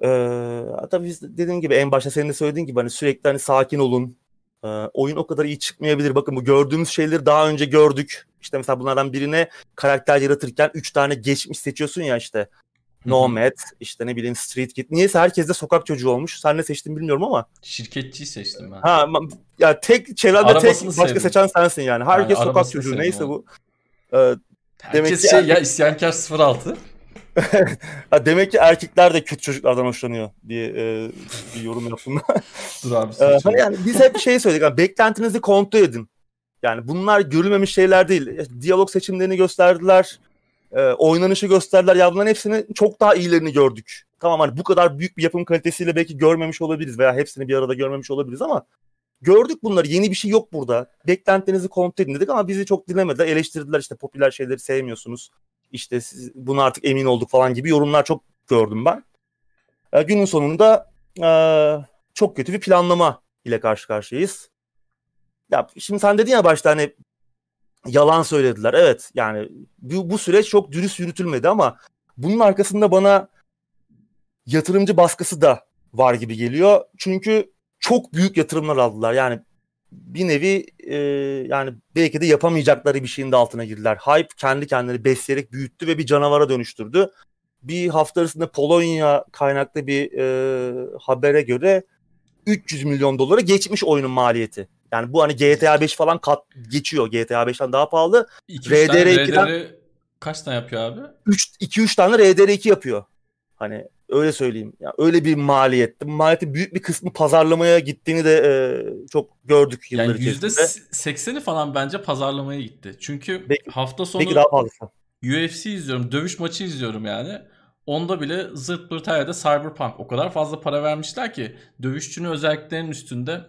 Ee, tabii biz dediğim gibi en başta senin de söylediğin gibi hani sürekli hani sakin olun. Ee, oyun o kadar iyi çıkmayabilir. Bakın bu gördüğümüz şeyleri daha önce gördük. İşte mesela bunlardan birine karakter yaratırken 3 tane geçmiş seçiyorsun ya işte. Nomad, işte ne bileyim Street Kid. Niyeyse herkes de sokak çocuğu olmuş. Sen ne seçtin bilmiyorum ama. Şirketçiyi seçtim ben. Ha ya tek çevrende tek başka sevdim. seçen sensin yani. Herkes yani sokak çocuğu. Neyse bu. Ee, demek ki şey er... ya isyankar 06. ha, demek ki erkekler de kötü çocuklardan hoşlanıyor diye e, bir yorum yaptım. Dur abi. Ee, hani yani biz hep şey söyledik. Yani beklentinizi kontrol edin. Yani bunlar görülmemiş şeyler değil. Diyalog seçimlerini gösterdiler e, oynanışı gösterdiler. Ya bunların hepsini çok daha iyilerini gördük. Tamam hani bu kadar büyük bir yapım kalitesiyle belki görmemiş olabiliriz veya hepsini bir arada görmemiş olabiliriz ama gördük bunları. Yeni bir şey yok burada. Beklentinizi kontrol edin dedik ama bizi çok dinlemediler. Eleştirdiler işte popüler şeyleri sevmiyorsunuz. İşte siz bunu artık emin olduk falan gibi yorumlar çok gördüm ben. E, günün sonunda e, çok kötü bir planlama ile karşı karşıyayız. Ya şimdi sen dedin ya başta hani yalan söylediler. Evet yani bu, bu süreç çok dürüst yürütülmedi ama bunun arkasında bana yatırımcı baskısı da var gibi geliyor. Çünkü çok büyük yatırımlar aldılar. Yani bir nevi e, yani belki de yapamayacakları bir şeyin de altına girdiler. Hype kendi kendini besleyerek büyüttü ve bir canavara dönüştürdü. Bir hafta arasında Polonya kaynaklı bir e, habere göre 300 milyon dolara geçmiş oyunun maliyeti. Yani bu hani GTA 5 falan kat geçiyor. GTA 5'ten daha pahalı. RDR2'den RDR kaç tane yapıyor abi? 3 2 3 tane RDR2 yapıyor. Hani öyle söyleyeyim. Yani öyle bir maliyet. Maliyetin büyük bir kısmı pazarlamaya gittiğini de e, çok gördük yıllar yani içerisinde. %80'i falan bence pazarlamaya gitti. Çünkü belki, hafta sonu belki daha. UFC izliyorum, dövüş maçı izliyorum yani. Onda bile zırt pırt her Cyberpunk. O kadar fazla para vermişler ki dövüşçünün özelliklerinin üstünde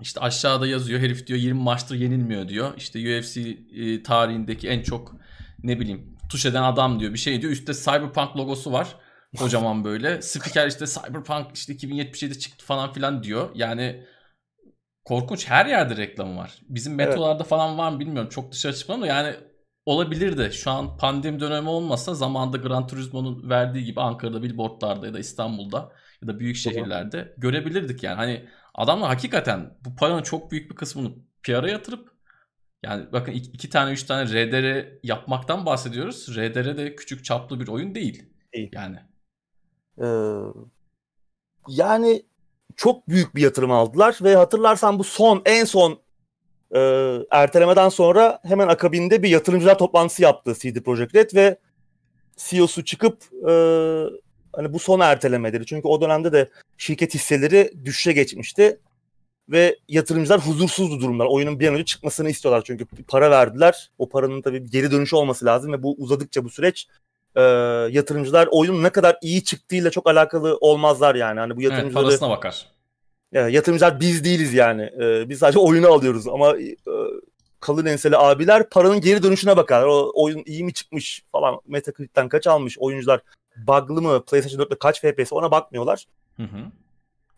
işte aşağıda yazıyor herif diyor 20 maçtır yenilmiyor diyor. İşte UFC e, tarihindeki en çok ne bileyim tuş eden adam diyor bir şey diyor. Üstte Cyberpunk logosu var. Kocaman böyle. Spiker işte Cyberpunk işte 2077 çıktı falan filan diyor. Yani korkunç her yerde reklamı var. Bizim metrolarda evet. falan var mı bilmiyorum. Çok dışarı çıkmadım da yani olabilir de şu an pandemi dönemi olmasa zamanında Gran Turismo'nun verdiği gibi Ankara'da billboardlarda ya da İstanbul'da ya da büyük şehirlerde görebilirdik yani. Hani adamlar hakikaten bu paranın çok büyük bir kısmını PR'a yatırıp yani bakın iki, iki tane üç tane RDR yapmaktan bahsediyoruz. RDR de küçük çaplı bir oyun değil. Değil. Yani. Ee, yani çok büyük bir yatırım aldılar ve hatırlarsan bu son en son e, ertelemeden sonra hemen akabinde bir yatırımcılar toplantısı yaptı CD Projekt Red ve CEO'su çıkıp e, hani bu son erteleme Çünkü o dönemde de şirket hisseleri düşüşe geçmişti ve yatırımcılar huzursuzdu durumlar. Oyunun bir an önce çıkmasını istiyorlar çünkü para verdiler. O paranın tabii geri dönüşü olması lazım ve bu uzadıkça bu süreç e, yatırımcılar oyunun ne kadar iyi çıktığıyla çok alakalı olmazlar yani. Hani bu yatırımcıları evet, parasına bakar. E, yatırımcılar biz değiliz yani. E, biz sadece oyunu alıyoruz ama e, kalın enseli abiler paranın geri dönüşüne bakar. O oyun iyi mi çıkmış falan Metacritic'ten kaç almış oyuncular bug'lı mı PlayStation 4'te kaç FPS ona bakmıyorlar. Hı hı.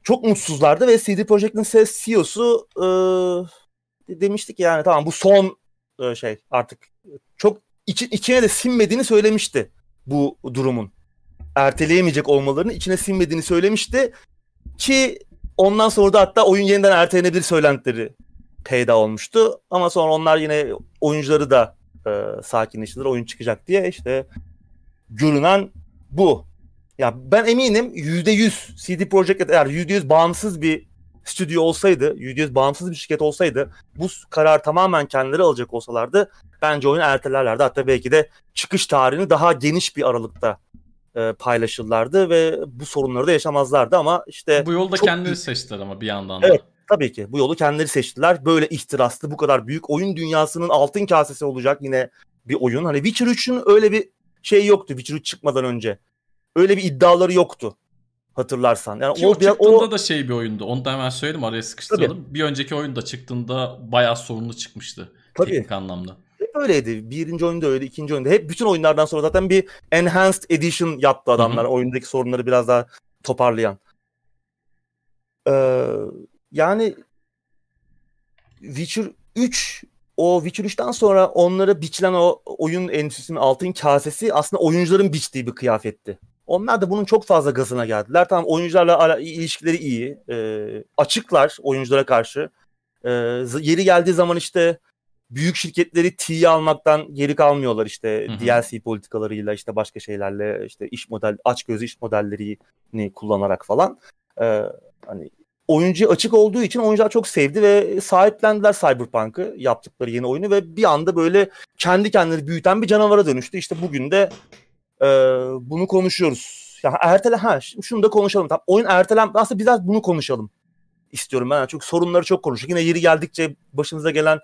Çok mutsuzlardı ve CD Projekt'in CEO'su e, demiştik yani tamam bu son e, şey artık çok içi, içine de sinmediğini söylemişti bu durumun. Erteleyemeyecek olmalarını içine sinmediğini söylemişti ki ondan sonra da hatta oyun yeniden ertelenebilir söylentileri peyda olmuştu. Ama sonra onlar yine oyuncuları da e, sakinleştirdiler. Oyun çıkacak diye işte görünen bu. Ya ben eminim %100 CD Projekt eğer %100 bağımsız bir stüdyo olsaydı, %100 bağımsız bir şirket olsaydı bu karar tamamen kendileri alacak olsalardı bence oyunu ertelerlerdi. Hatta belki de çıkış tarihini daha geniş bir aralıkta e, paylaşırlardı ve bu sorunları da yaşamazlardı ama işte... Bu yolda kendileri büyük... seçtiler ama bir yandan da. Evet tabii ki bu yolu kendileri seçtiler. Böyle ihtiraslı bu kadar büyük oyun dünyasının altın kasesi olacak yine bir oyun. Hani Witcher 3'ün öyle bir şey yoktu Witcher 3 çıkmadan önce. Öyle bir iddiaları yoktu hatırlarsan. Yani Ki o, o çıktığında o... da şey bir oyundu. Onu da hemen söyledim araya sıkıştıralım. Tabii. Bir önceki oyun da çıktığında bayağı sorunlu çıkmıştı. Tabii. Teknik anlamda. Hep öyleydi. Birinci oyunda öyle, ikinci oyunda. Hep bütün oyunlardan sonra zaten bir enhanced edition yaptı adamlar. Hı-hı. Oyundaki sorunları biraz daha toparlayan. Ee, yani Witcher 3 o Witcher 3'ten sonra onlara biçilen o oyun endüstrisinin altın kasesi aslında oyuncuların biçtiği bir kıyafetti. Onlar da bunun çok fazla gazına geldiler. Tamam oyuncularla ilişkileri iyi. E, açıklar oyunculara karşı. E, yeri geldiği zaman işte büyük şirketleri T'ye almaktan geri kalmıyorlar işte hı hı. DLC politikalarıyla işte başka şeylerle işte iş model aç gözü iş modellerini kullanarak falan. E, hani oyuncuya açık olduğu için oyuncular çok sevdi ve sahiplendiler Cyberpunk'ı yaptıkları yeni oyunu ve bir anda böyle kendi kendini büyüten bir canavara dönüştü. İşte bugün de e, bunu konuşuyoruz. Ya ertele ha şunu da konuşalım. Tamam, oyun ertelen aslında biraz bunu konuşalım istiyorum ben. Çünkü sorunları çok konuştuk. Yine yeri geldikçe başınıza gelen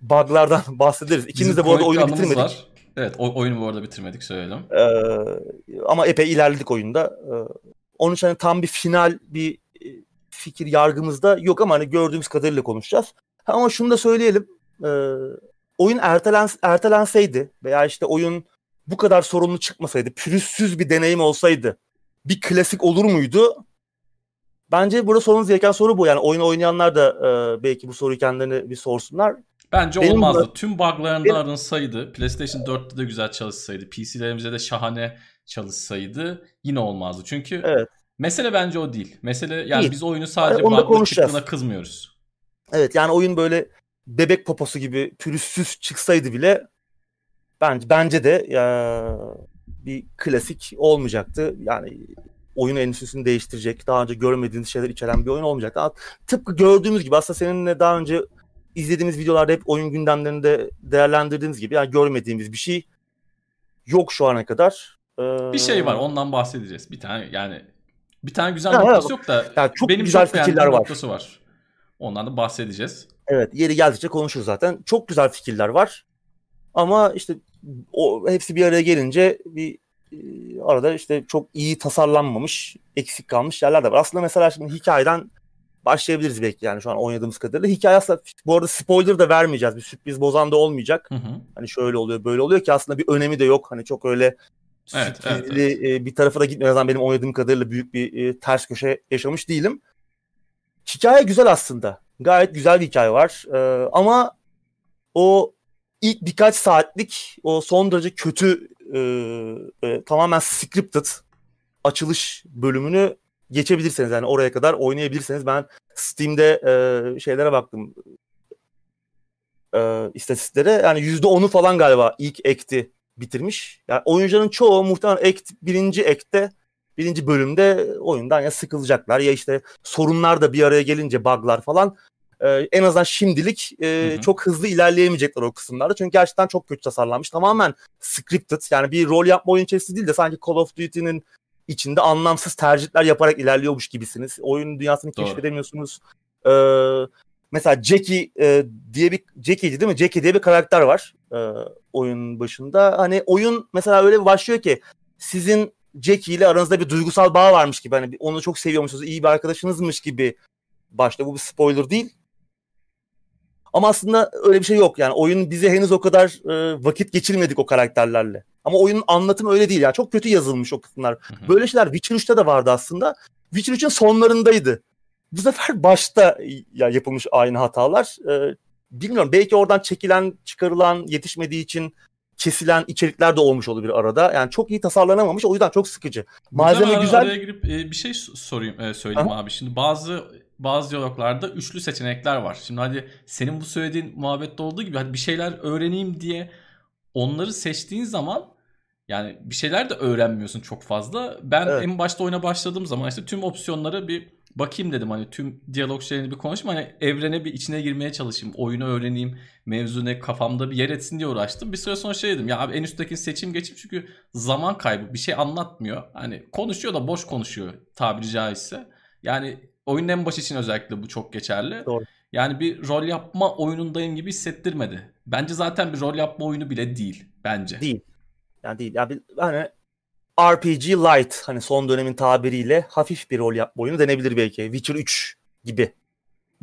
bug'lardan bahsederiz. İkimiz de bu arada oyunu bitirmedik. Var. Evet o, oyunu bu arada bitirmedik söyleyelim. Ee, ama epey ilerledik oyunda. Ee, onun için hani tam bir final bir fikir yargımızda yok ama hani gördüğümüz kadarıyla konuşacağız. Ama şunu da söyleyelim. E, oyun ertelen, ertelenseydi veya işte oyun bu kadar sorunlu çıkmasaydı, pürüzsüz bir deneyim olsaydı bir klasik olur muydu? Bence burada sorunuz gereken soru bu. Yani oyun oynayanlar da e, belki bu soruyu kendilerine bir sorsunlar. Bence Benim olmazdı. Da... Tüm bug'larından Benim... arınsaydı, PlayStation 4'te de güzel çalışsaydı, PC'lerimizde de şahane çalışsaydı yine olmazdı. Çünkü evet. Mesele bence o değil. Mesele yani değil. biz oyunu sadece yani bug'lı çıktığına kızmıyoruz. Evet yani oyun böyle bebek poposu gibi pürüzsüz çıksaydı bile bence bence de ya, bir klasik olmayacaktı. Yani oyun endüstrisini değiştirecek, daha önce görmediğiniz şeyler içeren bir oyun olmayacaktı. Tıpkı gördüğümüz gibi aslında seninle daha önce izlediğimiz videolarda hep oyun gündemlerinde değerlendirdiğiniz gibi yani görmediğimiz bir şey yok şu ana kadar. Ee... Bir şey var ondan bahsedeceğiz. Bir tane yani bir tane güzel ha, noktası yok da yani çok benim güzel çok fikirler var. noktası var. Ondan da bahsedeceğiz. Evet yeri geldikçe konuşuruz zaten. Çok güzel fikirler var. Ama işte o hepsi bir araya gelince bir e, arada işte çok iyi tasarlanmamış, eksik kalmış yerler de var. Aslında mesela şimdi hikayeden başlayabiliriz belki yani şu an oynadığımız kadarıyla. Hikaye aslında bu arada spoiler da vermeyeceğiz. Bir sürpriz bozan da olmayacak. Hı hı. Hani şöyle oluyor böyle oluyor ki aslında bir önemi de yok. Hani çok öyle evet, evet, evet. bir tarafa da gitmiyor. En benim oynadığım kadarıyla büyük bir e, ters köşe yaşamış değilim. Hikaye güzel aslında. Gayet güzel bir hikaye var. Ee, ama o ilk birkaç saatlik o son derece kötü e, e, tamamen scripted açılış bölümünü geçebilirseniz yani oraya kadar oynayabilirseniz ben Steam'de e, şeylere baktım e, istatistiklere yani yüzde onu falan galiba ilk ekti bitirmiş. Yani oyuncuların çoğu muhtemelen act, birinci ekte birinci bölümde oyundan ya sıkılacaklar ya işte sorunlar da bir araya gelince bug'lar falan e, en azından şimdilik e, hı hı. çok hızlı ilerleyemeyecekler o kısımlarda. Çünkü gerçekten çok kötü tasarlanmış. Tamamen scripted yani bir rol yapma oyun içerisinde değil de sanki Call of Duty'nin içinde anlamsız tercihler yaparak ilerliyormuş gibisiniz. Oyun dünyasını Doğru. keşfedemiyorsunuz. Ee, mesela Jackie e, diye bir Jackie'di değil mi? Jackie diye bir karakter var e, oyunun başında. Hani oyun mesela öyle başlıyor ki sizin Jackie ile aranızda bir duygusal bağ varmış gibi. Hani onu çok seviyormuşsunuz, iyi bir arkadaşınızmış gibi başta. Bu bir spoiler değil. Ama aslında öyle bir şey yok. Yani oyun bize henüz o kadar e, vakit geçirmedik o karakterlerle. Ama oyunun anlatımı öyle değil. Yani çok kötü yazılmış o kısımlar. Hı hı. Böyle şeyler Witcher 3'te de vardı aslında. Witcher 3'ün sonlarındaydı. Bu sefer başta ya yapılmış aynı hatalar. Ee, bilmiyorum belki oradan çekilen, çıkarılan, yetişmediği için kesilen içerikler de olmuş olabilir arada. Yani çok iyi tasarlanamamış. O yüzden çok sıkıcı. Malzeme güzel. Araya girip e, bir şey sorayım e, söyleyeyim Aha. abi. Şimdi bazı bazı diyaloglarda üçlü seçenekler var. Şimdi hadi senin bu söylediğin muhabbette olduğu gibi hadi bir şeyler öğreneyim diye onları seçtiğin zaman yani bir şeyler de öğrenmiyorsun çok fazla. Ben evet. en başta oyuna başladığım zaman işte tüm opsiyonları bir bakayım dedim hani tüm diyalog şeylerini bir konuşayım hani evrene bir içine girmeye çalışayım. Oyunu öğreneyim. Mevzu ne kafamda bir yer etsin diye uğraştım. Bir süre sonra şey dedim ya abi en üsttekini seçeyim geçeyim çünkü zaman kaybı bir şey anlatmıyor. Hani konuşuyor da boş konuşuyor tabiri caizse. Yani oyunun en başı için özellikle bu çok geçerli. Doğru. Yani bir rol yapma oyunundayım gibi hissettirmedi. Bence zaten bir rol yapma oyunu bile değil bence. Değil. Yani değil. Yani hani RPG light hani son dönemin tabiriyle hafif bir rol yapma oyunu denebilir belki. Witcher 3 gibi.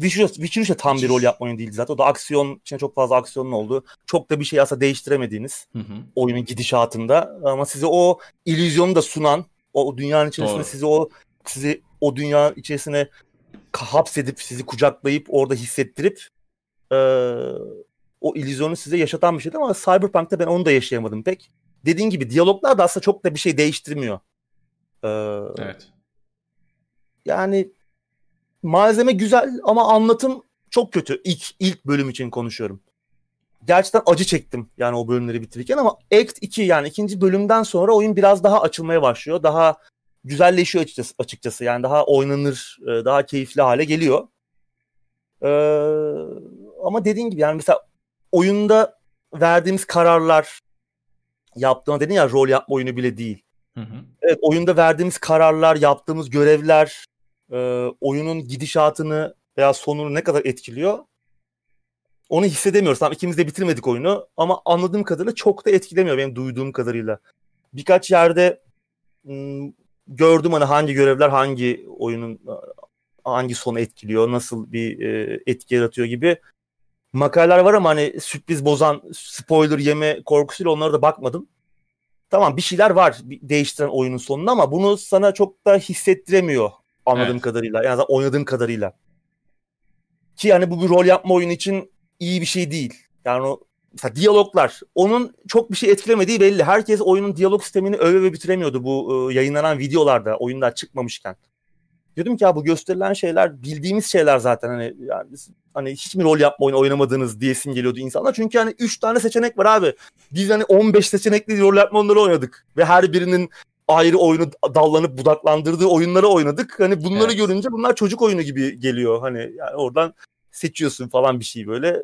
Witcher, Witcher 3 de tam bir rol yapma oyunu değil zaten. O da aksiyon, içine çok fazla aksiyonun olduğu. Çok da bir şey aslında değiştiremediğiniz hı hı. oyunun gidişatında. Ama size o illüzyonu da sunan, o dünyanın içerisinde Doğru. sizi o sizi o dünya içerisine hapsedip sizi kucaklayıp orada hissettirip e, o illüzyonu size yaşatan bir şeydi ama Cyberpunk'ta ben onu da yaşayamadım pek. Dediğin gibi diyaloglar da aslında çok da bir şey değiştirmiyor. Ee, evet. Yani malzeme güzel ama anlatım çok kötü. İlk ilk bölüm için konuşuyorum. Gerçekten acı çektim yani o bölümleri bitirirken ama Act 2 yani ikinci bölümden sonra oyun biraz daha açılmaya başlıyor. Daha güzelleşiyor açıkçası, açıkçası. Yani daha oynanır, e, daha keyifli hale geliyor. Ee, ama dediğin gibi yani mesela oyunda verdiğimiz kararlar yaptığına dedin ya rol yapma oyunu bile değil. Hı hı. Evet oyunda verdiğimiz kararlar, yaptığımız görevler e, oyunun gidişatını veya sonunu ne kadar etkiliyor onu hissedemiyoruz. Tamam ikimiz de bitirmedik oyunu ama anladığım kadarıyla çok da etkilemiyor benim duyduğum kadarıyla. Birkaç yerde ım, gördüm hani hangi görevler hangi oyunun hangi sonu etkiliyor, nasıl bir e, etki yaratıyor gibi makaleler var ama hani sürpriz bozan, spoiler yeme korkusuyla onlara da bakmadım. Tamam bir şeyler var değiştiren oyunun sonunda ama bunu sana çok da hissettiremiyor anladığım evet. kadarıyla. Yani oynadığım kadarıyla. Ki yani bu bir rol yapma oyunu için iyi bir şey değil. Yani o mesela diyaloglar onun çok bir şey etkilemediği belli. Herkes oyunun diyalog sistemini öve ve bitiremiyordu bu e, yayınlanan videolarda oyunlar çıkmamışken. Diyordum ki ya bu gösterilen şeyler bildiğimiz şeyler zaten hani yani hani hiç mi rol yapma oyunu oynamadınız diyesin geliyordu insanlar. Çünkü hani 3 tane seçenek var abi. Biz hani 15 seçenekli rol yapma oyunları oynadık ve her birinin ayrı oyunu dallanıp budaklandırdığı oyunları oynadık. Hani bunları evet. görünce bunlar çocuk oyunu gibi geliyor. Hani yani oradan seçiyorsun falan bir şey böyle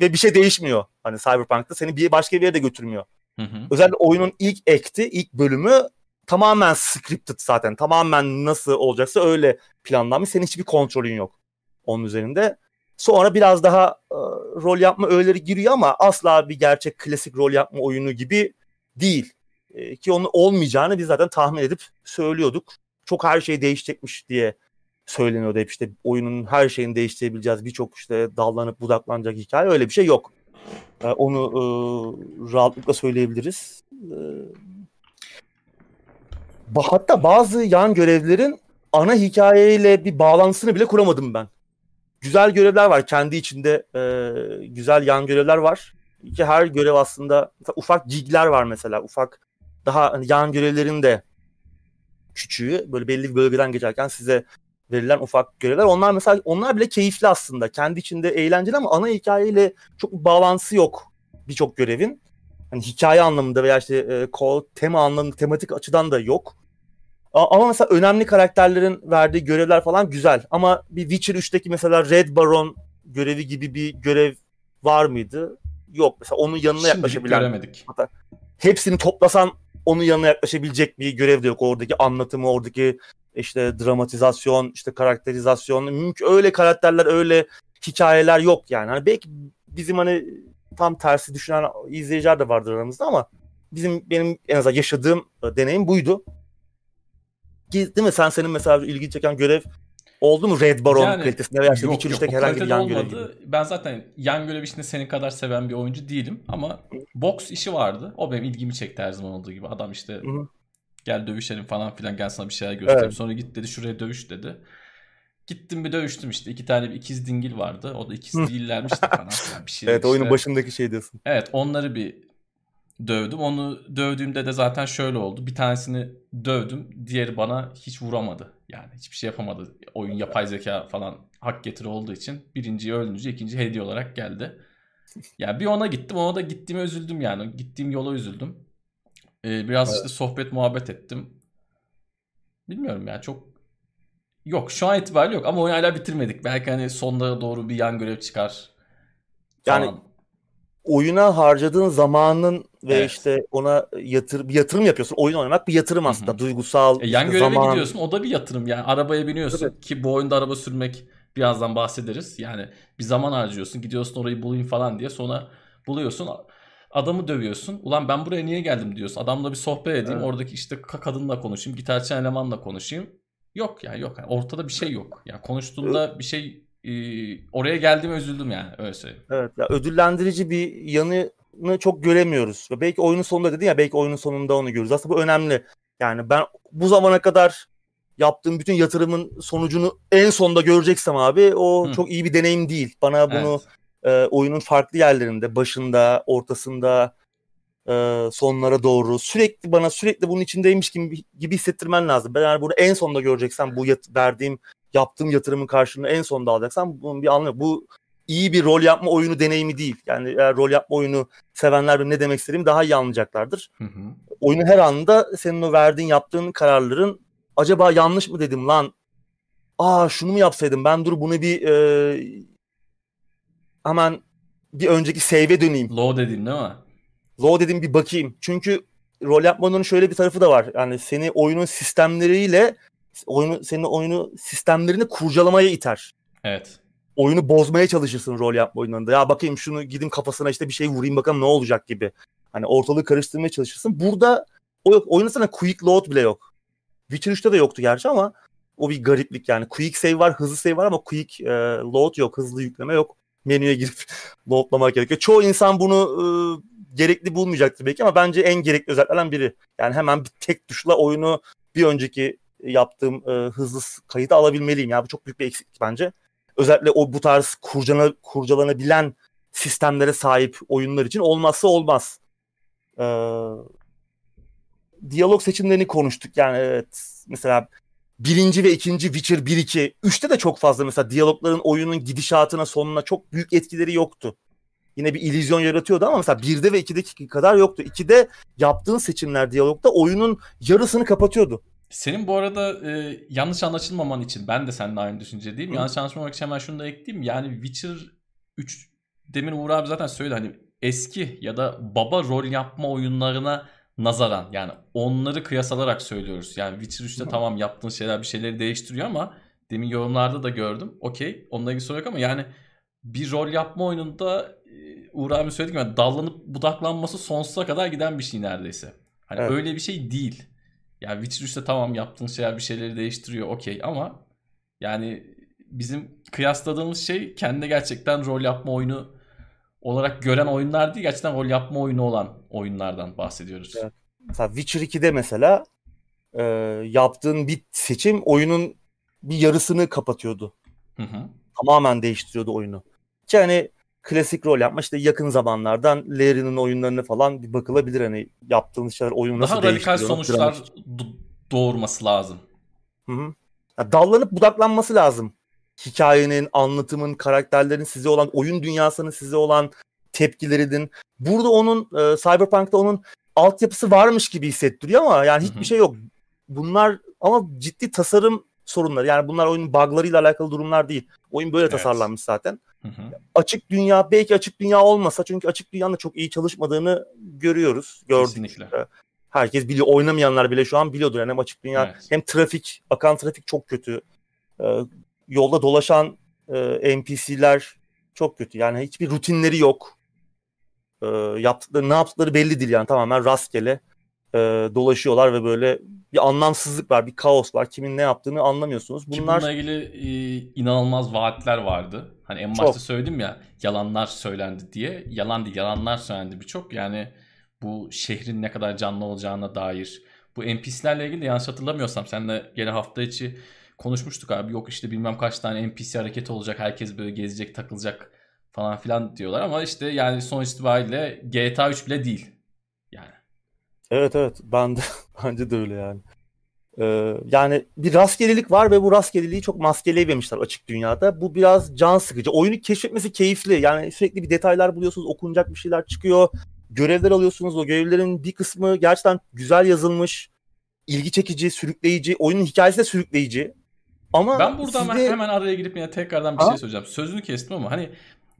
ve bir şey değişmiyor. Hani Cyberpunk'ta seni bir başka bir yere de götürmüyor. Hı hı. Özellikle oyunun ilk ekti, ilk bölümü tamamen scripted zaten. Tamamen nasıl olacaksa öyle planlanmış. Senin hiçbir kontrolün yok onun üzerinde. Sonra biraz daha e, rol yapma öğeleri giriyor ama asla bir gerçek klasik rol yapma oyunu gibi değil. E, ki onun olmayacağını biz zaten tahmin edip söylüyorduk. Çok her şey değişecekmiş diye söyleniyordu hep işte oyunun her şeyini değiştirebileceğiz. Birçok işte dallanıp budaklanacak hikaye öyle bir şey yok. E, onu e, rahatlıkla söyleyebiliriz. E, hatta bazı yan görevlerin ana hikayeyle bir bağlantısını bile kuramadım ben. Güzel görevler var. Kendi içinde e, güzel yan görevler var. Ki her görev aslında ufak gigler var mesela. Ufak daha hani yan görevlerin de küçüğü böyle belli bir bölgeden geçerken size verilen ufak görevler. Onlar mesela onlar bile keyifli aslında. Kendi içinde eğlenceli ama ana hikayeyle çok bir bağlantısı yok birçok görevin. Hani hikaye anlamında veya işte e, tema anlamında tematik açıdan da yok. Ama mesela önemli karakterlerin verdiği görevler falan güzel. Ama bir Witcher 3'teki mesela Red Baron görevi gibi bir görev var mıydı? Yok. Mesela onun yanına Şimdilik yaklaşabilen. göremedik. Hatta hepsini toplasan onun yanına yaklaşabilecek bir görev de yok. Oradaki anlatımı, oradaki işte dramatizasyon, işte karakterizasyon, mümkün öyle karakterler, öyle hikayeler yok yani. Hani belki bizim hani tam tersi düşünen izleyiciler de vardır aramızda ama bizim benim en azından yaşadığım deneyim buydu değil mi? Sen senin mesela ilgi çeken görev oldu mu Red Baron yani, kalitesinde veya işte yok, yok, herhangi bir yan görev gibi? Ben zaten yan görev işinde senin kadar seven bir oyuncu değilim ama box işi vardı. O benim ilgimi çekti her zaman olduğu gibi. Adam işte Hı-hı. gel dövüşelim falan filan gel sana bir şeyler göstereyim. Evet. Sonra git dedi şuraya dövüş dedi. Gittim bir dövüştüm işte. iki tane bir ikiz dingil vardı. O da ikiz değillermiş de falan. bir şey evet işte. oyunun başındaki şey diyorsun. Evet onları bir dövdüm. Onu dövdüğümde de zaten şöyle oldu. Bir tanesini dövdüm. Diğeri bana hiç vuramadı. Yani hiçbir şey yapamadı. Oyun yapay zeka falan hak getiri olduğu için birinciyi öldürünce ikinci hediye olarak geldi. Ya yani bir ona gittim. Ona da gittiğime üzüldüm yani. Gittiğim yola üzüldüm. Ee, biraz evet. işte sohbet muhabbet ettim. Bilmiyorum yani çok yok şu an itibariyle yok ama oyunu hala bitirmedik. Belki hani sonlara doğru bir yan görev çıkar. Falan. Oyuna harcadığın zamanın ve evet. işte ona yatır bir yatırım yapıyorsun. Oyun oynamak bir yatırım aslında. Hı-hı. Duygusal e, yan işte göreve zaman... gidiyorsun. O da bir yatırım. Yani arabaya biniyorsun evet. ki bu oyunda araba sürmek birazdan bahsederiz. Yani bir zaman harcıyorsun. Gidiyorsun orayı bulayım falan diye. Sonra buluyorsun. Adamı dövüyorsun. Ulan ben buraya niye geldim diyorsun. Adamla bir sohbet edeyim. Evet. Oradaki işte kadınla konuşayım. Gitarçı elemanla konuşayım. Yok yani yok. Yani ortada bir şey yok. Yani konuştuğunda bir şey e, oraya geldiğime üzüldüm yani öyle söyleyeyim. Evet ya ödüllendirici bir yanını çok göremiyoruz. Belki oyunun sonunda dedin ya belki oyunun sonunda onu görürüz. Aslında bu önemli. Yani ben bu zamana kadar yaptığım bütün yatırımın sonucunu en sonda göreceksem abi o Hı. çok iyi bir deneyim değil. Bana bunu evet. e, oyunun farklı yerlerinde, başında, ortasında, e, sonlara doğru sürekli bana sürekli bunun içindeymiş gibi, gibi hissettirmen lazım. Ben yani bunu en sonda göreceksem bu yat- verdiğim yaptığım yatırımın karşılığını en sonda alacaksam bunun bir anlamı yok. Bu iyi bir rol yapma oyunu deneyimi değil. Yani eğer rol yapma oyunu sevenler ne demek istediğimi daha iyi anlayacaklardır. Hı hı. Oyunu her anda senin o verdiğin yaptığın kararların acaba yanlış mı dedim lan? Aa şunu mu yapsaydım ben dur bunu bir e, hemen bir önceki save'e döneyim. Low dedim değil mi? Low dedim bir bakayım. Çünkü rol yapmanın şöyle bir tarafı da var. Yani seni oyunun sistemleriyle oyunu senin oyunu sistemlerini kurcalamaya iter. Evet. Oyunu bozmaya çalışırsın rol yapma oyunlarında. Ya bakayım şunu gideyim kafasına işte bir şey vurayım bakalım ne olacak gibi. Hani ortalığı karıştırmaya çalışırsın. Burada o yok. Oyunda sana quick load bile yok. Witcher 3'te de yoktu gerçi ama o bir gariplik yani. Quick save var, hızlı save var ama quick e, load yok, hızlı yükleme yok. Menüye girip loadlamak gerekiyor. Çoğu insan bunu e, gerekli bulmayacaktır belki ama bence en gerekli özelliklerden biri. Yani hemen bir tek tuşla oyunu bir önceki yaptığım e, hızlı kayıtı alabilmeliyim. Ya bu çok büyük bir eksiklik bence. Özellikle o bu tarz kurcana, kurcalanabilen sistemlere sahip oyunlar için olmazsa olmaz. Ee, diyalog seçimlerini konuştuk. Yani evet mesela birinci ve ikinci Witcher 1-2, 3'te de çok fazla mesela diyalogların oyunun gidişatına sonuna çok büyük etkileri yoktu. Yine bir illüzyon yaratıyordu ama mesela 1'de ve 2'deki kadar yoktu. 2'de yaptığın seçimler diyalogda oyunun yarısını kapatıyordu. Senin bu arada e, yanlış anlaşılmaman için ben de seninle aynı düşüncedeyim. Hı. Yanlış anlaşılmamak için hemen şunu da ekleyeyim. Yani Witcher 3 demin Uğur abi zaten söyledi hani eski ya da baba rol yapma oyunlarına nazaran yani onları kıyas alarak söylüyoruz. Yani Witcher 3'te tamam yaptığın şeyler bir şeyleri değiştiriyor ama demin yorumlarda da gördüm. Okey onunla ilgili soru yok ama yani bir rol yapma oyununda e, Uğur abi söyledi gibi dallanıp budaklanması sonsuza kadar giden bir şey neredeyse. Hani evet. öyle bir şey değil. Yani Witcher 3'te tamam yaptığın şeyler bir şeyleri değiştiriyor okey ama yani bizim kıyasladığımız şey kendi gerçekten rol yapma oyunu olarak gören oyunlar değil gerçekten rol yapma oyunu olan oyunlardan bahsediyoruz. Evet. Mesela Witcher 2'de mesela e, yaptığın bir seçim oyunun bir yarısını kapatıyordu. Hı hı. Tamamen değiştiriyordu oyunu. Ki hani klasik rol yapma işte yakın zamanlardan Larry'nin oyunlarını falan bir bakılabilir hani yaptığınız şeyler oyunu nasıl Daha radikal sonuçlar doğurması lazım. Hı hı. Ya dallanıp budaklanması lazım hikayenin, anlatımın, karakterlerin size olan, oyun dünyasının size olan tepkilerinin. Burada onun e, Cyberpunk'ta onun altyapısı varmış gibi hissettiriyor ama yani hiçbir şey yok. Bunlar ama ciddi tasarım sorunları. Yani bunlar oyunun buglarıyla alakalı durumlar değil. Oyun böyle evet. tasarlanmış zaten. Hı hı. Açık dünya belki açık dünya olmasa çünkü açık dünyanın da çok iyi çalışmadığını görüyoruz. Gördük. Kesinlikle. Herkes biliyor. Oynamayanlar bile şu an biliyordur. Yani hem açık dünya evet. hem trafik, akan trafik çok kötü. Ee, yolda dolaşan e, NPC'ler çok kötü. Yani hiçbir rutinleri yok. E, yaptıkları ne yaptıkları belli değil yani tamamen rastgele e, dolaşıyorlar ve böyle bir anlamsızlık var, bir kaos var. Kimin ne yaptığını anlamıyorsunuz. Bunlar Ki bununla ilgili e, inanılmaz vaatler vardı. Hani en başta çok. söyledim ya yalanlar söylendi diye. Yalan değil, yalanlar söylendi birçok. Yani bu şehrin ne kadar canlı olacağına dair. Bu NPC'lerle ilgili de yanlış hatırlamıyorsam sen de gene hafta içi konuşmuştuk abi. Yok işte bilmem kaç tane NPC hareketi olacak. Herkes böyle gezecek, takılacak falan filan diyorlar ama işte yani sonuç itibariyle GTA 3 bile değil. Evet evet ben de bence de öyle yani. Ee, yani bir rastgelelik var ve bu rastgeleliği çok maskeleyememişler açık dünyada. Bu biraz can sıkıcı. Oyunu keşfetmesi keyifli. Yani sürekli bir detaylar buluyorsunuz, okunacak bir şeyler çıkıyor. Görevler alıyorsunuz. O görevlerin bir kısmı gerçekten güzel yazılmış, ilgi çekici, sürükleyici. Oyunun hikayesi de sürükleyici. Ama ben burada size... hemen, hemen araya girip yine tekrardan bir ha? şey söyleyeceğim. Sözünü kestim ama hani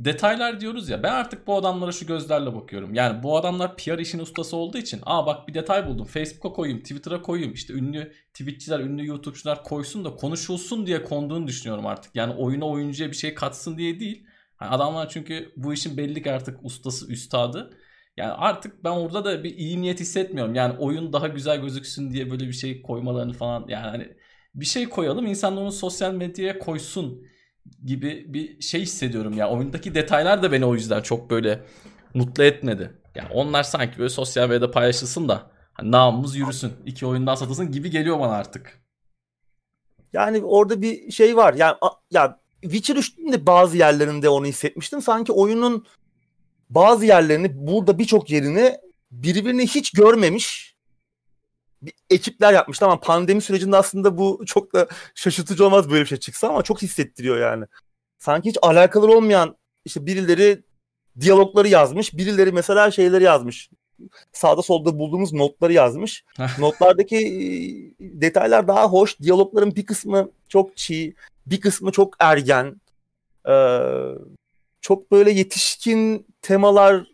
detaylar diyoruz ya ben artık bu adamlara şu gözlerle bakıyorum. Yani bu adamlar PR işin ustası olduğu için aa bak bir detay buldum Facebook'a koyayım Twitter'a koyayım işte ünlü Twitch'çiler ünlü YouTube'çular koysun da konuşulsun diye konduğunu düşünüyorum artık. Yani oyuna oyuncuya bir şey katsın diye değil. Yani adamlar çünkü bu işin belli ki artık ustası üstadı. Yani artık ben orada da bir iyi niyet hissetmiyorum. Yani oyun daha güzel gözüksün diye böyle bir şey koymalarını falan yani hani bir şey koyalım insanlar onu sosyal medyaya koysun gibi bir şey hissediyorum ya. Oyundaki detaylar da beni o yüzden çok böyle mutlu etmedi. Yani onlar sanki böyle sosyal medyada paylaşılsın da hani namımız yürüsün. iki oyundan satılsın gibi geliyor bana artık. Yani orada bir şey var. Yani ya Witcher 3'ün de bazı yerlerinde onu hissetmiştim. Sanki oyunun bazı yerlerini burada birçok yerini birbirini hiç görmemiş bir ekipler yapmış. Tamam pandemi sürecinde aslında bu çok da şaşırtıcı olmaz böyle bir şey çıksa ama çok hissettiriyor yani. Sanki hiç alakalı olmayan işte birileri diyalogları yazmış. Birileri mesela şeyleri yazmış. Sağda solda bulduğumuz notları yazmış. Notlardaki detaylar daha hoş. Diyalogların bir kısmı çok çiğ. Bir kısmı çok ergen. Ee, çok böyle yetişkin temalar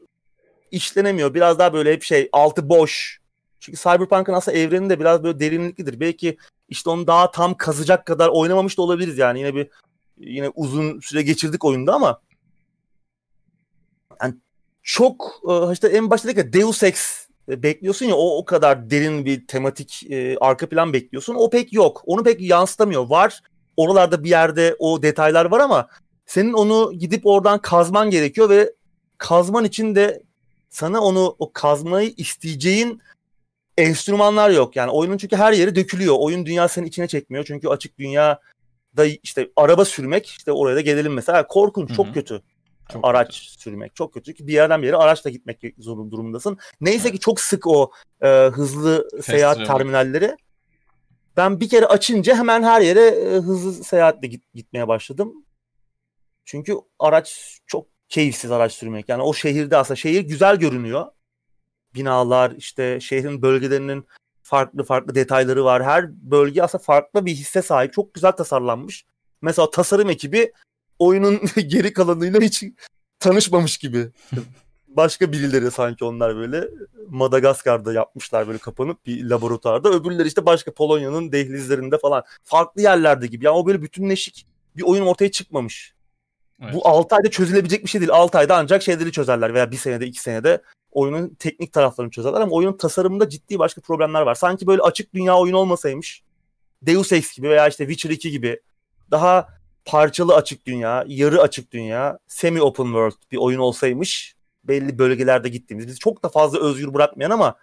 işlenemiyor. Biraz daha böyle hep şey altı boş çünkü Cyberpunk'ın aslında evreni de biraz böyle derinliklidir. Belki işte onu daha tam kazacak kadar oynamamış da olabiliriz yani. Yine bir yine uzun süre geçirdik oyunda ama yani çok e, işte en başta dedik ya Deus Ex e, bekliyorsun ya o o kadar derin bir tematik e, arka plan bekliyorsun. O pek yok. Onu pek yansıtamıyor. Var oralarda bir yerde o detaylar var ama senin onu gidip oradan kazman gerekiyor ve kazman için de sana onu o kazmayı isteyeceğin enstrümanlar yok. Yani oyunun çünkü her yeri dökülüyor. Oyun dünya seni içine çekmiyor. Çünkü açık dünya da işte araba sürmek işte oraya da gelelim mesela korkunç Hı-hı. çok kötü. Çok araç kötü. sürmek çok kötü ki bir yerden bir yere araçla gitmek zorunda durumundasın. Neyse evet. ki çok sık o e, hızlı Fast seyahat terminalleri ben bir kere açınca hemen her yere e, hızlı seyahatle git, gitmeye başladım. Çünkü araç çok keyifsiz araç sürmek. Yani o şehirde aslında şehir güzel görünüyor. Binalar işte şehrin bölgelerinin farklı farklı detayları var. Her bölge aslında farklı bir hisse sahip. Çok güzel tasarlanmış. Mesela tasarım ekibi oyunun geri kalanıyla hiç tanışmamış gibi. Başka birileri sanki onlar böyle Madagaskar'da yapmışlar böyle kapanıp bir laboratuvarda. Öbürleri işte başka Polonya'nın dehlizlerinde falan. Farklı yerlerde gibi. Yani o böyle bütünleşik bir oyun ortaya çıkmamış. Bu 6 ayda çözülebilecek bir şey değil. 6 ayda ancak şeyleri çözerler veya bir senede 2 senede oyunun teknik taraflarını çözerler ama oyunun tasarımında ciddi başka problemler var. Sanki böyle açık dünya oyun olmasaymış Deus Ex gibi veya işte Witcher 2 gibi daha parçalı açık dünya, yarı açık dünya, semi open world bir oyun olsaymış belli bölgelerde gittiğimiz bizi çok da fazla özgür bırakmayan ama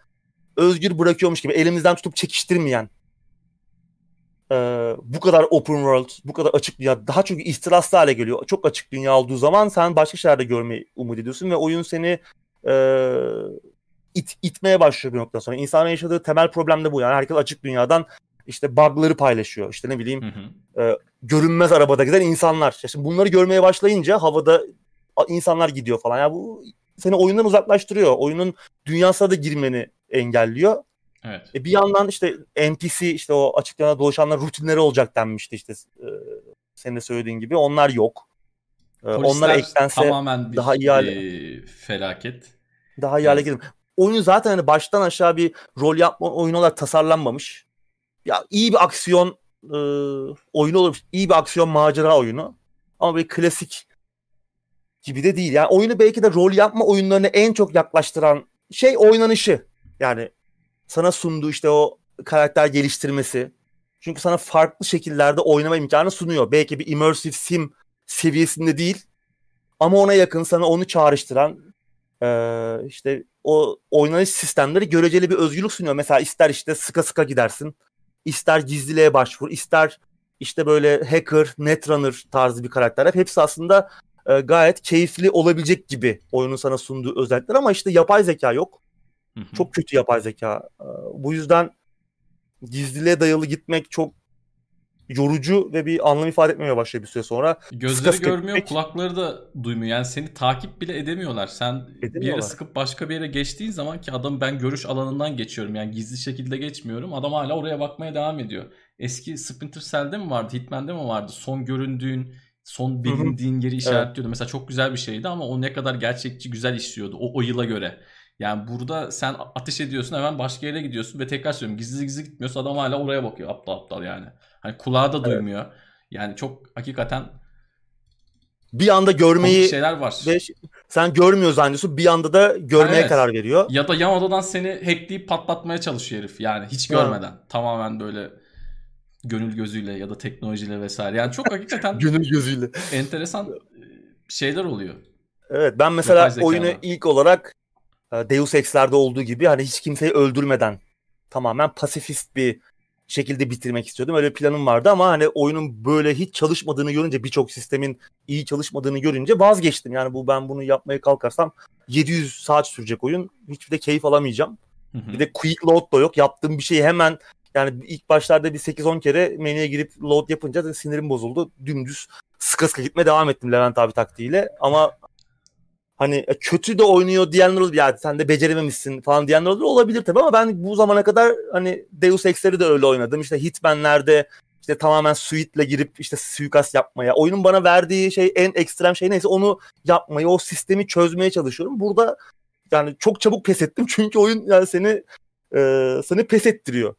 özgür bırakıyormuş gibi elimizden tutup çekiştirmeyen e, bu kadar open world, bu kadar açık dünya daha çok ihtiraslı hale geliyor. Çok açık dünya olduğu zaman sen başka şeylerde görmeyi umut ediyorsun ve oyun seni e, it, itmeye başlıyor bir noktadan sonra. İnsanın yaşadığı temel problem de bu yani. Herkes açık dünyadan işte bug'ları paylaşıyor. İşte ne bileyim hı hı. E, görünmez arabada giden insanlar. Şimdi bunları görmeye başlayınca havada insanlar gidiyor falan. Yani bu seni oyundan uzaklaştırıyor. Oyunun dünyasına da girmeni engelliyor. Evet. E bir yandan işte NPC işte o açık dünyada dolaşanlar rutinleri olacak denmişti işte e, senin de söylediğin gibi. Onlar yok. E, onlar eklense tamamen bir, daha iyi hale e, felaket. Daha iyi hale evet. gelir. Oyun zaten hani baştan aşağı bir rol yapma oyunu olarak tasarlanmamış. Ya iyi bir aksiyon e, oyunu olur. iyi bir aksiyon macera oyunu. Ama bir klasik gibi de değil. Yani oyunu belki de rol yapma oyunlarını en çok yaklaştıran şey oynanışı. Yani sana sunduğu işte o karakter geliştirmesi. Çünkü sana farklı şekillerde oynama imkanı sunuyor. Belki bir immersive sim seviyesinde değil. Ama ona yakın sana onu çağrıştıran ee, işte o oynanış sistemleri göreceli bir özgürlük sunuyor. Mesela ister işte sıka sıka gidersin. ister gizliliğe başvur. ister işte böyle hacker, netrunner tarzı bir karakter. Hepsi aslında e, gayet keyifli olabilecek gibi oyunun sana sunduğu özellikler ama işte yapay zeka yok. Hı hı. Çok kötü yapay zeka. E, bu yüzden gizliliğe dayalı gitmek çok yorucu ve bir anlam ifade etmemeye başlıyor bir süre sonra. Gözleri sıkı görmüyor, etmek... kulakları da duymuyor. Yani seni takip bile edemiyorlar. Sen bir yere sıkıp başka bir yere geçtiğin zaman ki adam ben görüş alanından geçiyorum. Yani gizli şekilde geçmiyorum. Adam hala oraya bakmaya devam ediyor. Eski Splinter Cell'de mi vardı, Hitman'de mi vardı? Son göründüğün son bilindiğin yeri işaretliyordu. Evet. Mesela çok güzel bir şeydi ama o ne kadar gerçekçi güzel işliyordu o, o yıla göre. Yani burada sen ateş ediyorsun hemen başka yere gidiyorsun ve tekrar söylüyorum gizli gizli gitmiyorsa adam hala oraya bakıyor aptal aptal yani. Hani kulağı da duymuyor. Evet. Yani çok hakikaten bir anda görmeyi şeyler var. Ve sen görmüyor zannediyorsun bir anda da görmeye evet. karar veriyor. Ya da yan odadan seni hackleyip patlatmaya çalışıyor herif yani hiç görmeden. Evet. Tamamen böyle gönül gözüyle ya da teknolojiyle vesaire. Yani çok hakikaten gönül gözüyle enteresan e, şeyler oluyor. Evet ben mesela oyunu ilk olarak Deus Ex'lerde olduğu gibi hani hiç kimseyi öldürmeden tamamen pasifist bir şekilde bitirmek istiyordum. Öyle bir planım vardı ama hani oyunun böyle hiç çalışmadığını görünce birçok sistemin iyi çalışmadığını görünce vazgeçtim. Yani bu ben bunu yapmaya kalkarsam 700 saat sürecek oyun. Hiçbir de keyif alamayacağım. Hı hı. Bir de quick load da yok. Yaptığım bir şeyi hemen yani ilk başlarda bir 8-10 kere menüye girip load yapınca da sinirim bozuldu. Dümdüz sıkı sıkı gitmeye devam ettim Levent abi taktiğiyle. Ama hani e, kötü de oynuyor diyenler olur. Ya sen de becerememişsin falan diyenler olur. Olabilir tabii ama ben bu zamana kadar hani Deus Ex'leri de öyle oynadım. İşte Hitman'lerde işte tamamen suite'le girip işte suikast yapmaya. Oyunun bana verdiği şey en ekstrem şey neyse onu yapmayı, o sistemi çözmeye çalışıyorum. Burada yani çok çabuk pes ettim çünkü oyun yani seni e, seni pes ettiriyor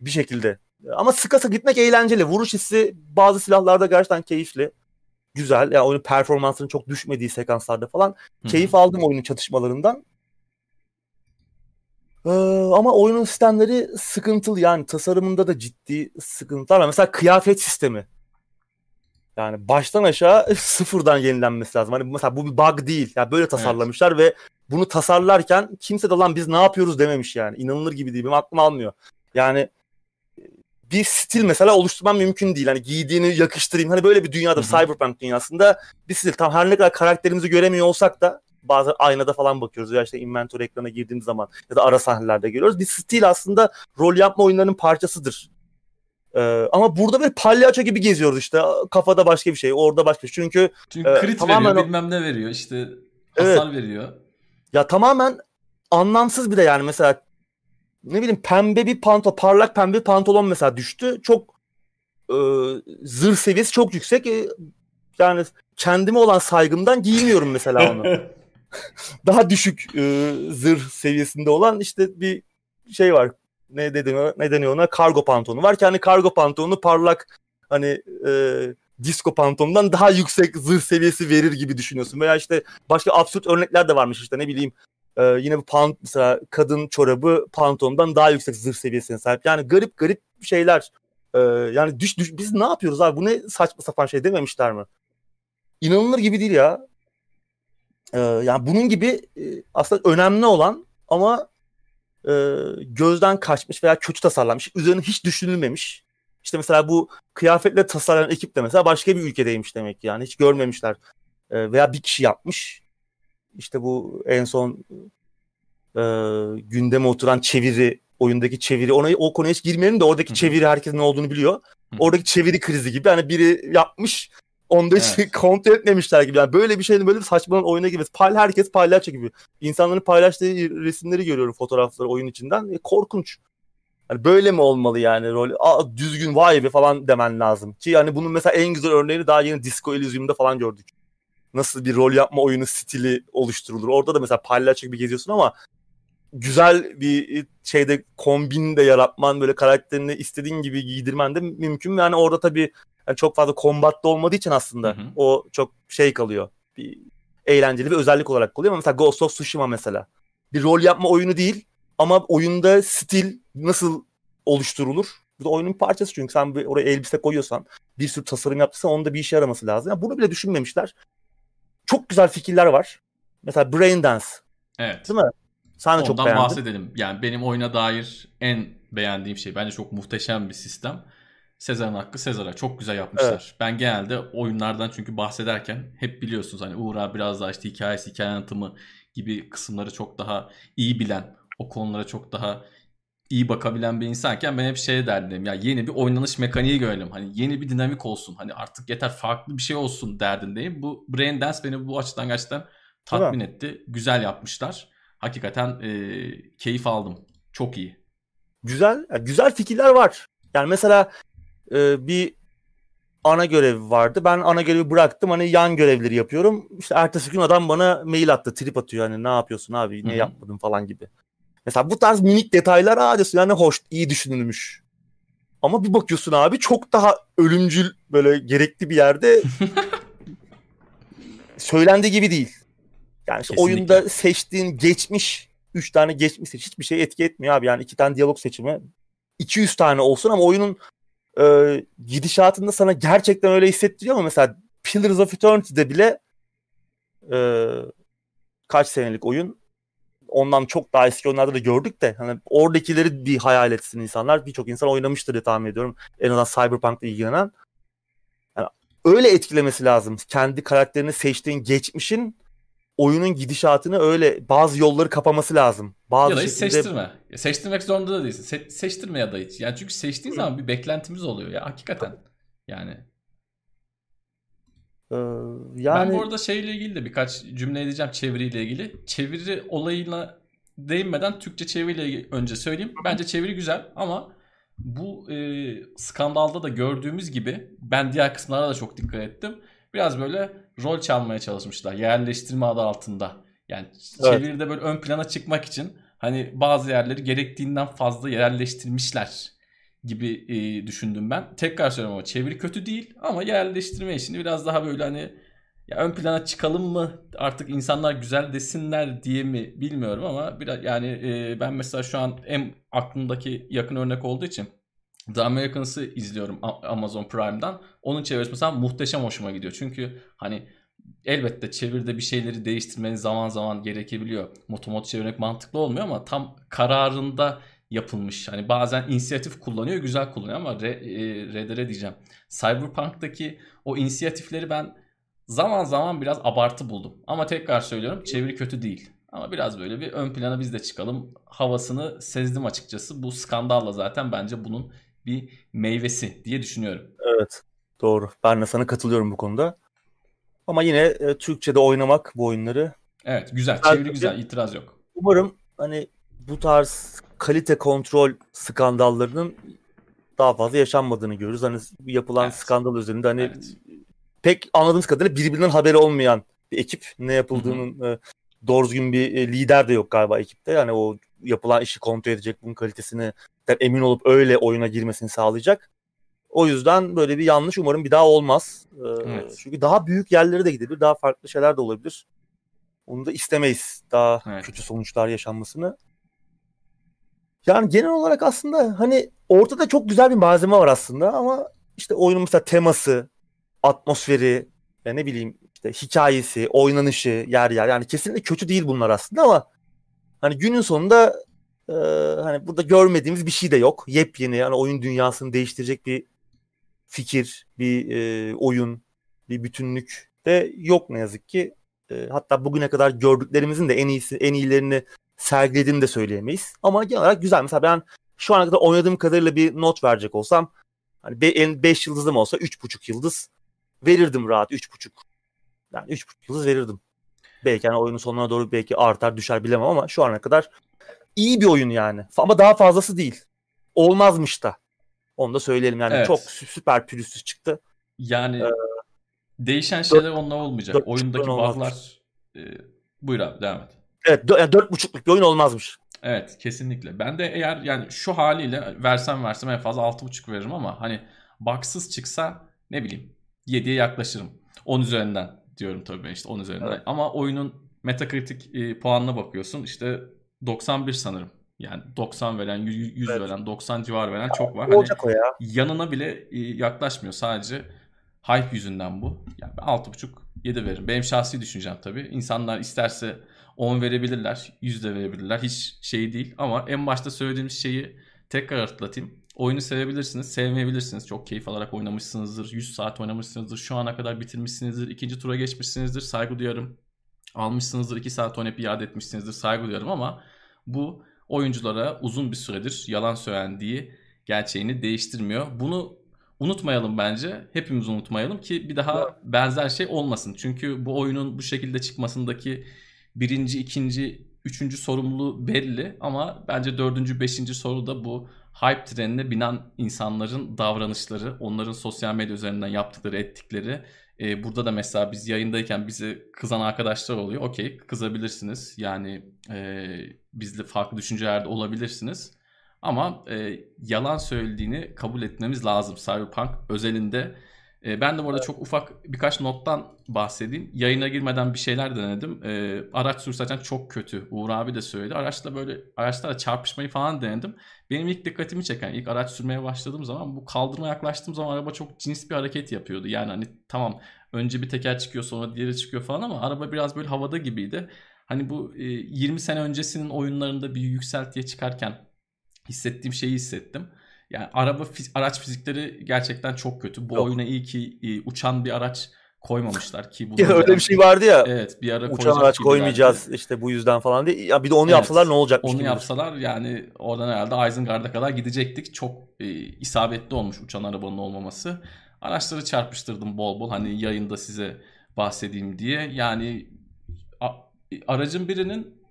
bir şekilde. Ama sıka sıka gitmek eğlenceli. Vuruş hissi bazı silahlarda gerçekten keyifli. Güzel. Yani oyunun performansının çok düşmediği sekanslarda falan. Hı-hı. Keyif aldım oyunun çatışmalarından. Ee, ama oyunun sistemleri sıkıntılı. Yani tasarımında da ciddi sıkıntılar var. Mesela kıyafet sistemi. Yani baştan aşağı sıfırdan yenilenmesi lazım. Hani mesela bu bir bug değil. Yani böyle tasarlamışlar evet. ve bunu tasarlarken kimse de lan biz ne yapıyoruz dememiş yani. İnanılır gibi değil. Benim aklım almıyor. Yani bir stil mesela oluşturmam mümkün değil. Hani giydiğini yakıştırayım. Hani böyle bir dünyada Hı-hı. cyberpunk dünyasında bir stil. Tam her ne kadar karakterimizi göremiyor olsak da bazı aynada falan bakıyoruz ya işte inventory ekrana girdiğimiz zaman ya da ara sahnelerde görüyoruz. Bir stil aslında rol yapma oyunlarının parçasıdır. Ee, ama burada böyle palyaço gibi geziyoruz işte. Kafada başka bir şey, orada başka bir şey. Çünkü, Çünkü e, crit veriyor, o... bilmem ne veriyor. işte hasar evet. veriyor. Ya tamamen anlamsız bir de yani mesela ne bileyim pembe bir pantolon, parlak pembe bir pantolon mesela düştü. Çok e, zırh seviyesi çok yüksek. E, yani kendime olan saygımdan giymiyorum mesela onu. Daha düşük e, zırh seviyesinde olan işte bir şey var. Ne deniyor, ne deniyor ona? Kargo pantolonu var ki hani kargo pantolonu parlak hani e, disco pantolonundan daha yüksek zırh seviyesi verir gibi düşünüyorsun. Veya işte başka absürt örnekler de varmış işte ne bileyim e, yine bu pant mesela kadın çorabı pantolondan daha yüksek zırh seviyesine sahip. Yani garip garip şeyler. E, yani düş, düş biz ne yapıyoruz abi? Bu ne saçma sapan şey dememişler mi? İnanılır gibi değil ya. E, yani bunun gibi e, aslında önemli olan ama e, gözden kaçmış veya kötü tasarlanmış, üzerine hiç düşünülmemiş. İşte mesela bu kıyafetle tasarlanan ekip de mesela başka bir ülkedeymiş demek ki yani hiç görmemişler. E, veya bir kişi yapmış. İşte bu en son e, gündeme oturan çeviri oyundaki çeviri ona o konuya hiç girmeyelim de oradaki Hı-hı. çeviri herkesin ne olduğunu biliyor. Hı-hı. Oradaki çeviri krizi gibi hani biri yapmış Onda hiç evet. kontrol etmemişler gibi. Yani böyle bir şeyin böyle bir saçmalan oyuna gibi. Pal herkes palyaço gibi. İnsanların paylaştığı resimleri görüyorum fotoğrafları oyun içinden. E, korkunç. Hani böyle mi olmalı yani rol? Aa, düzgün vay be falan demen lazım. Ki yani bunun mesela en güzel örneğini daha yeni Disco Elysium'da falan gördük. Nasıl bir rol yapma oyunu stili oluşturulur. Orada da mesela palyaço gibi geziyorsun ama güzel bir şeyde kombin de yaratman böyle karakterini istediğin gibi giydirmen de mümkün. Yani orada tabii yani çok fazla kombatta olmadığı için aslında hı hı. o çok şey kalıyor. Bir eğlenceli bir özellik olarak kalıyor ama mesela Ghost of Tsushima mesela. Bir rol yapma oyunu değil ama oyunda stil nasıl oluşturulur? Bu da oyunun parçası çünkü sen bir oraya elbise koyuyorsan bir sürü tasarım yaptıysan onun da bir işe yaraması lazım. Yani bunu bile düşünmemişler. Çok güzel fikirler var. Mesela Brain Dance. Evet. Değil mi? Sen de Ondan çok beğendin. bahsedelim. Yani benim oyuna dair en beğendiğim şey bence çok muhteşem bir sistem. Sezar'ın hakkı Sezar'a. Çok güzel yapmışlar. Evet. Ben genelde oyunlardan çünkü bahsederken hep biliyorsunuz hani Uğur biraz daha işte hikayesi, hikaye anlatımı gibi kısımları çok daha iyi bilen, o konulara çok daha iyi bakabilen bir insanken ben hep şey derdim ya yeni bir oynanış mekaniği görelim. Hani yeni bir dinamik olsun. Hani artık yeter farklı bir şey olsun derdindeyim. Bu Brain Dance beni bu açıdan gerçekten tatmin etti. Güzel yapmışlar. Hakikaten e, keyif aldım. Çok iyi. Güzel. Güzel fikirler var. Yani mesela e, bir ana görev vardı. Ben ana görevi bıraktım. Hani yan görevleri yapıyorum. İşte ertesi gün adam bana mail attı. Trip atıyor. Hani ne yapıyorsun abi? Hı-hı. yapmadın falan gibi. Mesela bu tarz minik detaylar adesi yani hoş, iyi düşünülmüş. Ama bir bakıyorsun abi çok daha ölümcül böyle gerekli bir yerde söylendiği gibi değil. Yani işte oyunda seçtiğin geçmiş 3 tane geçmiş seç hiçbir şey etki etmiyor abi. Yani iki tane diyalog seçimi 200 tane olsun ama oyunun e, gidişatında sana gerçekten öyle hissettiriyor ama mesela Pillars of Eternity'de bile e, kaç senelik oyun ondan çok daha eski oyunlarda da gördük de hani oradakileri bir hayal etsin insanlar. Birçok insan oynamıştır diye tahmin ediyorum. En azından Cyberpunk'la ilgilenen. Yani öyle etkilemesi lazım. Kendi karakterini seçtiğin geçmişin oyunun gidişatını öyle bazı yolları kapaması lazım. Bazı ya da hiç şekilde... seçtirme. Seçtirmek zorunda da değilsin. Se- seçtirme ya da hiç. Yani çünkü seçtiğin zaman bir beklentimiz oluyor ya hakikaten. Yani. Ee, yani... Ben bu arada şeyle ilgili de birkaç cümle edeceğim çeviriyle ilgili. Çeviri olayına değinmeden Türkçe çeviriyle önce söyleyeyim. Bence çeviri güzel ama bu e, skandalda da gördüğümüz gibi ben diğer kısımlara da çok dikkat ettim biraz böyle rol çalmaya çalışmışlar. Yerleştirme adı altında. Yani evet. çeviride böyle ön plana çıkmak için hani bazı yerleri gerektiğinden fazla yerleştirmişler gibi e, düşündüm ben. Tekrar söylüyorum ama çeviri kötü değil ama yerleştirme işini biraz daha böyle hani ya ön plana çıkalım mı artık insanlar güzel desinler diye mi bilmiyorum ama biraz yani e, ben mesela şu an en aklımdaki yakın örnek olduğu için The Americans'ı izliyorum Amazon Prime'dan. Onun çevirisi mesela muhteşem hoşuma gidiyor. Çünkü hani elbette çeviride bir şeyleri değiştirmenin zaman zaman gerekebiliyor. Motomot çevirmek mantıklı olmuyor ama tam kararında yapılmış. Hani bazen inisiyatif kullanıyor, güzel kullanıyor ama re, e, diyeceğim. Cyberpunk'taki o inisiyatifleri ben zaman zaman biraz abartı buldum. Ama tekrar söylüyorum çeviri kötü değil. Ama biraz böyle bir ön plana biz de çıkalım havasını sezdim açıkçası. Bu skandalla zaten bence bunun bir meyvesi diye düşünüyorum. Evet doğru. Ben de sana katılıyorum bu konuda. Ama yine e, Türkçe'de oynamak bu oyunları. Evet güzel. Çeviri güzel. itiraz yok. Umarım hani bu tarz kalite kontrol skandallarının daha fazla yaşanmadığını görürüz. Hani yapılan evet. skandal üzerinde hani evet. pek anladığımız kadarıyla birbirinden haberi olmayan bir ekip ne yapıldığının hı hı. E, doğru düzgün bir e, lider de yok galiba ekipte. Yani o yapılan işi kontrol edecek, bunun kalitesini emin olup öyle oyuna girmesini sağlayacak. O yüzden böyle bir yanlış umarım bir daha olmaz. Ee, evet. Çünkü daha büyük yerlere de gidebilir, daha farklı şeyler de olabilir. Onu da istemeyiz daha evet. kötü sonuçlar yaşanmasını. Yani genel olarak aslında hani ortada çok güzel bir malzeme var aslında ama işte oyunun mesela teması, atmosferi, ya ne bileyim işte hikayesi, oynanışı yer yer yani kesinlikle kötü değil bunlar aslında ama hani günün sonunda e, hani burada görmediğimiz bir şey de yok. Yepyeni yani oyun dünyasını değiştirecek bir fikir, bir e, oyun, bir bütünlük de yok ne yazık ki. E, hatta bugüne kadar gördüklerimizin de en iyisi, en iyilerini sergilediğini de söyleyemeyiz. Ama genel olarak güzel. Mesela ben şu ana kadar oynadığım kadarıyla bir not verecek olsam hani 5 yıldızım olsa 3.5 yıldız verirdim rahat 3.5. Yani 3.5 yıldız verirdim. Belki hani oyunun sonuna doğru belki artar düşer bilemem ama şu ana kadar iyi bir oyun yani. Ama daha fazlası değil. Olmazmış da. Onu da söyleyelim yani evet. çok süper pürüzsüz çıktı. Yani ee, değişen şeyler onunla olmayacak. Oyundaki bug'lar e, buyur abi devam et. Evet yani dört buçukluk bir oyun olmazmış. Evet kesinlikle. Ben de eğer yani şu haliyle versem versem en fazla altı buçuk veririm ama hani baksız çıksa ne bileyim 7'ye yaklaşırım. 10 üzerinden diyorum tabii işte 10 üzerinden. Evet. Ama oyunun Metacritic e, puanına bakıyorsun işte 91 sanırım. Yani 90 veren, 100 evet. veren, 90 civar veren çok var. Olacak hani o ya. Yanına bile e, yaklaşmıyor. Sadece hype yüzünden bu. Yani 6.5 7 veririm. Benim şahsi düşüncem tabii. İnsanlar isterse 10 verebilirler, 100 de verebilirler. Hiç şey değil ama en başta söylediğim şeyi tekrar hatırlatayım. Oyunu sevebilirsiniz, sevmeyebilirsiniz. Çok keyif alarak oynamışsınızdır. 100 saat oynamışsınızdır. Şu ana kadar bitirmişsinizdir. ikinci tura geçmişsinizdir. Saygı duyarım. Almışsınızdır. 2 saat oynayıp iade etmişsinizdir. Saygı duyarım ama bu oyunculara uzun bir süredir yalan söylendiği gerçeğini değiştirmiyor. Bunu unutmayalım bence. Hepimiz unutmayalım ki bir daha benzer şey olmasın. Çünkü bu oyunun bu şekilde çıkmasındaki birinci, ikinci, üçüncü sorumluluğu belli ama bence dördüncü, beşinci soruda bu hype trenine binen insanların davranışları, onların sosyal medya üzerinden yaptıkları, ettikleri. Ee, burada da mesela biz yayındayken bizi kızan arkadaşlar oluyor. Okey kızabilirsiniz. Yani e, bizle farklı düşüncelerde olabilirsiniz. Ama e, yalan söylediğini kabul etmemiz lazım Cyberpunk özelinde. E, ben de bu arada çok ufak birkaç nottan bahsedeyim. Yayına girmeden bir şeyler denedim. E, araç sürüşten çok kötü. Uğur abi de söyledi. Araçla böyle araçlarla çarpışmayı falan denedim. Benim ilk dikkatimi çeken ilk araç sürmeye başladığım zaman bu kaldırma yaklaştığım zaman araba çok cins bir hareket yapıyordu. Yani hani tamam önce bir teker çıkıyor sonra diğeri çıkıyor falan ama araba biraz böyle havada gibiydi. Hani bu e, 20 sene öncesinin oyunlarında bir yükseltiye çıkarken hissettiğim şeyi hissettim. Yani araba araç fizikleri gerçekten çok kötü. Bu Yok. oyuna iyi ki e, uçan bir araç koymamışlar ki bu öyle bir şey vardı ya. Evet, bir ara uçan araç koymayacağız belki. işte bu yüzden falan diye. Ya bir de onu evet, yapsalar ne olacakmış? Onu yapsalar yani oradan herhalde Isengard'a kadar gidecektik. Çok e, isabetli olmuş uçan arabanın olmaması. Araçları çarpıştırdım bol bol hani yayında size bahsedeyim diye. Yani a, aracın birinin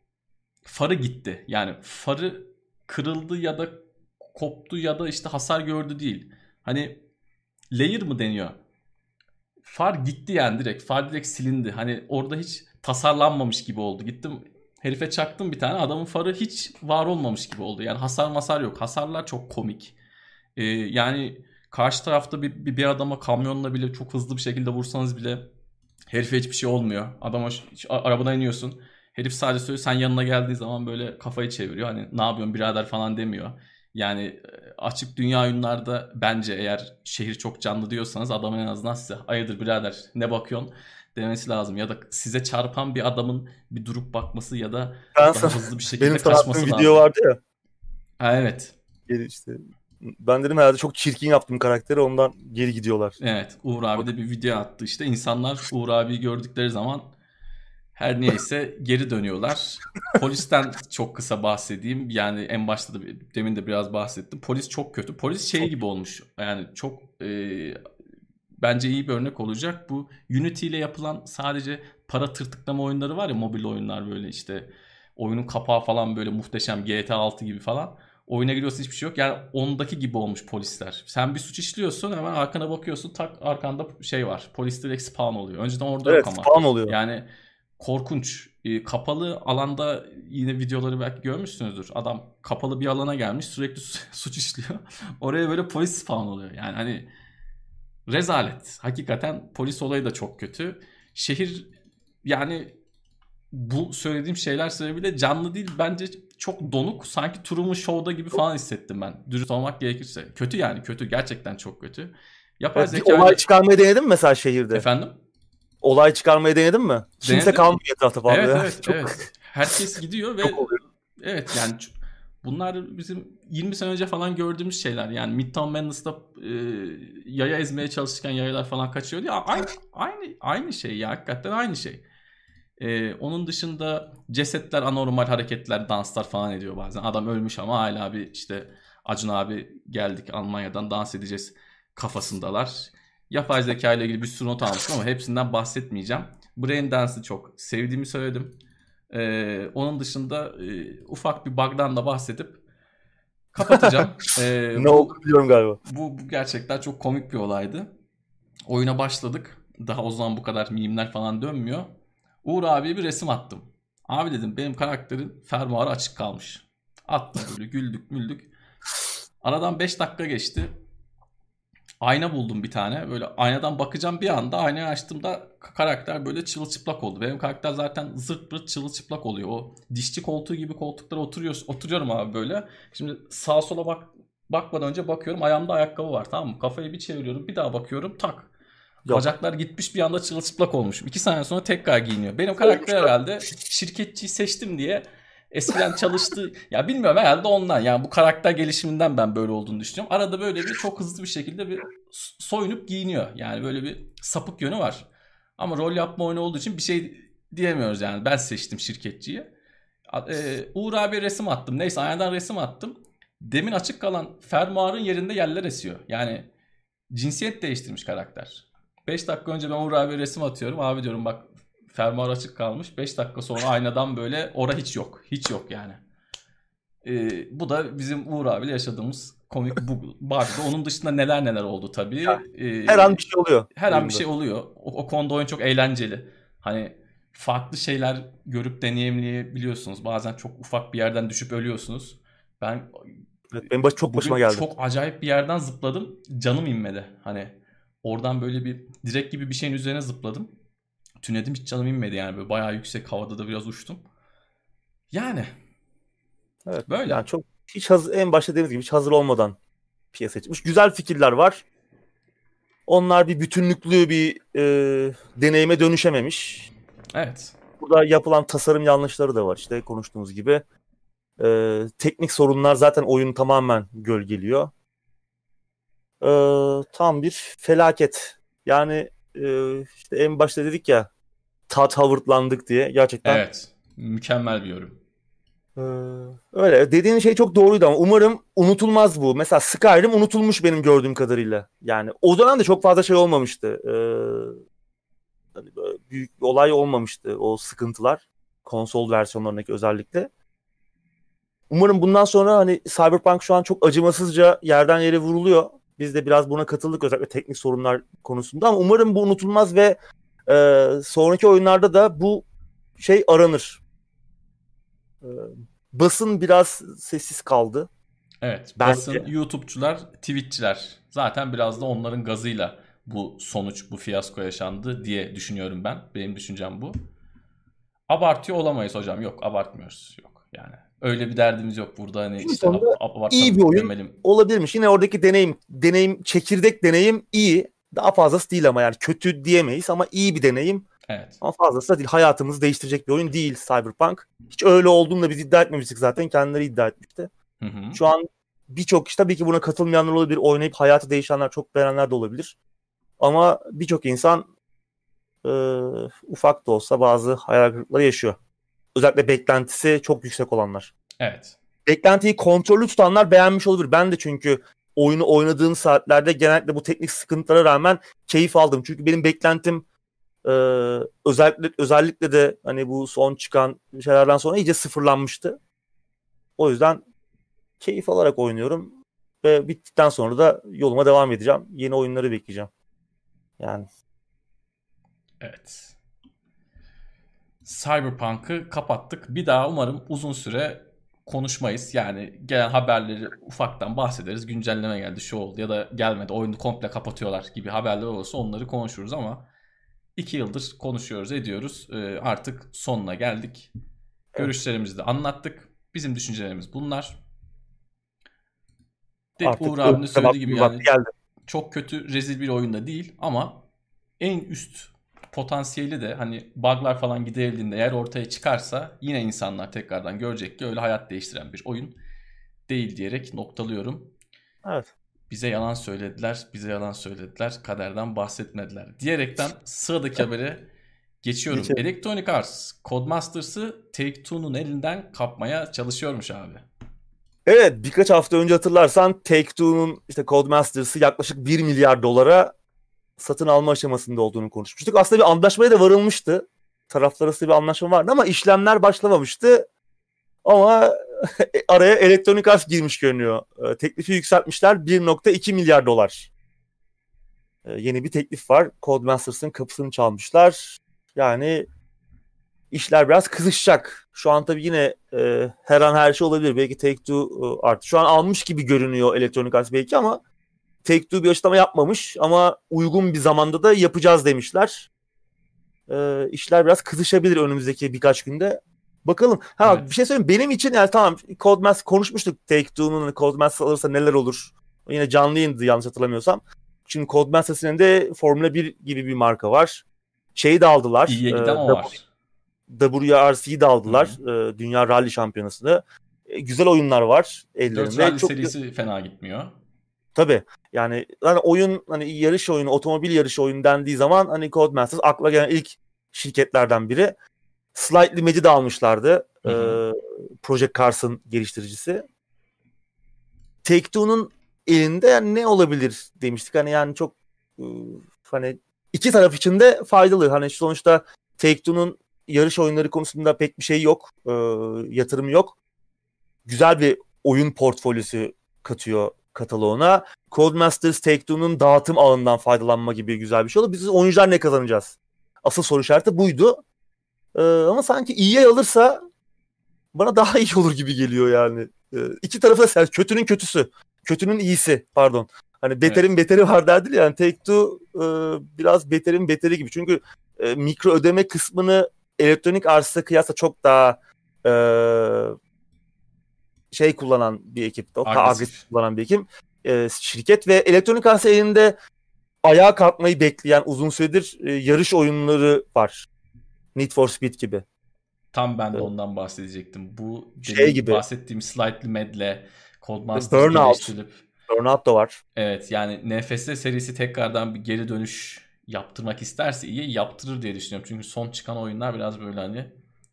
farı gitti. Yani farı kırıldı ya da koptu ya da işte hasar gördü değil. Hani layer mı deniyor? Far gitti yani direkt. Far direkt silindi. Hani orada hiç tasarlanmamış gibi oldu. Gittim herife çaktım bir tane. Adamın farı hiç var olmamış gibi oldu. Yani hasar masar yok. Hasarlar çok komik. Ee, yani karşı tarafta bir, bir, bir adama kamyonla bile çok hızlı bir şekilde vursanız bile herife hiçbir şey olmuyor. Adama arabadan iniyorsun. Herif sadece söylüyor sen yanına geldiği zaman böyle kafayı çeviriyor. Hani ne yapıyorsun birader falan demiyor. Yani açık dünya oyunlarda bence eğer şehir çok canlı diyorsanız adamın en azından size hayırdır birader ne bakıyorsun demesi lazım. Ya da size çarpan bir adamın bir durup bakması ya da ben daha hızlı bir şekilde benim kaçması lazım. video vardı ya. Ha, evet. İşte ben dedim herhalde çok çirkin yaptım karakteri ondan geri gidiyorlar. Evet Uğur abi de bir video attı işte. insanlar Uğur abiyi gördükleri zaman Her neyse geri dönüyorlar. Polisten çok kısa bahsedeyim. Yani en başta da demin de biraz bahsettim. Polis çok kötü. Polis şey gibi olmuş. Yani çok e, bence iyi bir örnek olacak. Bu Unity ile yapılan sadece para tırtıklama oyunları var ya mobil oyunlar böyle işte oyunun kapağı falan böyle muhteşem GTA 6 gibi falan. Oyuna giriyorsun hiçbir şey yok. Yani ondaki gibi olmuş polisler. Sen bir suç işliyorsun hemen arkana bakıyorsun tak arkanda şey var. Polis direkt spawn oluyor. Önceden orada evet, yok ama. spawn oluyor. Yani korkunç. E, kapalı alanda yine videoları belki görmüşsünüzdür. Adam kapalı bir alana gelmiş sürekli suç işliyor. Oraya böyle polis spawn oluyor. Yani hani rezalet. Hakikaten polis olayı da çok kötü. Şehir yani bu söylediğim şeyler sebebiyle canlı değil bence çok donuk. Sanki Truman Show'da gibi falan hissettim ben. Dürüst olmak gerekirse. Kötü yani kötü. Gerçekten çok kötü. Yapay evet, zeka... Olay çıkarmayı denedin mi mesela şehirde? Efendim? Olay çıkarmayı denedin mi? Kimse Denedim. kalmıyor etrafta falan. Evet evet, çok... evet. Herkes gidiyor ve evet yani bunlar bizim 20 sene önce falan gördüğümüz şeyler. Yani Midtown Madness'ta e, yaya ezmeye çalışırken yayalar falan kaçıyordu. Ya aynı aynı aynı şey ya hakikaten aynı şey. Ee, onun dışında cesetler anormal hareketler, danslar falan ediyor bazen. Adam ölmüş ama hala bir işte Acun abi geldik Almanya'dan dans edeceğiz kafasındalar. Yapay zeka ile ilgili bir sürü not almışım ama hepsinden bahsetmeyeceğim. Brain Dance'ı çok sevdiğimi söyledim. Ee, onun dışında e, ufak bir bug'dan da bahsedip kapatacağım. ee, ne oldu biliyorum galiba. Bu, bu gerçekten çok komik bir olaydı. Oyuna başladık. Daha o zaman bu kadar mimler falan dönmüyor. Uğur abiye bir resim attım. Abi dedim benim karakterin fermuarı açık kalmış. Attım böyle güldük müldük. Aradan 5 dakika geçti. Ayna buldum bir tane. Böyle aynadan bakacağım bir anda aynayı açtığımda karakter böyle çırılçıplak oldu. Benim karakter zaten zırt pırt çırılçıplak oluyor. O dişçi koltuğu gibi koltuklara oturuyor, oturuyorum abi böyle. Şimdi sağa sola bak bakmadan önce bakıyorum ayağımda ayakkabı var tamam mı? Kafayı bir çeviriyorum bir daha bakıyorum tak. Yok. Bacaklar gitmiş bir anda çırılçıplak olmuş. İki saniye sonra tekrar giyiniyor. Benim karakter herhalde şirketçiyi seçtim diye eskiden çalıştı. ya bilmiyorum herhalde ondan. Yani bu karakter gelişiminden ben böyle olduğunu düşünüyorum. Arada böyle bir çok hızlı bir şekilde bir soyunup giyiniyor. Yani böyle bir sapık yönü var. Ama rol yapma oyunu olduğu için bir şey diyemiyoruz yani. Ben seçtim şirketçiyi. Ee, Uğur abi resim attım. Neyse aynadan resim attım. Demin açık kalan fermuarın yerinde yerler esiyor. Yani cinsiyet değiştirmiş karakter. 5 dakika önce ben Uğur abi resim atıyorum. Abi diyorum bak fermuar açık kalmış. 5 dakika sonra aynadan böyle ora hiç yok. Hiç yok yani. Ee, bu da bizim Uğur abiyle yaşadığımız komik bu vardı. Onun dışında neler neler oldu tabii. Ee, her an bir şey oluyor. Her an bir şey oluyor. O, o konuda oyun çok eğlenceli. Hani farklı şeyler görüp deneyimleyebiliyorsunuz. Bazen çok ufak bir yerden düşüp ölüyorsunuz. Ben evet, benim baş, çok başıma geldi. Çok acayip bir yerden zıpladım. Canım inmedi. Hani Oradan böyle bir direk gibi bir şeyin üzerine zıpladım. Tünedim hiç canım inmedi yani böyle bayağı yüksek havada da biraz uçtum. Yani. Evet. Böyle. Yani çok hiç hazır, en başta dediğimiz gibi hiç hazır olmadan piyasa çıkmış. Güzel fikirler var. Onlar bir bütünlüklü bir e, deneyime dönüşememiş. Evet. Burada yapılan tasarım yanlışları da var işte konuştuğumuz gibi. E, teknik sorunlar zaten oyunu tamamen gölgeliyor e, tam bir felaket. Yani e, işte en başta dedik ya tat Howard'landık diye gerçekten. Evet. Mükemmel bir yorum. Ee, öyle. Dediğin şey çok doğruydu ama umarım unutulmaz bu. Mesela Skyrim unutulmuş benim gördüğüm kadarıyla. Yani o zaman da çok fazla şey olmamıştı. Ee, hani büyük bir olay olmamıştı o sıkıntılar. Konsol versiyonlarındaki özellikle. Umarım bundan sonra hani Cyberpunk şu an çok acımasızca yerden yere vuruluyor. Biz de biraz buna katıldık özellikle teknik sorunlar konusunda ama umarım bu unutulmaz ve e, sonraki oyunlarda da bu şey aranır. E, basın biraz sessiz kaldı. Evet, Bence. basın, YouTube'cular, Twitch'çiler zaten biraz da onların gazıyla bu sonuç, bu fiyasko yaşandı diye düşünüyorum ben. Benim düşüncem bu. Abartıyor olamayız hocam. Yok, abartmıyoruz. Yok yani. Öyle bir derdimiz yok burada hani Şimdi işte ab- iyi bir oyun gömelim. olabilirmiş. Yine oradaki deneyim, deneyim çekirdek deneyim iyi. Daha fazlası değil ama yani kötü diyemeyiz ama iyi bir deneyim. Evet. Ama fazlası da değil. Hayatımızı değiştirecek bir oyun değil Cyberpunk. Hiç öyle olduğunu da biz iddia etmemiştik zaten. Kendileri iddia etmişti. Hı hı. Şu an birçok kişi tabii ki buna katılmayanlar olabilir. Oynayıp hayatı değişenler çok beğenenler de olabilir. Ama birçok insan e, ufak da olsa bazı hayal kırıklıkları yaşıyor. Özellikle beklentisi çok yüksek olanlar. Evet. Beklentiyi kontrollü tutanlar beğenmiş olabilir. Ben de çünkü oyunu oynadığım saatlerde genellikle bu teknik sıkıntılara rağmen keyif aldım. Çünkü benim beklentim e, özellikle özellikle de hani bu son çıkan şeylerden sonra iyice sıfırlanmıştı. O yüzden keyif alarak oynuyorum ve bittikten sonra da yoluma devam edeceğim. Yeni oyunları bekleyeceğim. Yani. Evet. Cyberpunk'ı kapattık. Bir daha umarım uzun süre konuşmayız. Yani gelen haberleri ufaktan bahsederiz. Güncelleme geldi, şu oldu ya da gelmedi. Oyunu komple kapatıyorlar gibi haberler olursa onları konuşuruz ama iki yıldır konuşuyoruz, ediyoruz. Ee, artık sonuna geldik. Görüşlerimizi de anlattık. Bizim düşüncelerimiz bunlar. De Artık Uğur abinin söylediği gibi yani geldi. çok kötü rezil bir oyunda değil ama en üst potansiyeli de hani bug'lar falan giderildiğinde eğer ortaya çıkarsa yine insanlar tekrardan görecek ki öyle hayat değiştiren bir oyun değil diyerek noktalıyorum. Evet. Bize yalan söylediler, bize yalan söylediler, kaderden bahsetmediler diyerekten sıradaki habere geçiyorum. Geçelim. Electronic Arts, Codemasters'ı Take-Two'nun elinden kapmaya çalışıyormuş abi. Evet birkaç hafta önce hatırlarsan Take-Two'nun işte Codemasters'ı yaklaşık 1 milyar dolara satın alma aşamasında olduğunu konuşmuştuk. Aslında bir anlaşmaya da varılmıştı. Taraflar arasında bir anlaşma vardı ama işlemler başlamamıştı. Ama araya elektronik arz girmiş görünüyor. Ee, teklifi yükseltmişler 1.2 milyar dolar. Ee, yeni bir teklif var. Codemasters'ın kapısını çalmışlar. Yani işler biraz kızışacak. Şu an tabii yine e, her an her şey olabilir. Belki Take-Two e, artık şu an almış gibi görünüyor elektronik arz belki ama Take-Two bir açıklama yapmamış ama uygun bir zamanda da yapacağız demişler. E, işler biraz kızışabilir önümüzdeki birkaç günde. Bakalım. Ha evet. bir şey söyleyeyim. Benim için yani tamam Codemaster konuşmuştuk Take-Two'nun Codemaster alırsa neler olur. Yine canlı yayındı yanlış hatırlamıyorsam. Şimdi Codemaster'ın de Formula 1 gibi bir marka var. Şeyi de aldılar. İyiye giden ee, o var. WRC'yi de aldılar. E, Dünya Rally Şampiyonası'nı. E, güzel oyunlar var ellerinde. 4 Rally çok... serisi fena gitmiyor. Tabii. Yani hani oyun hani yarış oyunu, otomobil yarış oyunu dendiği zaman hani Codemasters akla gelen ilk şirketlerden biri. Slightly Mad'i de almışlardı. Hı hı. E, Project Cars'ın geliştiricisi. Take-Two'nun elinde yani ne olabilir demiştik. Hani yani çok e, hani iki taraf için de faydalı. Hani sonuçta Take-Two'nun yarış oyunları konusunda pek bir şey yok. E, yatırım yok. Güzel bir oyun portfolyosu katıyor kataloğuna. Codemasters Take-Two'nun dağıtım ağından faydalanma gibi güzel bir şey oldu. Biz oyuncular ne kazanacağız? Asıl soru işareti buydu. Ee, ama sanki iyiye alırsa bana daha iyi olur gibi geliyor yani. Ee, iki tarafı da kötünün kötüsü. Kötünün iyisi pardon. Hani beterin evet. beteri var derdi ya. Yani Take-Two e, biraz beterin beteri gibi. Çünkü e, mikro ödeme kısmını elektronik arzsa kıyasla çok daha e, şey kullanan bir ekip. O agresif kullanan bir ekip. E, şirket ve elektronik arsa elinde ayağa kalkmayı bekleyen uzun süredir e, yarış oyunları var. Need for Speed gibi. Tam ben de evet. ondan bahsedecektim. Bu şey gibi bahsettiğim Slightly Mad'le Codemasters Burnout. Burnout da var. Evet yani NFS serisi tekrardan bir geri dönüş yaptırmak isterse iyi yaptırır diye düşünüyorum. Çünkü son çıkan oyunlar biraz böyle hani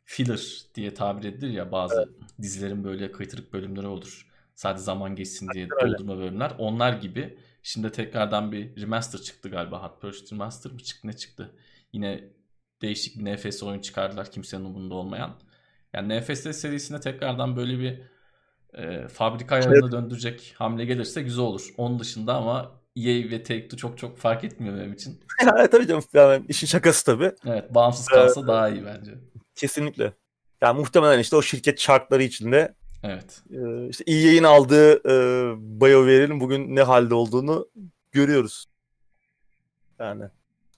filler diye tabir edilir ya bazı evet. Dizilerin böyle kıytırık bölümleri olur. Sadece zaman geçsin diye Öyle. doldurma bölümler. Onlar gibi şimdi tekrardan bir remaster çıktı galiba. Hot Pursuit Remaster mı çıktı ne çıktı? Yine değişik bir NFS oyun çıkardılar kimsenin umurunda olmayan. Yani NFS serisine tekrardan böyle bir e, fabrika ayarına evet. döndürecek hamle gelirse güzel olur. Onun dışında ama EA ve Take-Two çok çok fark etmiyor benim için. Yani tabii canım yani işin şakası tabii. Evet bağımsız kalsa ee, daha iyi bence. Kesinlikle. Yani muhtemelen işte o şirket şartları içinde Evet. E, işte EA'in aldığı e, BioWare'in bugün ne halde olduğunu görüyoruz. Yani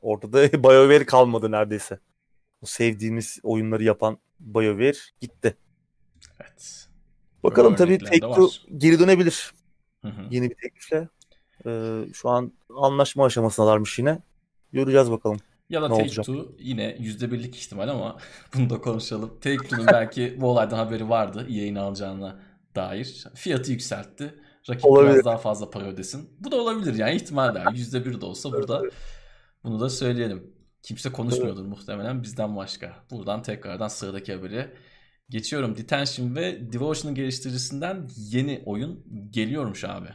ortada BioWare kalmadı neredeyse. O sevdiğimiz oyunları yapan BioWare gitti. Evet. Bakalım tabii Take-Two geri dönebilir. Hı hı. Yeni bir teklifle. Ee, şu an anlaşma aşamasındalarmış yine. Göreceğiz bakalım. Ya da Take-Two yine %1'lik ihtimal ama bunu da konuşalım. Take-Two'nun belki bu olaydan haberi vardı EA'ini alacağına dair. Fiyatı yükseltti. Rakip olabilir. biraz daha fazla para ödesin. Bu da olabilir yani ihtimal der. %1 de olsa burada bunu da söyleyelim. Kimse konuşmuyordur muhtemelen bizden başka. Buradan tekrardan sıradaki haberi geçiyorum. Detention ve Devotion'un geliştiricisinden yeni oyun geliyormuş abi.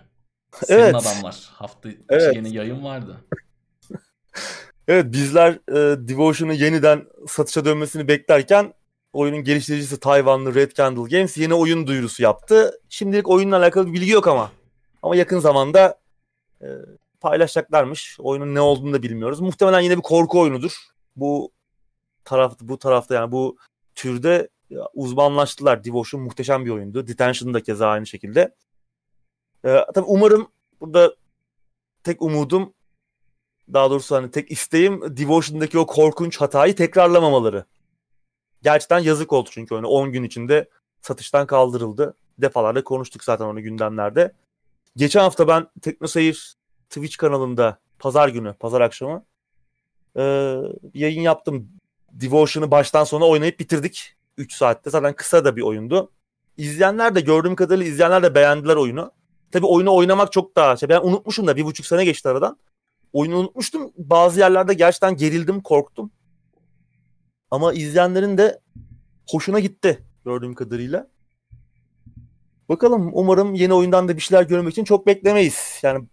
Senin evet. adamlar. Hafta evet. yeni yayın vardı. evet bizler e, Devotion'un yeniden satışa dönmesini beklerken oyunun geliştiricisi Tayvanlı Red Candle Games yeni oyun duyurusu yaptı. Şimdilik oyunla alakalı bir bilgi yok ama. Ama yakın zamanda e, paylaşacaklarmış. Oyunun ne olduğunu da bilmiyoruz. Muhtemelen yine bir korku oyunudur. Bu taraf bu tarafta yani bu türde uzmanlaştılar. Devotion muhteşem bir oyundu. Detention da keza aynı şekilde. Ee, tabii umarım burada tek umudum daha doğrusu hani tek isteğim Devotion'daki o korkunç hatayı tekrarlamamaları. Gerçekten yazık oldu çünkü oyunu 10 gün içinde satıştan kaldırıldı. Defalarla konuştuk zaten onu gündemlerde. Geçen hafta ben TeknoSeyir Twitch kanalında pazar günü, pazar akşamı e, yayın yaptım. Devotion'ı baştan sona oynayıp bitirdik. 3 saatte. Zaten kısa da bir oyundu. İzleyenler de gördüğüm kadarıyla izleyenler de beğendiler oyunu. Tabii oyunu oynamak çok daha şey. Ben unutmuşum da bir buçuk sene geçti aradan. Oyunu unutmuştum. Bazı yerlerde gerçekten gerildim, korktum. Ama izleyenlerin de hoşuna gitti gördüğüm kadarıyla. Bakalım umarım yeni oyundan da bir şeyler görmek için çok beklemeyiz. Yani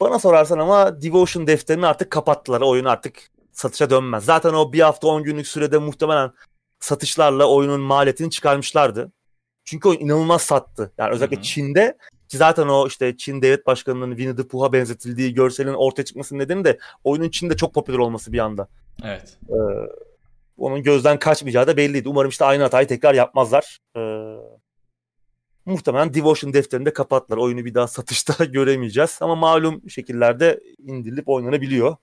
bana sorarsan ama Devotion defterini artık kapattılar. Oyun artık satışa dönmez. Zaten o bir hafta 10 günlük sürede muhtemelen satışlarla oyunun maliyetini çıkarmışlardı. Çünkü oyun inanılmaz sattı. Yani özellikle Hı-hı. Çin'de ki zaten o işte Çin devlet başkanının Winnie the Pooh'a benzetildiği görselin ortaya çıkmasının nedeni de oyunun Çin'de çok popüler olması bir anda. Evet. Ee, onun gözden kaçmayacağı da belliydi. Umarım işte aynı hatayı tekrar yapmazlar. Ee, muhtemelen Devotion defterinde kapattılar. Oyunu bir daha satışta göremeyeceğiz. Ama malum şekillerde indirilip oynanabiliyor.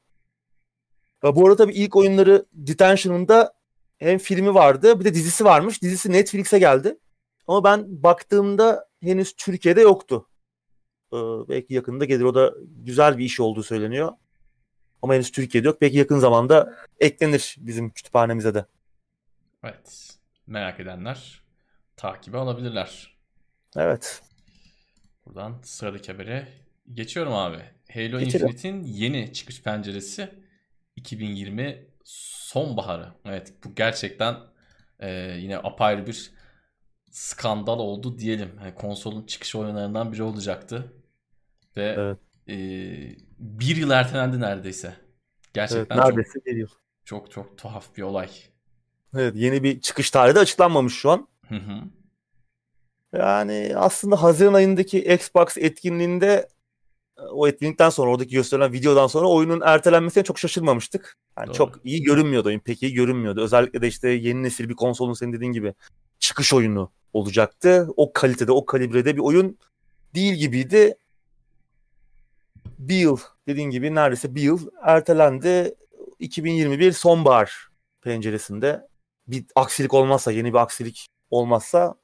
Ve bu arada tabii ilk oyunları Detention'ın da hem filmi vardı bir de dizisi varmış. Dizisi Netflix'e geldi. Ama ben baktığımda henüz Türkiye'de yoktu. Ee, belki yakında gelir. O da güzel bir iş olduğu söyleniyor. Ama henüz Türkiye'de yok. Belki yakın zamanda eklenir bizim kütüphanemize de. Evet. Merak edenler takibi alabilirler. Evet. Buradan sıradaki habere geçiyorum abi. Halo Geçelim. Infinite'in yeni çıkış penceresi 2020 sonbaharı. Evet bu gerçekten e, yine apayrı bir skandal oldu diyelim. Yani konsolun çıkış oyunlarından biri olacaktı. Ve evet. e, bir yıl ertelendi neredeyse. Gerçekten evet, neredeyse çok, bir yıl. Çok çok tuhaf bir olay. Evet yeni bir çıkış tarihi de açıklanmamış şu an. Hı hı. Yani aslında Haziran ayındaki Xbox etkinliğinde o etkinlikten sonra oradaki gösterilen videodan sonra oyunun ertelenmesine çok şaşırmamıştık. Yani çok iyi görünmüyordu oyun. Pek iyi görünmüyordu. Özellikle de işte yeni nesil bir konsolun senin dediğin gibi çıkış oyunu olacaktı. O kalitede, o kalibrede bir oyun değil gibiydi. Bir yıl dediğin gibi neredeyse bir yıl ertelendi. 2021 sonbahar penceresinde bir aksilik olmazsa, yeni bir aksilik olmazsa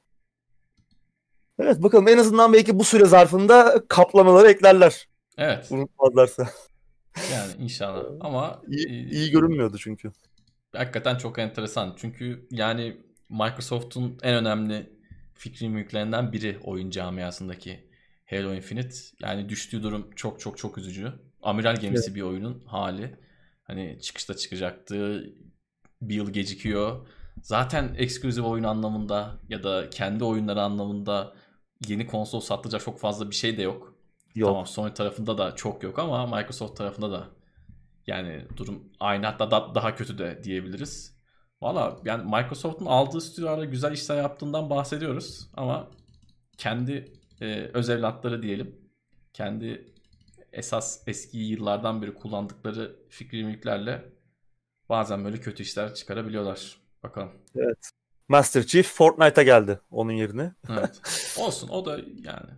Evet bakalım en azından belki bu süre zarfında kaplamaları eklerler. Evet. Unutmazlarsa. Yani inşallah ama iyi, e, iyi görünmüyordu çünkü. Hakikaten çok enteresan. Çünkü yani Microsoft'un en önemli fikri mülklerinden biri oyun camiasındaki Halo Infinite. Yani düştüğü durum çok çok çok üzücü. Amiral gemisi evet. bir oyunun hali. Hani çıkışta çıkacaktı. Bir yıl gecikiyor. Zaten ekskluzif oyun anlamında ya da kendi oyunları anlamında yeni konsol satılacak çok fazla bir şey de yok. Yok. Tamam Sony tarafında da çok yok ama Microsoft tarafında da yani durum aynı hatta da, daha kötü de diyebiliriz. Valla yani Microsoft'un aldığı stüdyolarda güzel işler yaptığından bahsediyoruz ama kendi e, öz evlatları diyelim. Kendi esas eski yıllardan beri kullandıkları fikri mülklerle bazen böyle kötü işler çıkarabiliyorlar. Bakalım. Evet. Master Chief Fortnite'a geldi onun yerine. Evet. Olsun o da yani.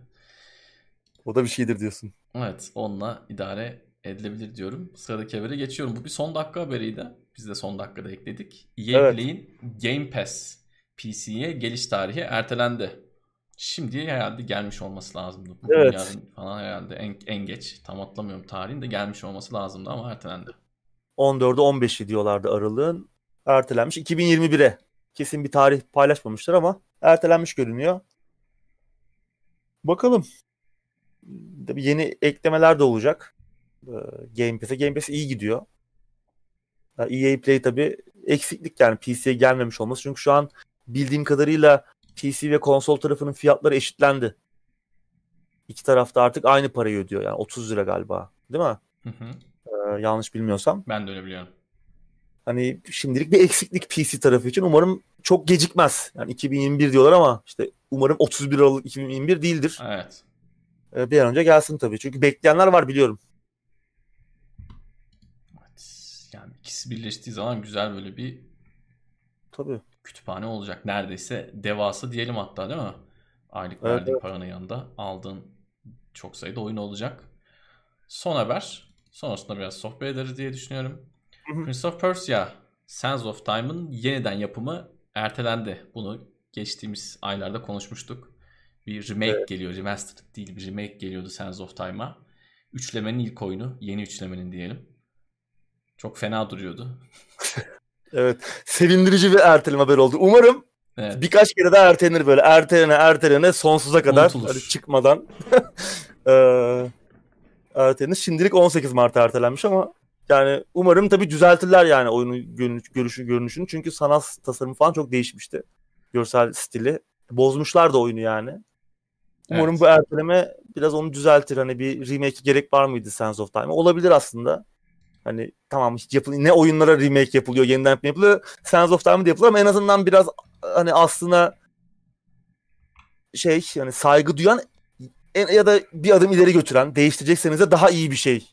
O da bir şeydir diyorsun. Evet onunla idare edilebilir diyorum. Sıradaki habere geçiyorum. Bu bir son dakika haberiydi. Biz de son dakikada ekledik. EA evet. Play'in Game Pass PC'ye geliş tarihi ertelendi. Şimdi herhalde gelmiş olması lazımdı. Bugün evet. yarın falan herhalde en, en geç. Tam atlamıyorum tarihin de gelmiş olması lazımdı ama ertelendi. 14'ü 15'i diyorlardı aralığın. Ertelenmiş 2021'e kesin bir tarih paylaşmamışlar ama ertelenmiş görünüyor. Bakalım. Tabii yeni eklemeler de olacak. Ee, Game Pass'e. Game Pass iyi gidiyor. EA Play tabii eksiklik yani PC'ye gelmemiş olması. Çünkü şu an bildiğim kadarıyla PC ve konsol tarafının fiyatları eşitlendi. İki tarafta artık aynı parayı ödüyor yani 30 lira galiba. Değil mi? Hı hı. Ee, yanlış bilmiyorsam. Ben de öyle biliyorum. Hani şimdilik bir eksiklik PC tarafı için. Umarım çok gecikmez. Yani 2021 diyorlar ama işte umarım 31 Aralık 2021 değildir. Evet. Ee, bir an önce gelsin tabii. Çünkü bekleyenler var biliyorum. evet. Yani ikisi birleştiği zaman güzel böyle bir Tabii. kütüphane olacak. Neredeyse devasa diyelim hatta değil mi? Aylık Evet, verdiğin evet. paranın yanında aldığın çok sayıda oyun olacak. Son haber. Sonrasında biraz sohbet ederiz diye düşünüyorum. Prince of Persia Sands of Time'ın yeniden yapımı ertelendi. Bunu geçtiğimiz aylarda konuşmuştuk. Bir remake geliyor. Remastered değil bir remake geliyordu Sands of Time'a. Üçlemenin ilk oyunu. Yeni üçlemenin diyelim. Çok fena duruyordu. Evet. Sevindirici bir erteleme haberi oldu. Umarım Evet. birkaç kere daha ertelenir böyle. Ertelene ertelene sonsuza kadar. Unutulur. Hani çıkmadan. Eee ertelenir. Şimdilik 18 Mart'a ertelenmiş ama yani umarım tabii düzeltirler yani oyunun görünüş, görüşü, görünüşünü. Çünkü sanat tasarımı falan çok değişmişti. Görsel stili. Bozmuşlar da oyunu yani. Umarım Evet. bu erteleme biraz onu düzeltir. Hani bir remake gerek var mıydı Sands of Time'a? Olabilir aslında. Hani tamam hiç yapıl ne oyunlara remake yapılıyor, yeniden yapılıyor. Sands of Time'da yapılıyor ama en azından biraz hani aslına şey yani saygı duyan en- ya da bir adım ileri götüren, değiştirecekseniz de daha iyi bir şey.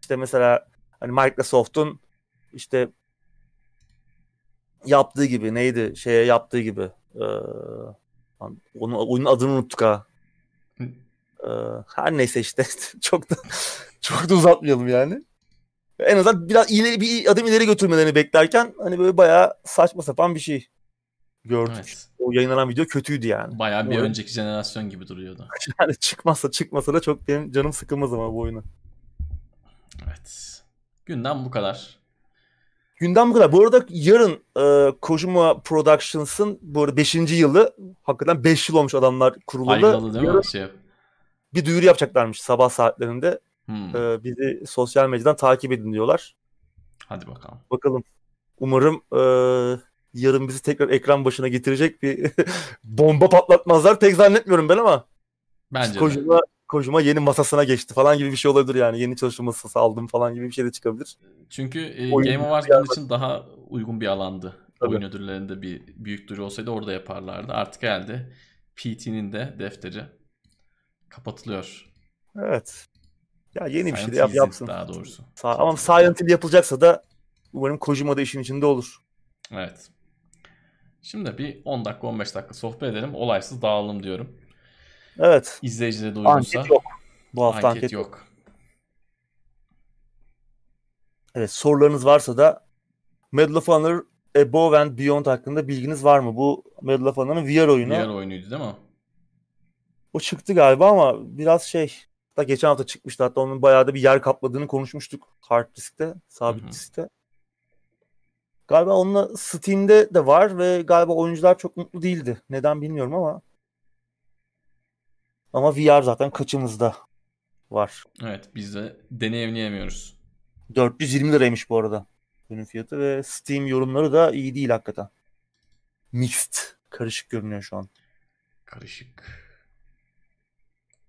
İşte mesela hani Microsoft'un işte yaptığı gibi neydi şeye yaptığı gibi ee, onun oyunun adını unuttuk ha. Ee, her neyse işte çok da çok da uzatmayalım yani. En azından biraz ileri bir adım ileri götürmelerini beklerken hani böyle bayağı saçma sapan bir şey gördük. Evet. O yayınlanan video kötüydü yani. Bayağı bir Umarım. önceki jenerasyon gibi duruyordu. Yani çıkmazsa çıkmasa da çok benim canım sıkılmaz ama bu oyunu. Evet. Gündem bu kadar. Gündem bu kadar. Bu arada yarın e, Kojima Productions'ın bu arada 5. yılı hakikaten 5 yıl olmuş adamlar kurulalı. Ayrılalı değil Yarın mi? Şey. bir duyuru yapacaklarmış sabah saatlerinde. Hmm. E, bizi sosyal medyadan takip edin diyorlar. Hadi bakalım. Bakalım. Umarım e, yarın bizi tekrar ekran başına getirecek bir bomba patlatmazlar. Pek zannetmiyorum ben ama Bence de. Kojima, Kojima yeni masasına geçti falan gibi bir şey olabilir yani. Yeni çalışma masası aldım falan gibi bir şey de çıkabilir. Çünkü e, Oyun Game Awards bunun için daha uygun bir alandı. Tabii. Oyun ödüllerinde bir büyük duyuru olsaydı orada yaparlardı. Artık geldi. PT'nin de defteri kapatılıyor. Evet. Ya yeni bir şey de Silent yap, yapsın. Daha doğrusu. Sa- ama Silent Hill yapılacaksa da umarım Kojima da işin içinde olur. Evet. Şimdi bir 10 dakika 15 dakika sohbet edelim. Olaysız dağılalım diyorum. Evet. İzleyicilere de uygunsa. Anket yok. Bu hafta Anket anket, yok. yok. Evet sorularınız varsa da Medal of Honor Above and Beyond hakkında bilginiz var mı? Bu Medal of Honor'ın VR oyunu. VR oyunuydu değil mi? O çıktı galiba ama biraz şey da geçen hafta çıkmıştı. Hatta onun bayağı da bir yer kapladığını konuşmuştuk hard diskte, sabit Hı hı. diskte. Galiba onunla Steam'de de var ve galiba oyuncular çok mutlu değildi. Neden bilmiyorum ama ama VR zaten kaçımızda var. Evet biz de deneyimleyemiyoruz. 420 liraymış bu arada ürün fiyatı ve Steam yorumları da iyi değil hakikaten. Mixed. Karışık görünüyor şu an. Karışık.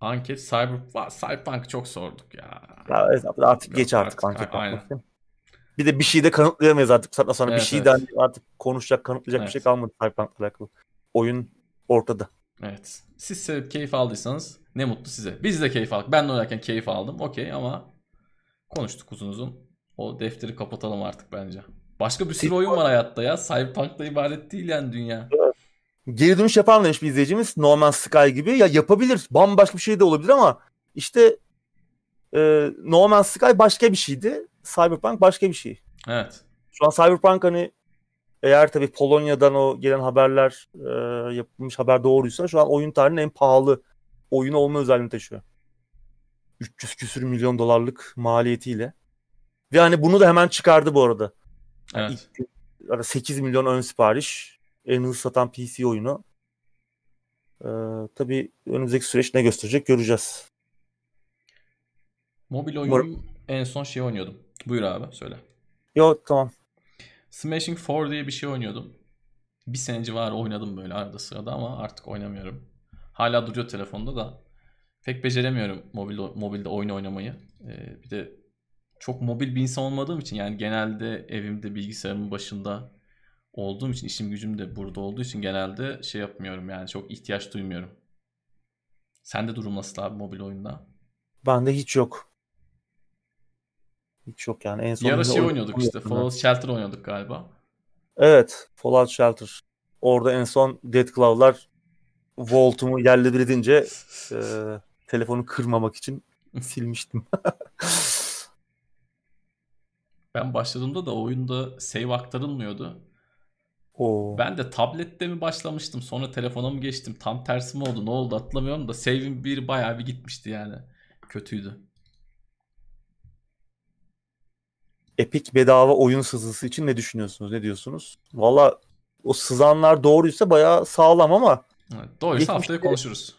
Anket Cyber Cyberpunk çok sorduk ya. Ya evet, artık Yok, geç artık, artık, anket aynen. yapmak. Bir de bir şey de kanıtlayamayız artık. Sonra Evet, bir şey evet. artık konuşacak, kanıtlayacak bir şey Evet. kalmadı Cyberpunk'la alakalı. Oyun ortada. Evet. Siz sevip keyif aldıysanız ne mutlu size. Biz de keyif aldık. Ben de oynarken keyif aldım. Okey ama konuştuk uzun uzun. O defteri kapatalım artık bence. Başka bir sürü oyun var hayatta ya. Cyberpunk'la ibaret değil yani dünya. Geri dönüş yapar mı demiş bir izleyicimiz. No Man's Sky gibi. Ya yapabilir. Bambaşka bir şey de olabilir ama işte e, No Man's Sky başka bir şeydi. Cyberpunk başka bir şey. Evet. Şu an Cyberpunk hani eğer tabii Polonya'dan o gelen haberler e, yapılmış haber doğruysa şu an oyun tarihinin en pahalı oyunu olma özelliğini taşıyor. 300 küsür milyon dolarlık maliyetiyle. Ve hani bunu da hemen çıkardı bu arada. Yani Evet. ilk gün- ara 8 milyon ön sipariş. En hızlı satan PC oyunu. Ee, tabii önümüzdeki süreç ne gösterecek göreceğiz. Mobil oyun en son şey oynuyordum. Buyur abi söyle. Yok tamam. Smashing 4 diye bir şey oynuyordum. Bir sene civarı oynadım böyle arada sırada ama artık oynamıyorum. Hala duruyor telefonda da. Pek beceremiyorum mobilde, mobilde oyun oynamayı. Ee, bir de çok mobil bir insan olmadığım için yani genelde evimde bilgisayarımın başında olduğum için işim gücüm de burada olduğu için genelde şey yapmıyorum yani çok ihtiyaç duymuyorum. Sende durum nasıl abi mobil oyunda? Bende hiç yok. Hiç yok yani. En son ara şey oynuyorduk işte. Fallout Shelter oynuyorduk galiba. Evet. Fallout Shelter. Orada en son Dead Claw'lar Volt'umu yerle bir edince e, telefonu kırmamak için silmiştim. ben başladığımda da oyunda save aktarılmıyordu. Oo. Ben de tablette mi başlamıştım sonra telefona mı geçtim tam tersi mi oldu ne oldu hatırlamıyorum da save'im bir bayağı bir gitmişti yani. Kötüydü. Epic bedava oyun sızısı için ne düşünüyorsunuz? Ne diyorsunuz? Valla o sızanlar doğruysa bayağı sağlam ama evet, doğruysa geçmişte, haftaya konuşuruz.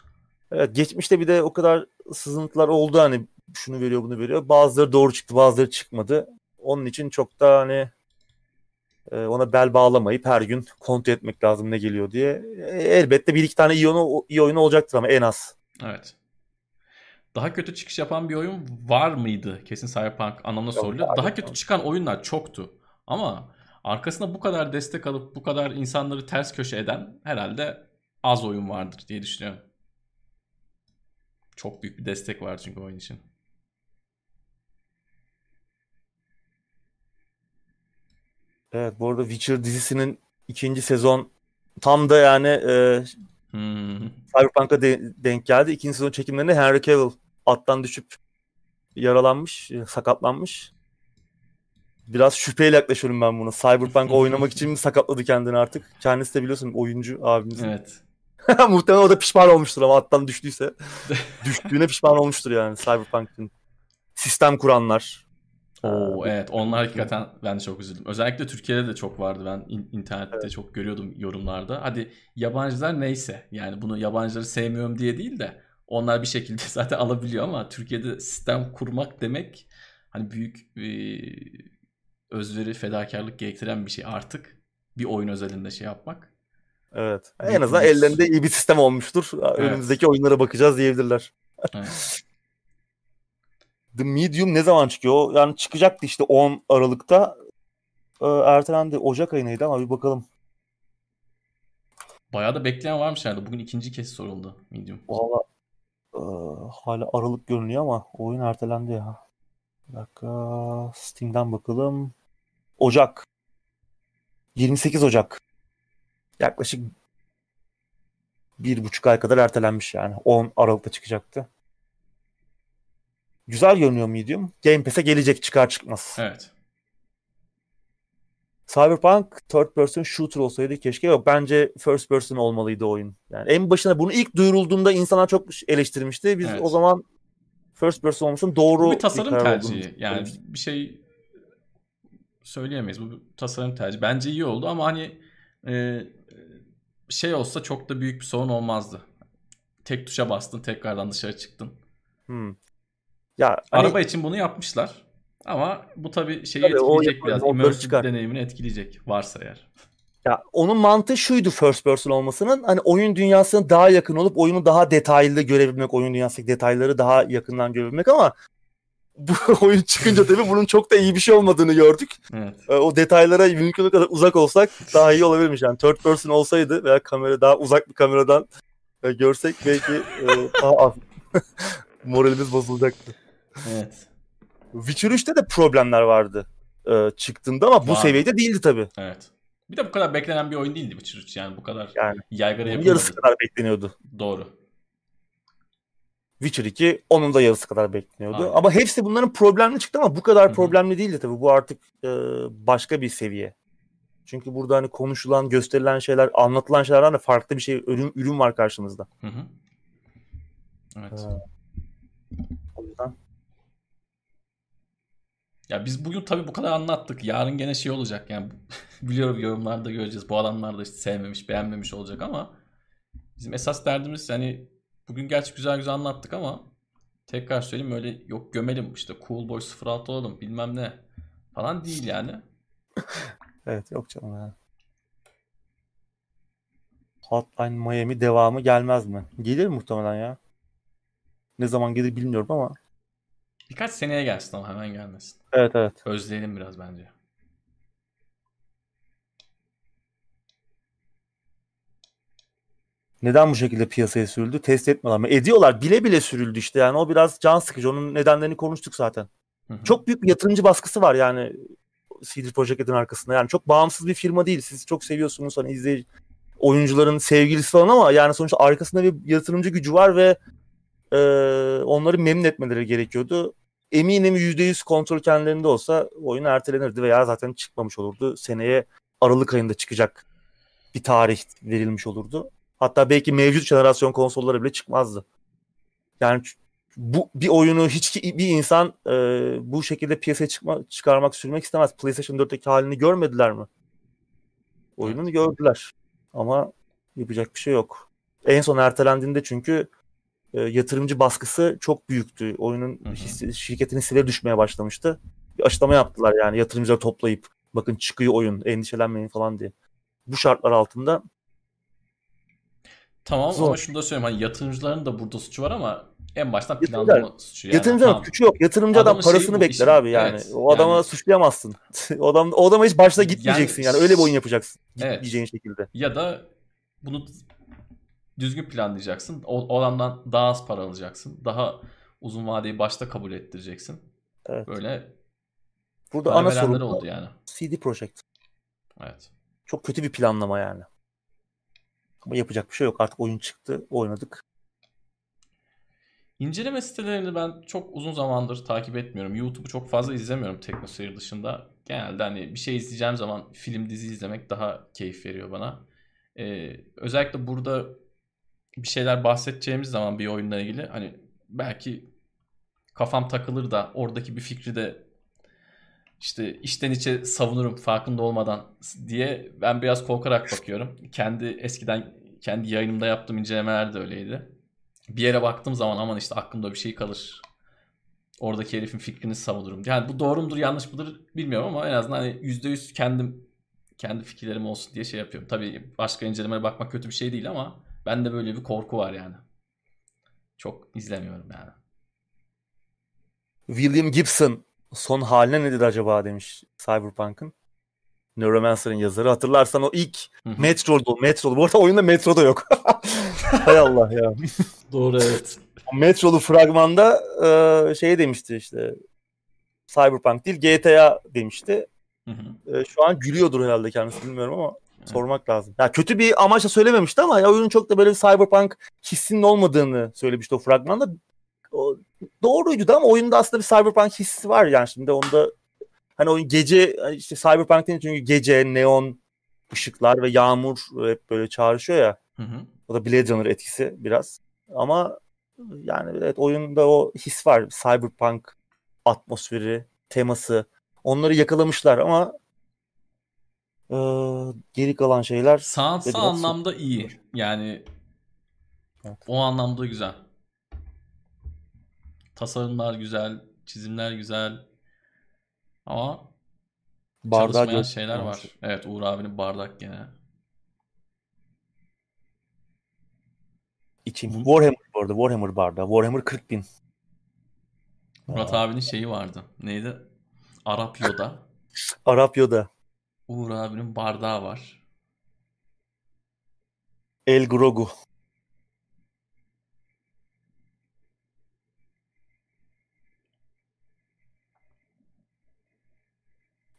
Evet geçmişte bir de o kadar sızıntılar oldu hani şunu veriyor bunu veriyor. Bazıları doğru çıktı bazıları çıkmadı. Onun için çok da hani e, ona bel bağlamayıp her gün kontrol etmek lazım ne geliyor diye. E, elbette bir iki tane iyi, oyunu, iyi oyunu olacaktır ama en az. Evet. Daha kötü çıkış yapan bir oyun var mıydı? Kesin Cyberpunk anlamda soruluyor. Daha kötü çıkan oyunlar çoktu. Ama arkasında bu kadar destek alıp bu kadar insanları ters köşe eden herhalde az oyun vardır diye düşünüyorum. Çok büyük bir destek var çünkü oyun için. Evet bu arada Witcher dizisinin ikinci sezon tam da yani e, hmm. Cyberpunk'a de, denk geldi. İkinci sezon çekimlerinde Henry Cavill attan düşüp yaralanmış, sakatlanmış. Biraz şüpheyle yaklaşıyorum ben buna. Cyberpunk oynamak için mi sakatladı kendini artık? Kendisi de biliyorsun oyuncu abimiz. Evet. Muhtemelen o da pişman olmuştur ama attan düştüyse. Düştüğüne pişman olmuştur yani Cyberpunk'ın. Sistem kuranlar. Oo evet onlar hakikaten ben de çok üzüldüm. Özellikle Türkiye'de de çok vardı. Ben in- internette evet. çok görüyordum yorumlarda. Hadi yabancılar neyse yani bunu yabancıları sevmiyorum diye değil de onlar bir şekilde zaten alabiliyor ama Türkiye'de sistem kurmak demek hani büyük e, özveri fedakarlık gerektiren bir şey artık bir oyun özelinde şey yapmak. Evet. En azından ellerinde iyi bir sistem olmuştur. Evet. Önümüzdeki oyunlara bakacağız diyebilirler. Evet. The Medium ne zaman çıkıyor? Yani çıkacaktı işte 10 Aralık'ta. Ee, ertelendi. Ocak ayındaydı ama bir bakalım. Bayağı da bekleyen varmış herhalde. Bugün ikinci kez soruldu Medium. Valla e, hala Aralık görünüyor ama oyun ertelendi ya. Bir dakika. Steam'den bakalım. Ocak. 28 Ocak. Yaklaşık bir buçuk ay kadar ertelenmiş yani. 10 Aralık'ta çıkacaktı. Güzel görünüyor Medium. Game Pass'e gelecek çıkar çıkmaz. Evet. Cyberpunk third person shooter olsaydı keşke yok. Bence first person olmalıydı oyun. Yani en başına bunu ilk duyurulduğunda insanlar çok eleştirmişti. Biz evet. o zaman first person olmasın doğru bu bir tasarım bir tercihi. Yani bir şey söyleyemeyiz. Bu bir tasarım tercihi. Bence iyi oldu ama hani e, şey olsa çok da büyük bir sorun olmazdı. Tek tuşa bastın tekrardan dışarı çıktın. Hmm. Ya hani, araba için bunu yapmışlar. Ama bu tabii şeyi tabii etkileyecek biraz. Immersive deneyimini etkileyecek varsa eğer. Ya onun mantığı şuydu first person olmasının. Hani oyun dünyasına daha yakın olup oyunu daha detaylı görebilmek, oyun dünyasındaki detayları daha yakından görebilmek ama bu oyun çıkınca tabii bunun çok da iyi bir şey olmadığını gördük. Evet. Ee, o detaylara mümkün kadar uzak olsak daha iyi olabilirmiş. Yani third person olsaydı veya kamera daha uzak bir kameradan e, görsek belki e, daha az moralimiz bozulacaktı. Evet. Witcher 3'te de problemler vardı e, çıktığında ama bu Var. seviyede değildi tabii. Evet. Bir de bu kadar beklenen bir oyun değildi Witcher 3. Yani bu kadar yani, yaygara yapılmadı. Yarısı kadar bekleniyordu. Doğru. Witcher 2 onun da yarısı kadar bekleniyordu. Aynen. Ama hepsi bunların problemli çıktı ama bu kadar problemli değildi tabii. Bu artık e, başka bir seviye. Çünkü burada hani konuşulan, gösterilen şeyler, anlatılan şeylerden de farklı bir şey, ürün, ürün var karşımızda. Hı hı. Evet. Ee, o yüzden ya biz bugün tabii bu kadar anlattık. Yarın gene şey olacak yani. Biliyorum yorumlarda göreceğiz. Bu adamlar da işte sevmemiş, beğenmemiş olacak ama bizim esas derdimiz yani bugün gerçi güzel güzel anlattık ama tekrar söyleyeyim öyle yok gömelim işte Cool Boy 06 olalım bilmem ne. falan değil yani. evet yok canım ya. Hotline Miami devamı gelmez mi? Gelir muhtemelen ya. Ne zaman gelir bilmiyorum ama. Birkaç seneye gelsin ama hemen gelmesin. Evet evet. Özleyelim biraz bence. Neden bu şekilde piyasaya sürüldü? Test etmiyorlar mı? Ediyorlar. Bile bile sürüldü işte yani. O biraz can sıkıcı. Onun nedenlerini konuştuk zaten. Hı hı. Çok büyük bir yatırımcı baskısı var yani CD Projekt Red'in arkasında. Yani çok bağımsız bir firma değil. Siz çok seviyorsunuz hani izleyici oyuncuların sevgilisi falan ama yani sonuçta arkasında bir yatırımcı gücü var ve e, onları memnun etmeleri gerekiyordu. Eminim %100 kontrol kendilerinde olsa oyun ertelenirdi veya zaten çıkmamış olurdu. Seneye Aralık ayında çıkacak bir tarih verilmiş olurdu. Hatta belki mevcut jenerasyon konsolları bile çıkmazdı. Yani bu bir oyunu hiç bir insan e, bu şekilde piyasaya çıkma, çıkarmak, sürmek istemez. PlayStation 4'teki halini görmediler mi? Oyununu gördüler. Ama yapacak bir şey yok. En son ertelendiğinde çünkü e, yatırımcı baskısı çok büyüktü. Oyunun hissi, şirketin hisseleri düşmeye başlamıştı. Bir açıklama yaptılar yani yatırımcıları toplayıp bakın çıkıyor oyun endişelenmeyin falan diye. Bu şartlar altında Tamam Zor. ama şunu da söyleyeyim. Hani yatırımcıların da burada suçu var ama en baştan planlama Yatırımcı, suçu yani. Yatırımcının tamam. suçu yok. Yatırımcı adam parasını bekler işin, abi yani. Evet, o adama yani, suçlayamazsın. o adam o adama hiç başta gitmeyeceksin yani, yani öyle bir oyun yapacaksın. Evet. şekilde. Ya da bunu düzgün planlayacaksın. O, o adamdan daha az para alacaksın. Daha uzun vadeyi başta kabul ettireceksin. Evet. Böyle Burada ana sorun oldu yani. CD Projekt. Evet. Çok kötü bir planlama yani. Ama yapacak bir şey yok. Artık oyun çıktı. Oynadık. İnceleme sitelerini ben çok uzun zamandır takip etmiyorum. YouTube'u çok fazla izlemiyorum TeknoSeyir dışında. Genelde hani bir şey izleyeceğim zaman film dizi izlemek daha keyif veriyor bana. Ee, özellikle burada bir şeyler bahsedeceğimiz zaman bir oyunla ilgili hani belki kafam takılır da oradaki bir fikri de işte içten içe savunurum farkında olmadan diye ben biraz korkarak bakıyorum. Kendi eskiden kendi yayınımda yaptığım incelemeler de öyleydi. Bir yere baktığım zaman aman işte aklımda bir şey kalır. Oradaki herifin fikrini savunurum. Yani bu doğru mudur yanlış mıdır bilmiyorum ama en azından hani %100 kendim kendi fikirlerim olsun diye şey yapıyorum. Tabii başka incelemelere bakmak kötü bir şey değil ama bende böyle bir korku var yani. Çok izlemiyorum yani. William Gibson son haline ne dedi acaba demiş Cyberpunk'ın. Neuromancer'ın yazarı. Hatırlarsan o ilk Metro'da, Metro'da. Bu arada oyunda Metro'da yok. Hay Allah ya. Doğru evet. Metro'lu fragmanda e, şey demişti işte Cyberpunk değil GTA demişti. Hı hı. E, şu an gülüyordur herhalde kendisi bilmiyorum ama. Sormak lazım. Ya kötü bir amaçla söylememişti ama ya oyunun çok da böyle bir Cyberpunk hissinin olmadığını söylemişti o fragmanda. O, doğruydu da ama oyunda aslında bir Cyberpunk hissi var yani şimdi onda hani oyun gece işte Cyberpunk değil çünkü gece neon ışıklar ve yağmur hep böyle çağrışıyor ya. Hı hı. O da Blade Runner etkisi biraz. Ama yani evet oyunda o his var. Cyberpunk atmosferi, teması. Onları yakalamışlar ama e, geri kalan şeyler sanatsal anlamda iyi. Yani evet. o anlamda güzel. Tasarımlar güzel, çizimler güzel. Ama Bardağı çalışmayan şeyler var. Evet Uğur abinin bardak gene. İçim. Warhammer bu arada. Warhammer bardağı. Warhammer 40 bin. Murat Aa. abinin şeyi vardı. Neydi? Arap Yoda. Arap Yoda. Uğur abinin bardağı var. El Grogu.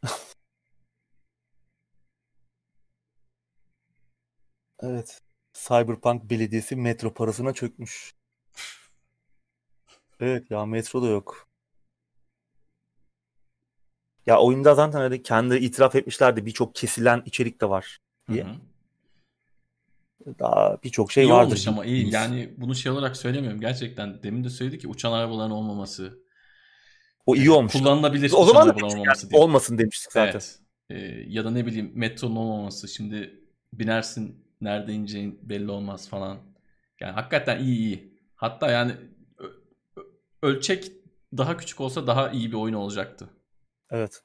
Evet. Cyberpunk Belediyesi metro parasına çökmüş. Evet ya metro da yok. Ya oyunda zaten hani kendi itiraf etmişlerdi birçok kesilen içerik de var diye. Hı hı. Daha birçok şey iyi vardır. olmuş ama iyi. Yani bunu şey olarak söylemiyorum. Gerçekten demin de söyledi ki uçan arabaların olmaması. O iyi olmuş. Kullanılabilir o zaman arabaların olmaması yani, diye. Olmasın demiştik zaten. Evet. Ee, ya da ne bileyim metronun olmaması. Şimdi binersin nerede ineceğin belli olmaz falan. Yani hakikaten iyi iyi. Hatta yani ölçek daha küçük olsa daha iyi bir oyun olacaktı. Evet.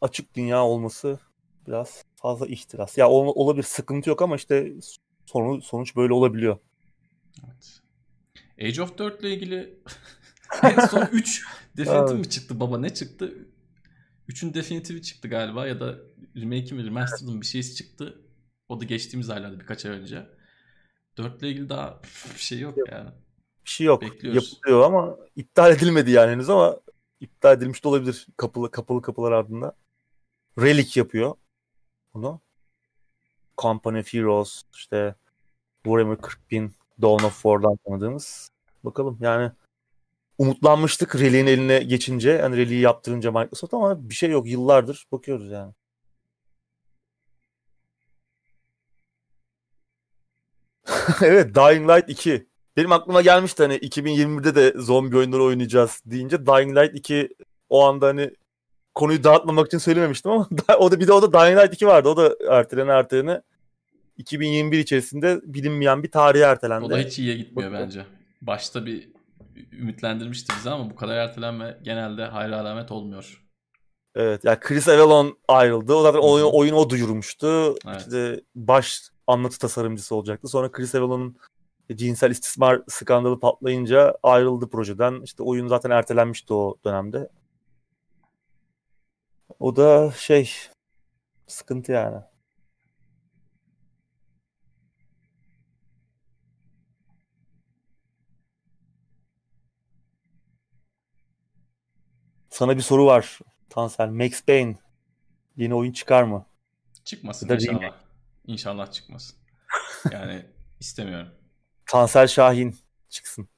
Açık dünya olması biraz fazla ihtiras. Ya ol, olabilir sıkıntı yok ama işte sonu, sonuç böyle olabiliyor. Evet. Age of 4 ile ilgili en son 3 definitive evet. mi çıktı baba ne çıktı? 3'ün definitive'i çıktı galiba ya da remake'i mi remastered'ın bir şeysi çıktı. O da geçtiğimiz aylarda birkaç ay önce. 4 ile ilgili daha bir şey yok, yok. yani. Şey yok. Bekliyoruz. Yapılıyor ama iptal edilmedi yani henüz ama iptal edilmiş de olabilir kapılı kapılı kapılar ardında. Relic yapıyor bunu. Company of Heroes işte Warhammer 40.000 Dawn of War'dan tanıdığımız. Bakalım yani umutlanmıştık Relic'in eline geçince. Yani Relic'i yaptırınca Microsoft ama bir şey yok. Yıllardır bakıyoruz yani. evet Dying Light 2. Benim aklıma gelmişti hani 2021'de de zombi oyunları oynayacağız deyince Dying Light 2 o anda hani konuyu dağıtmamak için söylememiştim ama o da bir de o da Dying Light 2 vardı. O da ertelene ertelene 2021 içerisinde bilinmeyen bir tarihe ertelendi. O da hiç iyiye gitmiyor bence. Başta bir ümitlendirmişti bizi ama bu kadar ertelenme genelde hayra alamet olmuyor. Evet yani Chris Avellon ayrıldı. O zaten oyun, oyunu o duyurmuştu. Evet. İşte baş anlatı tasarımcısı olacaktı. Sonra Chris Avellon'un cinsel istismar skandalı patlayınca ayrıldı projeden. İşte oyun zaten ertelenmişti o dönemde. O da şey sıkıntı yani. Sana bir soru var Tansel. Max Payne yeni oyun çıkar mı? Çıkmasın inşallah. Değil. İnşallah çıkmasın. Yani istemiyorum. Tansel Şahin çıksın.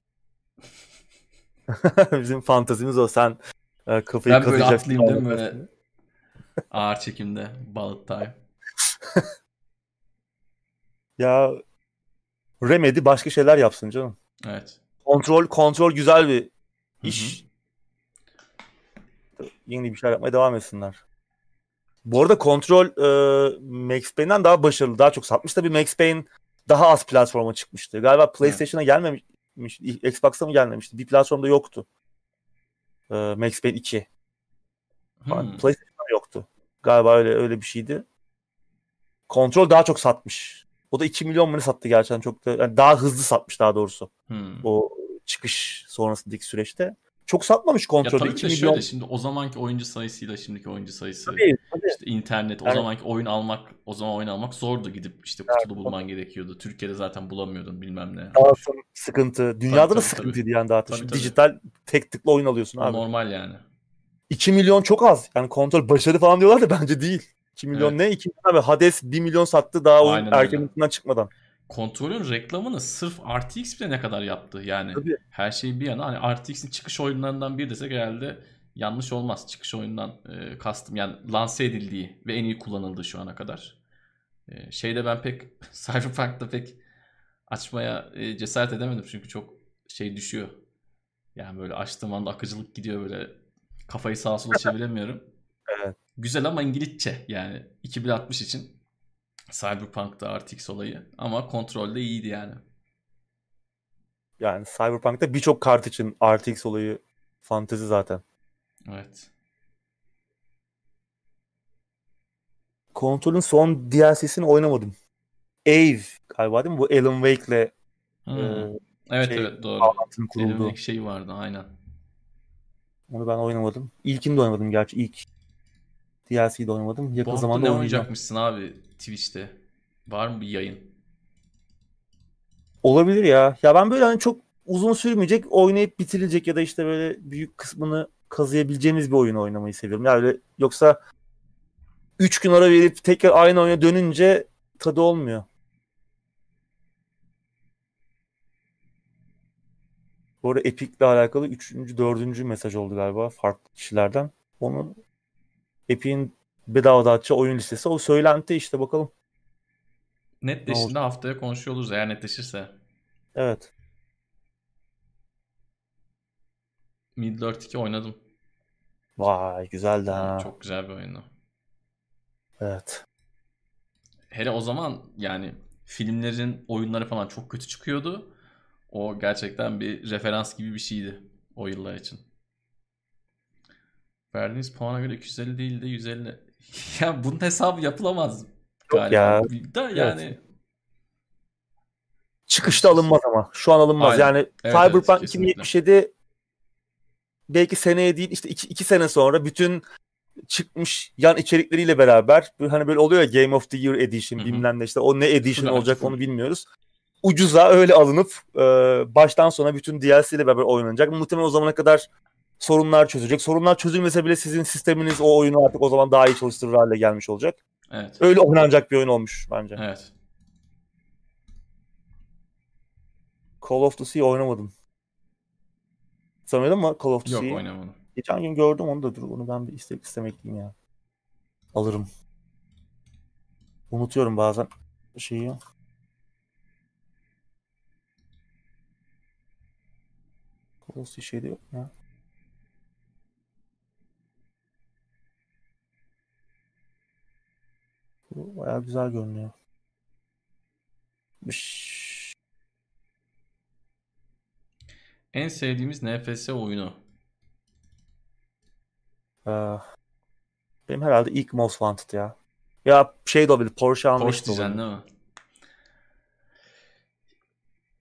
Bizim fantazimiz o. Sen e, kafayı ben böyle atlayayım değil mi böyle ağır çekimde bullet time. ya Remedy başka şeyler yapsın canım. Evet. Kontrol kontrol güzel bir iş. Hı-hı. Yeni bir şeyler yapmaya devam etsinler. Bu arada kontrol e, Max Payne'den daha başarılı, daha çok satmış. Tabii Max Payne daha az platforma çıkmıştı. Galiba PlayStation'a gelmemiş, Xbox'a mı gelmemişti? Bir platformda yoktu. E, Max Payne 2. Hmm. PlayStation'da yoktu. Galiba öyle öyle bir şeydi. Kontrol daha çok satmış. O da 2 milyon mu ne sattı gerçekten çok da yani daha hızlı satmış daha doğrusu. Hmm. O çıkış sonrasındaki süreçte. Çok satmamış kontrolde. Ya tabii de milyon... şöyle şimdi o zamanki oyuncu sayısıyla şimdiki oyuncu sayısı. Tabii, tabii. İşte internet yani... o zamanki oyun almak o zaman oyun almak zordu gidip işte kutulu evet, bulman tabii. gerekiyordu. Türkiye'de zaten bulamıyordun bilmem ne. Dağıtım sıkıntı. Dünyada tabii, da sıkıntıydı yani dağıtım. Tabii, tabii. Dijital tek tıkla oyun alıyorsun abi. Normal yani. 2 milyon çok az. Yani kontrol başarı falan diyorlar da bence değil. 2 milyon evet. ne? 2 milyon abi Hades 1 milyon sattı daha oyun erken çıkmadan kontrolün reklamını sırf RTX bile ne kadar yaptı yani. Tabii. Her şey bir yana hani RTX'in çıkış oyunlarından bir desek herhalde yanlış olmaz. Çıkış oyundan e, kastım yani lanse edildiği ve en iyi kullanıldığı şu ana kadar. E, şeyde ben pek Cyberpunk'ta pek açmaya e, cesaret edemedim çünkü çok şey düşüyor. Yani böyle açtığım anda akıcılık gidiyor böyle kafayı sağa sola çeviremiyorum. evet. Güzel ama İngilizce yani 2060 için Cyberpunk'ta RTX olayı. Ama kontrolde iyiydi yani. Yani Cyberpunk'ta birçok kart için RTX olayı fantezi zaten. Evet. Kontrolün son DLC'sini oynamadım. Ave galiba değil mi? Bu Alan Wake'le hmm. e, Evet şey, evet doğru. Alan Wake şey vardı aynen. Onu ben oynamadım. İlkini de oynamadım gerçi ilk DLC'yi de oynamadım. Yakın Bu zamanda ne oynayacakmışsın abi Twitch'te? Var mı bir yayın? Olabilir ya. Ya ben böyle hani çok uzun sürmeyecek, oynayıp bitirilecek ya da işte böyle büyük kısmını kazıyabileceğimiz bir oyun oynamayı seviyorum. Yani öyle yoksa 3 gün ara verip tekrar aynı oyuna dönünce tadı olmuyor. Bu arada Epic'le alakalı 3. 4. mesaj oldu galiba farklı kişilerden. Onu Epic'in bedava dağıtacağı oyun listesi. O söylenti işte bakalım. Netleştiğinde haftaya konuşuyor oluruz eğer netleşirse. Evet. Middle Earth 2 oynadım. Vay güzeldi ha. Çok güzel bir oyundu. Evet. Hele o zaman yani filmlerin oyunları falan çok kötü çıkıyordu. O gerçekten bir referans gibi bir şeydi o yıllar için. Verdiğiniz puana göre 250 değil de 150. ya bunun hesabı yapılamaz galiba. Ya. Da yani evet. Çıkışta alınmaz ama. Şu an alınmaz. Aynen. Yani evet, Cyberpunk evet, 2077 belki seneye değil işte iki, iki sene sonra bütün çıkmış yan içerikleriyle beraber hani böyle oluyor ya Game of the Year Edition Hı-hı. bilmem ne işte o ne edition olacak onu bilmiyoruz. Ucuza öyle alınıp e, baştan sona bütün DLC ile beraber oynanacak. Muhtemelen o zamana kadar sorunlar çözecek. Sorunlar çözülmese bile sizin sisteminiz o oyunu artık o zaman daha iyi çalıştırır hale gelmiş olacak. Evet. Öyle oynanacak bir oyun olmuş bence. Evet. Call of Duty'yi oynamadım. Sen oynadın mı Call of Duty'yi? Yok oynamadım. Geçen gün gördüm onu da dur. Onu ben bir istek istemekliyim ya. Alırım. Unutuyorum bazen şeyi. Call of Duty şeyde yok ya. Bu bayağı güzel görünüyor. Şş. En sevdiğimiz NFS oyunu. Ee, benim herhalde ilk Most Wanted ya. Ya şey de olabilir. Porsche Porsche diyeceksin değil mi?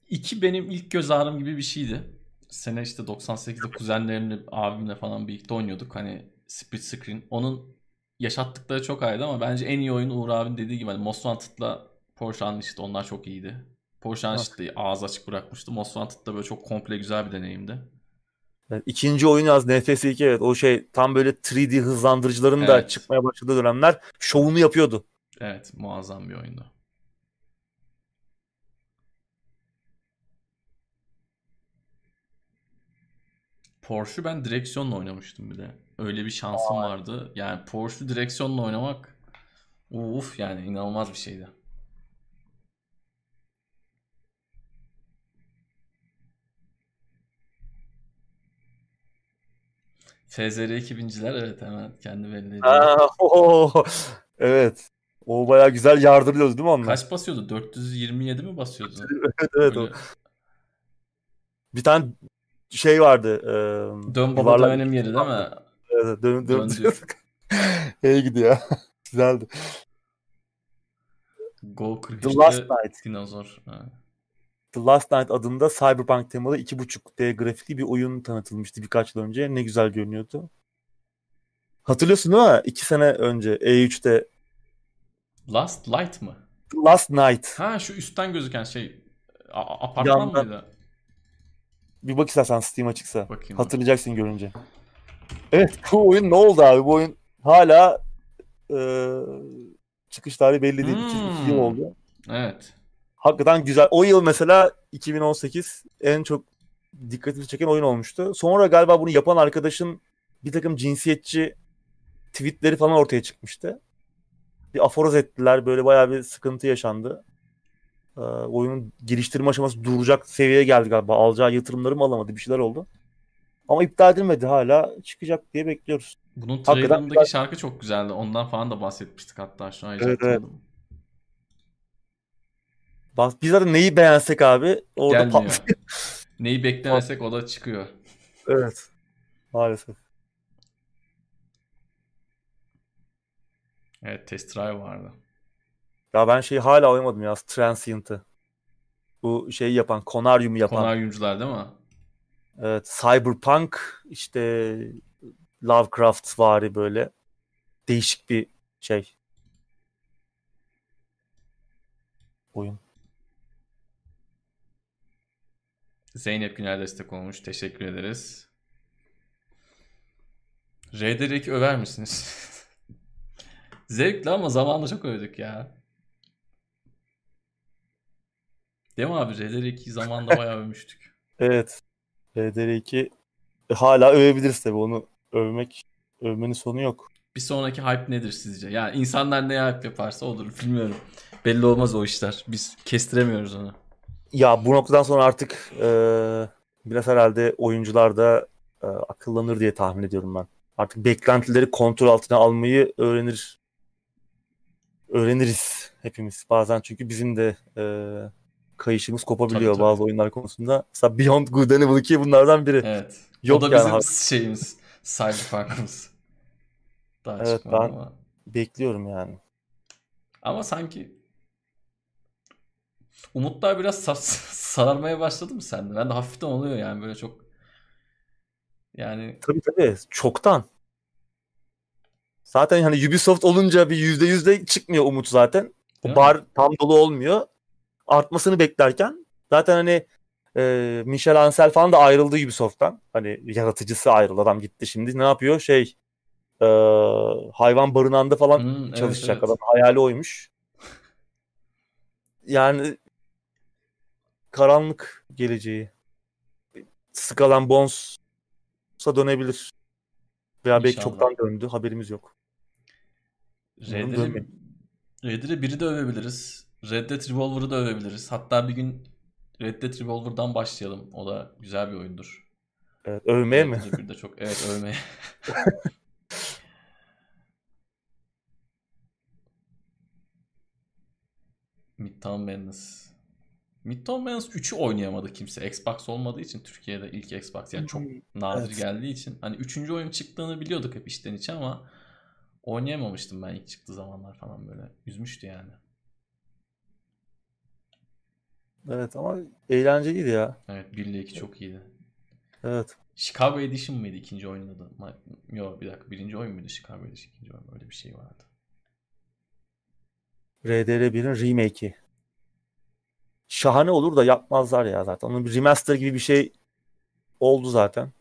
İki benim ilk göz ağrım gibi bir şeydi. Sene işte 98'de kuzenlerimle, abimle falan birlikte oynuyorduk. Hani split screen. Onun yaşattıkları çok ayrı ama bence en iyi oyun Uğur abinin dediği gibi hani Most Wanted'la Porsche Unleashed onlar çok iyiydi. Porsche Unleashed'ı ağız açık bırakmıştı. Most Wanted'da böyle çok komple güzel bir deneyimdi. Yani ikinci oyun yaz Nefes 2 evet o şey tam böyle 3D hızlandırıcıların evet. da çıkmaya başladığı dönemler şovunu yapıyordu. Evet muazzam bir oyundu. Porsche ben direksiyonla oynamıştım bir de. Öyle bir şansım Aa. vardı. Yani Porsche direksiyonla oynamak uf yani inanılmaz bir şeydi. FZR 2000'ciler evet hemen kendi belli ediyor. Aa, evet. O baya güzel yardırıyoruz değil mi onlar? Kaç basıyordu? 427 mi basıyordu? evet evet. O. Bir tane şey vardı. E, dön baba dönelim yeri değil mi? Evet dön dön. dön hey gidiyor. Güzeldi. Go 43'te The Last Night. Dinozor. Ha. The Last Night adında Cyberpunk temalı 2.5D grafikli bir oyun tanıtılmıştı birkaç yıl önce. Ne güzel görünüyordu. Hatırlıyorsun değil mi? İki sene önce E3'te. Last Light mı? The Last Night. Ha şu üstten gözüken şey. A- apartman Yandan. mıydı? Bir bak istersen Steam açıksa. Bakayım Hatırlayacaksın ben. görünce. Evet bu oyun ne oldu abi? Bu oyun hala e, çıkış tarihi belli değil. Hmm. 2 yıl oldu. Evet hakikaten güzel. O yıl mesela 2018 en çok dikkatimi çeken oyun olmuştu. Sonra galiba bunu yapan arkadaşın bir takım cinsiyetçi tweetleri falan ortaya çıkmıştı. Bir aforoz ettiler. Böyle bayağı bir sıkıntı yaşandı. Ee, oyunun geliştirme aşaması duracak seviyeye geldi galiba. Alacağı yatırımları mı alamadı? Bir şeyler oldu. Ama iptal edilmedi. Hala çıkacak diye bekliyoruz. Bunun trailerındaki şarkı çok güzeldi. Ondan falan da bahsetmiştik hatta şu an. Evet, evet. Bak biz zaten neyi beğensek abi orada Gelmiyor. neyi beklemesek o da çıkıyor. Evet. Maalesef. Evet test drive vardı. Ya ben şeyi hala oynamadım ya Transient'ı. Bu şeyi yapan, Konaryum'u yapan. Konaryumcular değil mi? Evet. Cyberpunk işte Lovecraft vari böyle değişik bir şey. Oyun. Zeynep Güner destek olmuş. Teşekkür ederiz. RDR2 över misiniz? Zevkli ama zamanla çok övdük ya. Değil mi abi? RDR2'yi zamanla bayağı övmüştük. Evet. RDR2 e, hala övebiliriz tabii onu övmek övmenin sonu yok. Bir sonraki hype nedir sizce? Yani insanlar ne hype yaparsa olur bilmiyorum. Belli olmaz o işler. Biz kestiremiyoruz onu. Ya bu noktadan sonra artık e, biraz herhalde oyuncular da e, akıllanır diye tahmin ediyorum ben. Artık beklentileri kontrol altına almayı öğrenir öğreniriz hepimiz. Bazen çünkü bizim de e, kayışımız kopabiliyor tabii, tabii. bazı oyunlar konusunda. Mesela Beyond Good and Evil 2 bunlardan biri. Evet. Yok o da yani bizim şeyimiz. Cyberpunk'ımız. Daha Evet, ben- ama. Bekliyorum yani. Ama sanki umutlar biraz sar- sararmaya başladı mı sende? Ben de hafiften oluyor yani böyle çok yani Tabii tabii. Çoktan. Zaten hani Ubisoft olunca bir yüzde yüzde çıkmıyor umut zaten. O bar tam dolu olmuyor. Artmasını beklerken zaten hani e, Michel Ancel falan da ayrıldı Ubisoft'tan. Hani yaratıcısı ayrıldı. Adam gitti şimdi. Ne yapıyor? Şey e, hayvan barınağında falan Hmm, evet, çalışacak evet. adam. Hayali oymuş. Yani karanlık geleceği. Skull and Bones'a dönebilir. Veya belki çoktan döndü. Haberimiz yok. Dead'i biri de övebiliriz. Red Dead Revolver'ı da övebiliriz. Hatta bir gün Red Dead Revolver'dan başlayalım. O da güzel bir oyundur. Evet, övmeye Red mi? De çok evet övmeye. Midtown Madness. Midtown Madness 3'ü oynayamadı kimse. Xbox olmadığı için Türkiye'de ilk Xbox yani çok nadir Evet. geldiği için. Hani 3. oyun çıktığını biliyorduk hep içten içe ama oynayamamıştım ben ilk çıktığı zamanlar falan böyle. Üzmüştü yani. Evet ama eğlenceliydi ya. Evet 1 ile 2 çok iyiydi. Evet. Chicago Edition mıydı ikinci oyunun adı? Yok bir dakika birinci oyun muydu Chicago Edition ikinci oyun öyle bir şey vardı. RDR1'in remake'i. Şahane olur da yapmazlar ya zaten. Onun bir remaster gibi bir şey oldu zaten.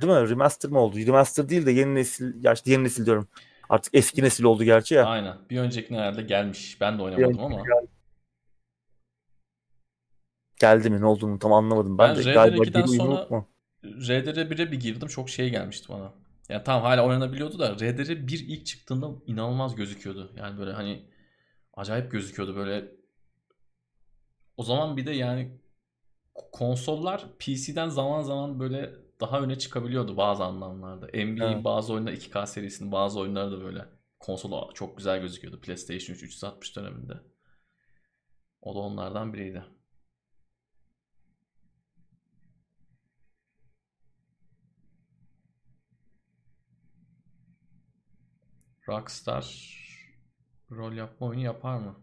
Değil mi? Remaster mı oldu? Remaster değil de yeni nesil, gerçi yeni nesil diyorum. Artık eski nesil oldu gerçi ya. Aynen. Bir önceki herhalde gelmiş. Ben de oynamadım ama. Geldi mi ne olduğunu tam anlamadım. Ben, Ben de galiba RDR2'den geri sonra- mu? RDR1'e bir girdim çok şey gelmişti bana. Yani tamam hala oynanabiliyordu da RDR1 ilk çıktığında inanılmaz gözüküyordu. Yani böyle hani acayip gözüküyordu böyle. O zaman bir de yani konsollar PC'den zaman zaman böyle daha öne çıkabiliyordu bazı anlamlarda. NBA'in Evet. bazı oyunlar 2K serisinin bazı oyunları da böyle konsola çok güzel gözüküyordu. PlayStation 3 360 döneminde. O da onlardan biriydi. Rockstar rol yapma oyunu yapar mı?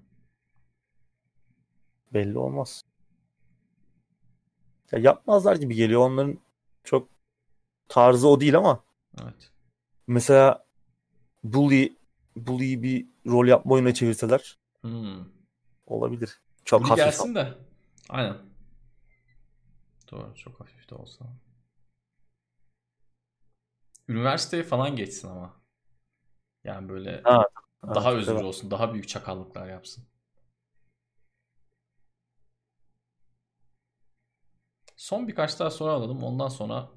Belli olmaz. Ya yapmazlar gibi geliyor. Onların çok tarzı o değil ama Evet. mesela Bully Bully'yi bir rol yapma oyununa çevirseler Hmm. olabilir. Çok Bully hafif. gelsin de. Aynen. Doğru. Çok hafif de olsa. Üniversiteye falan geçsin ama. Yani böyle Ha, daha özgür evet. olsun. Daha büyük çakallıklar yapsın. Son birkaç daha soru alalım. Ondan sonra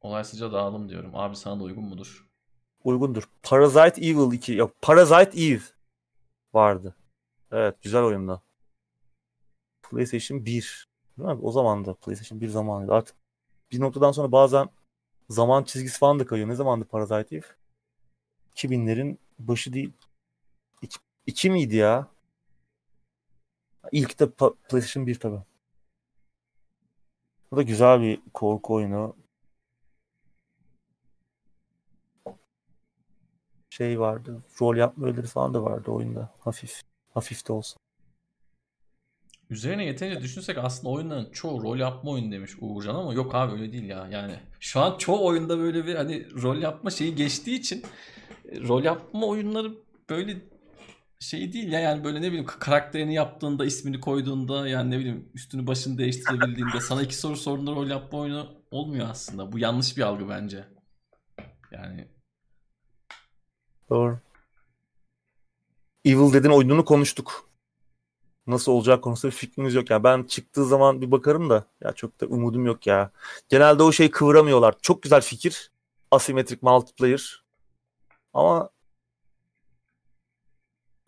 olaysızca dağılalım diyorum. Abi sana da uygun mudur? Uygundur. Parasite Evil 2. Yok Parasite Eve vardı. Evet güzel oyunda. PlayStation 1. Değil mi? O zaman da PlayStation 1 zamanıydı. Artık bir noktadan sonra bazen zaman çizgisi falan da kayıyor. Ne zamandı Parasite Eve? 2000'lerin başı değil. 2 miydi ya? İlk de Pa- PlayStation 1 tabii. Bu da güzel bir korku oyunu. Şey vardı. Rol yapma öğeleri falan da vardı oyunda. Hafif. Hafif de olsa. Üzerine yeterince düşünsek aslında oyunların çoğu rol yapma oyunu demiş Uğurcan ama yok abi öyle değil ya. Yani şu an çoğu oyunda böyle bir hani rol yapma şeyi geçtiği için rol yapma oyunları böyle şey değil ya yani böyle ne bileyim karakterini yaptığında ismini koyduğunda yani ne bileyim üstünü başını değiştirebildiğinde sana iki soru sorduğunda rol yapma oyunu olmuyor aslında. Bu yanlış bir algı bence. Yani Doğru. Evil Dead'in oyununu konuştuk. Nasıl olacak konusunda bir fikrimiz yok. Yani ben çıktığı zaman bir bakarım da ya çok da umudum yok ya. Genelde o şeyi kıvıramıyorlar. Çok güzel fikir. Asimetrik multiplayer. Ama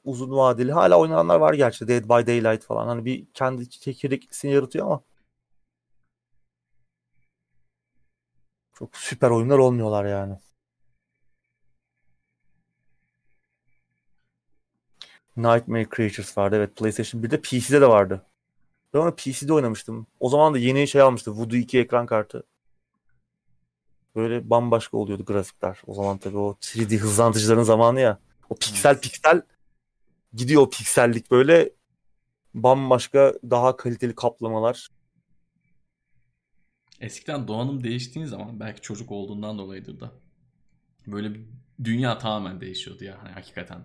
uzun vadeli. Hala oynananlar var gerçi. Dead by Daylight falan. Hani bir kendi çekirdeklisini yaratıyor ama çok süper oyunlar olmuyorlar yani. Nightmare Creatures vardı. Evet PlayStation 1'de PC'de de vardı. Ben onu PC'de oynamıştım. O zaman da yeni şey almıştım. Voodoo 2 ekran kartı. Böyle bambaşka oluyordu grafikler. O zaman tabii o 3D hızlandırıcıların zamanı ya. O piksel Evet. piksel gidiyor piksellik böyle bambaşka daha kaliteli kaplamalar. Eskiden donanım değiştiğin zaman belki çocuk olduğundan dolayıdır da böyle bir dünya tamamen değişiyordu ya hani hakikaten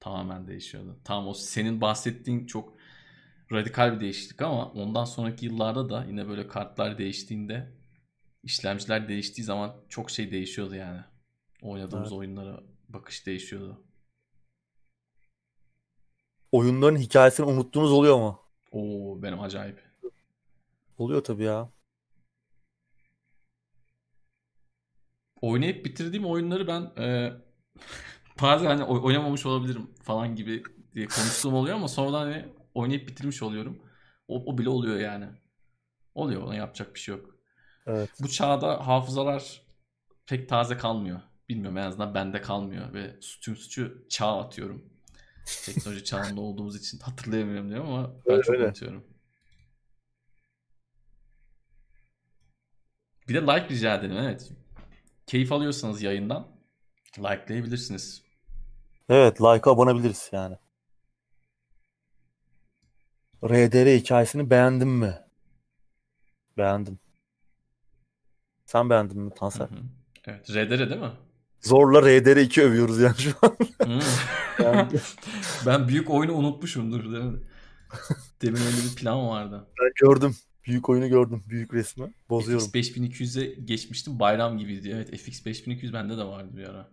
tamamen değişiyordu. Tamam o senin bahsettiğin çok radikal bir değişiklik ama ondan sonraki yıllarda da yine böyle kartlar değiştiğinde işlemciler değiştiği zaman çok şey değişiyordu yani. Oynadığımız Evet. oyunlara bakış değişiyordu. Oyunların hikayesini unuttuğunuz oluyor mu? Oo benim acayip. Oluyor tabii ya. Oynayıp bitirdiğim oyunları ben e, bazen hani oy- oynamamış olabilirim falan gibi diye konuştuğum oluyor ama sonradan hani oynayıp bitirmiş oluyorum. O, o bile oluyor yani. Oluyor ona yapacak bir şey yok. Evet. Bu çağda hafızalar pek taze kalmıyor. Bilmiyorum en azından bende kalmıyor ve tüm suçu çağ atıyorum. Teknoloji çağında olduğumuz için hatırlayamıyorum diyorum ama ben Öyle, çok öyle. unutuyorum. Bir de like rica edelim evet. Keyif alıyorsanız yayından likelayabilirsiniz. Evet, like'a abanabiliriz yani. RDR hikayesini beğendin mi? Beğendim. Sen beğendin mi Tansel? hı. Evet. RDR değil mi? Zorla RDR 2 övüyoruz yani şu an. Yani- ben büyük oyunu unutmuşumdur değil mi? Demin öyle bir plan vardı. Ben gördüm. Büyük oyunu gördüm. Büyük resmi. Bozuyorum. FX 5200'e geçmiştim. Bayram gibiydi. Evet FX 5200 bende de vardı bir ara.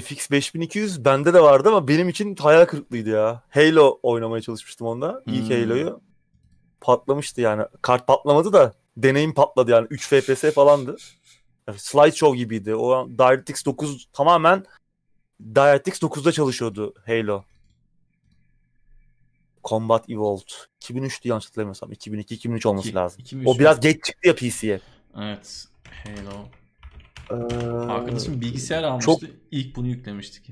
FX 5200 bende de vardı ama benim için hayal kırıklığıydı ya. Halo oynamaya çalışmıştım onda. İlk Hmm. Halo'yu. Patlamıştı yani. Kart patlamadı da deneyim patladı yani. 3 FPS falandı. Yani Slideshow gibiydi. O DirectX 9 tamamen DirectX 9'da çalışıyordu Halo. Combat Evolved. 2003'tü yanlış hatırlamıyorsam. 2002-2003 olması İki- lazım. iki mi, O üç biraz geç çıktı ya PC'ye. Evet. Halo. Ee, Arkadaşım bilgisayar almıştı. çok- İlk bunu yüklemiştik.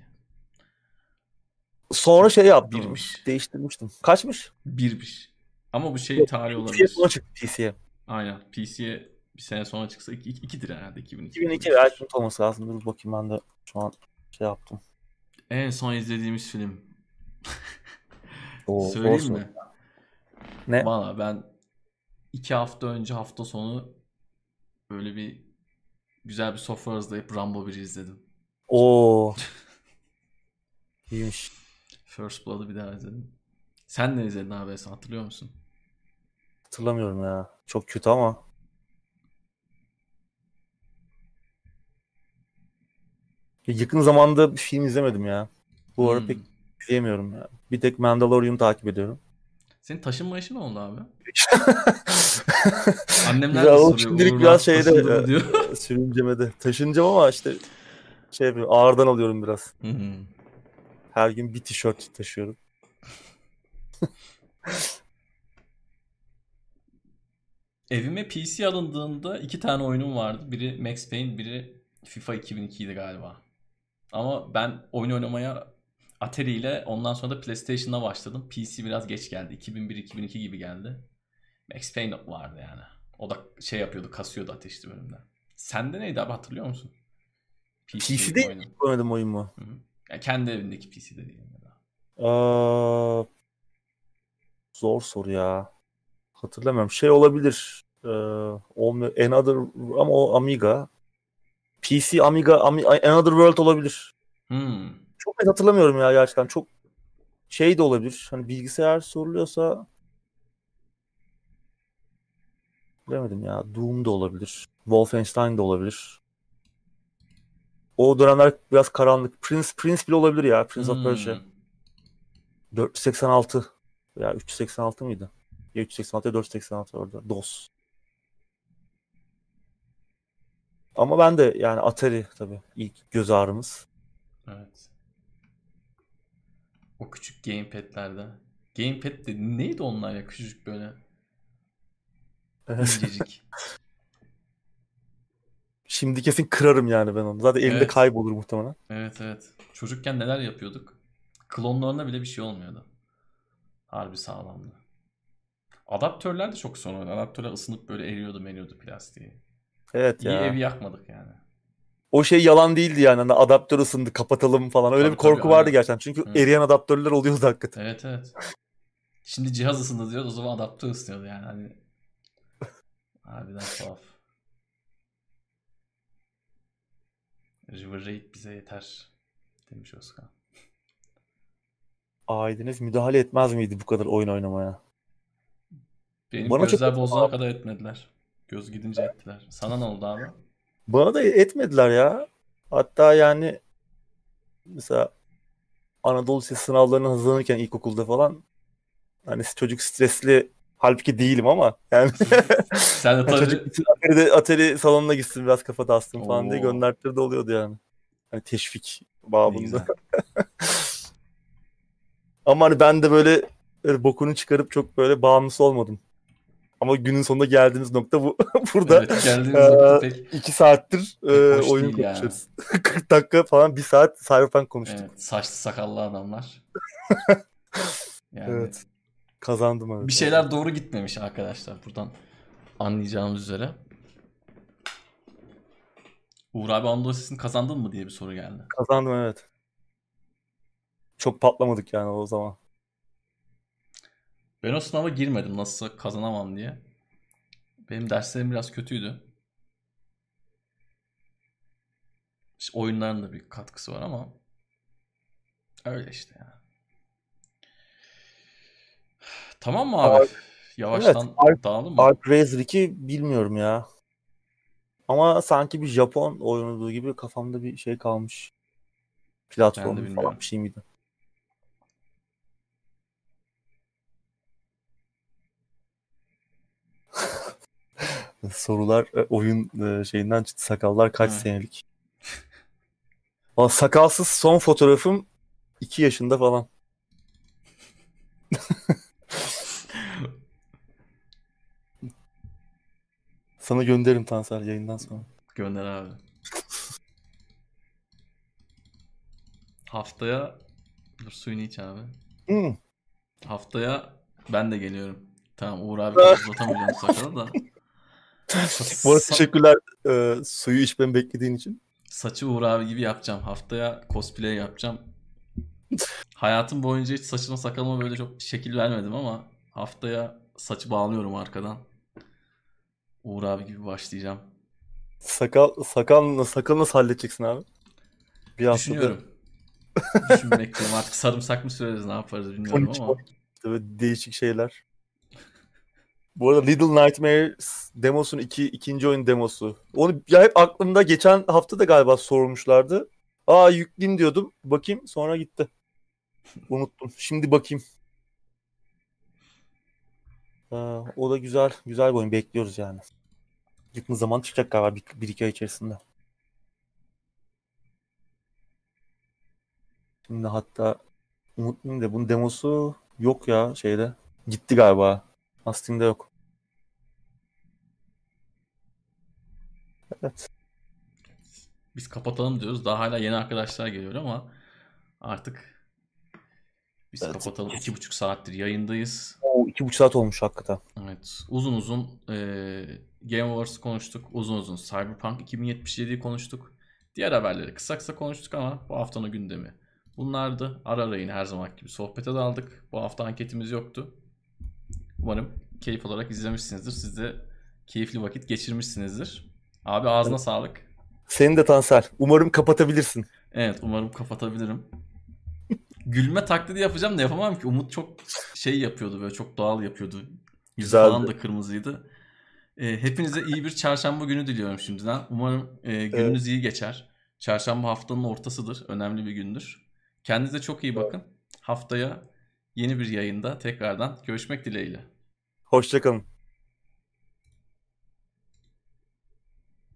Sonra şey yaptım. Birmiş. Değiştirmiştim. Kaçmış? Birmiş. Ama bu şey PC'ye olabilir. sonra çıktı PC'ye. Aynen. PC'ye bir sene sonra çıksa 2, 2'dir herhalde 2002. 2002 belki olması lazım. Dur bakayım ben de şu an şey yaptım. En son izlediğimiz film. Oo, Söyleyeyim olsun. mi? Ne? Valla ben iki hafta önce hafta sonu böyle bir güzel bir sofra hazırlayıp Rambo 1'i izledim. Oo. İyiymiş. First Blood'ı bir daha izledim. Sen ne izledin abi sen hatırlıyor musun? Hatırlamıyorum ya. Çok kötü ama. Ya Yakın zamanda bir film izlemedim ya. Bu ara Hmm. pek izleyemiyorum ya. Bir tek Mandalorian takip ediyorum. Senin taşınma işi ne oldu abi? Annemler de soruyor. şimdilik "Uğur biraz şeyde, taşındı mı?" e, diyor. Sürüncemede. Taşınacağım ama işte şey yapıyorum. Ağırdan alıyorum biraz. Hı hı. Her gün bir tişört taşıyorum. Evime PC alındığında iki tane oyunum vardı. Biri Max Payne, biri FIFA 2002 idi galiba. Ama ben oyun oynamaya Atari ile ondan sonra da PlayStation'da başladım. PC biraz geç geldi. 2001-2002 gibi geldi. Max Payne vardı yani. O da şey yapıyordu, kasıyordu ateşli bölümde. Sende neydi abi hatırlıyor musun? PC'de oyunu. Oynadım oyun mu? Hı hı. Yani kendi evindeki PC'de değil. ya. Aa, zor soru ya. Hatırlamıyorum. Şey olabilir. Olmuyor. Another ama o Amiga. PC Amiga Ami- Another World olabilir. Hmm. Çok net hatırlamıyorum ya gerçekten. Çok şey de olabilir. Hani bilgisayar soruluyorsa bilemedim ya. Doom da olabilir. Wolfenstein de olabilir. O dönemler biraz karanlık. Prince Prince bile olabilir ya. Prince of Persia. Hmm. 486 ya 386 mıydı? Ya 386 ya 486 orada. DOS. Ama ben de yani Atari tabii ilk göz ağrımız. Evet. O küçük gamepad'lerde. Gamepad de neydi onlar ya küçücük böyle incecik. Şimdi kesin kırarım yani ben onu. Zaten elimde Evet. kaybolur muhtemelen. evet evet. Çocukken neler yapıyorduk? Klonlarına bile bir şey olmuyordu. Harbi sağlamdı. Adaptörler de çok sonra. Adaptörler ısınıp böyle eriyordu meniyordu plastiği. Evet İyi ya. evi yakmadık yani. O şey yalan değildi yani. Hani adaptör ısındı kapatalım falan. Öyle Tabii, bir korku tabii, vardı aynen. gerçekten. Çünkü Hı. eriyen adaptörler oluyordu hakikaten. Evet evet. Şimdi cihaz ısındı diyoruz o zaman adaptör ısınıyordu yani. Hani... Harbiden tuhaf. River Raid bize yeter demiş Özkan. Aileniz müdahale etmez miydi bu kadar oyun oynamaya? Benim Bana çok gözler bozulana abi. kadar etmediler. Göz gidince ettiler. Sana ne oldu abi? Bana da etmediler ya. Hatta yani mesela Anadolu Lisesi sınavlarına hazırlanırken ilkokulda falan hani çocuk stresli halbuki değilim ama yani Sen de tabii Atari, Atari salonuna gitsin biraz kafa dağıtsın falan diye göndertleri de oluyordu yani. Hani teşvik babında. Ama hani ben de böyle, böyle bokunu çıkarıp çok böyle bağımlısı olmadım. Ama günün sonunda geldiğimiz nokta bu. Burada Evet, geldiğimiz nokta pek iki saattir e, oyun değil yani. konuşuyoruz. 40 dakika falan bir saat Cyberpunk konuştuk. evet, saçlı sakallı adamlar. Yani Evet. Kazandım evet. bir şeyler doğru gitmemiş arkadaşlar buradan anlayacağımız üzere. Uğur abi Anadolu Lisesi'ni kazandın mı diye bir soru geldi. Kazandım evet. Çok patlamadık yani o zaman. Ben o sınava girmedim nasıl kazanamam diye. Benim derslerim biraz kötüydü. İşte oyunların da bir katkısı var ama öyle işte ya. Tamam mı abi? Yavaştan Ark- dağılalım mı? Ark Razer 2 bilmiyorum ya. Ama sanki bir Japon oyunu gibi kafamda bir şey kalmış. Platform falan bir şey miydi? Sorular e, oyun e, şeyinden çıktı. Sakallar kaç Evet. senelik? Valla sakalsız son fotoğrafım 2 yaşında falan. Sana gönderirim Tansel yayından sonra. Gönder abi. Haftaya dur suyunu iç abi. Hmm. Haftaya ben de geliyorum. Tamam Uğur abi uzatamayacağım sakalı da. Bu arada teşekkürler e, suyu içmemi beklediğin için. Saçı Uğur abi gibi yapacağım. Haftaya cosplay yapacağım. Hayatım boyunca hiç saçıma sakalıma böyle çok şekil vermedim ama haftaya saçı bağlıyorum arkadan. Uğur abi gibi başlayacağım. Sakal sakal sakal nasıl halledeceksin abi? Bir Düşünüyorum. Düşünmekteyim. Artık sarımsak mı süreriz ne yaparız bilmiyorum 13 ama. değişik şeyler. Bu arada Little Nightmares demosunun iki, ikinci oyun demosu. Onu ya hep aklımda geçen hafta da galiba sormuşlardı. Aa yükleyeyim diyordum. Bakayım sonra gitti. Unuttum. Şimdi bakayım. Aa, o da güzel. Güzel bir oyun. Bekliyoruz yani. Yakın zaman çıkacak galiba bir, bir iki ay içerisinde. Şimdi hatta unutmayayım da bunun demosu yok ya şeyde. Gitti galiba. Steam'de yok. Evet. Biz kapatalım diyoruz. Daha hala yeni arkadaşlar geliyor ama artık biz Evet. kapatalım. iki buçuk saattir yayındayız. O iki buçuk saat olmuş hakikaten. Evet. Uzun uzun eee Game Wars'ı konuştuk. Uzun uzun Cyberpunk 2077'yi konuştuk. Diğer haberleri kısa kısa konuştuk ama bu haftanın gündemi bunlardı. Ara ara yine her zaman gibi sohbete daldık. Bu hafta anketimiz yoktu. Umarım keyif olarak izlemişsinizdir. Siz de keyifli vakit geçirmişsinizdir. Abi ağzına sağlık. Senin de Tansel. Umarım kapatabilirsin. Evet umarım kapatabilirim. Gülme taklidi yapacağım da yapamam ki. Umut çok şey yapıyordu böyle çok doğal yapıyordu. Güzeldi. falan da kırmızıydı. Ee, hepinize iyi bir çarşamba günü diliyorum şimdiden. Umarım e, gününüz iyi geçer. Çarşamba haftanın ortasıdır. Önemli bir gündür. Kendinize çok iyi bakın. Haftaya yeni bir yayında tekrardan görüşmek dileğiyle. Hoşçakalın.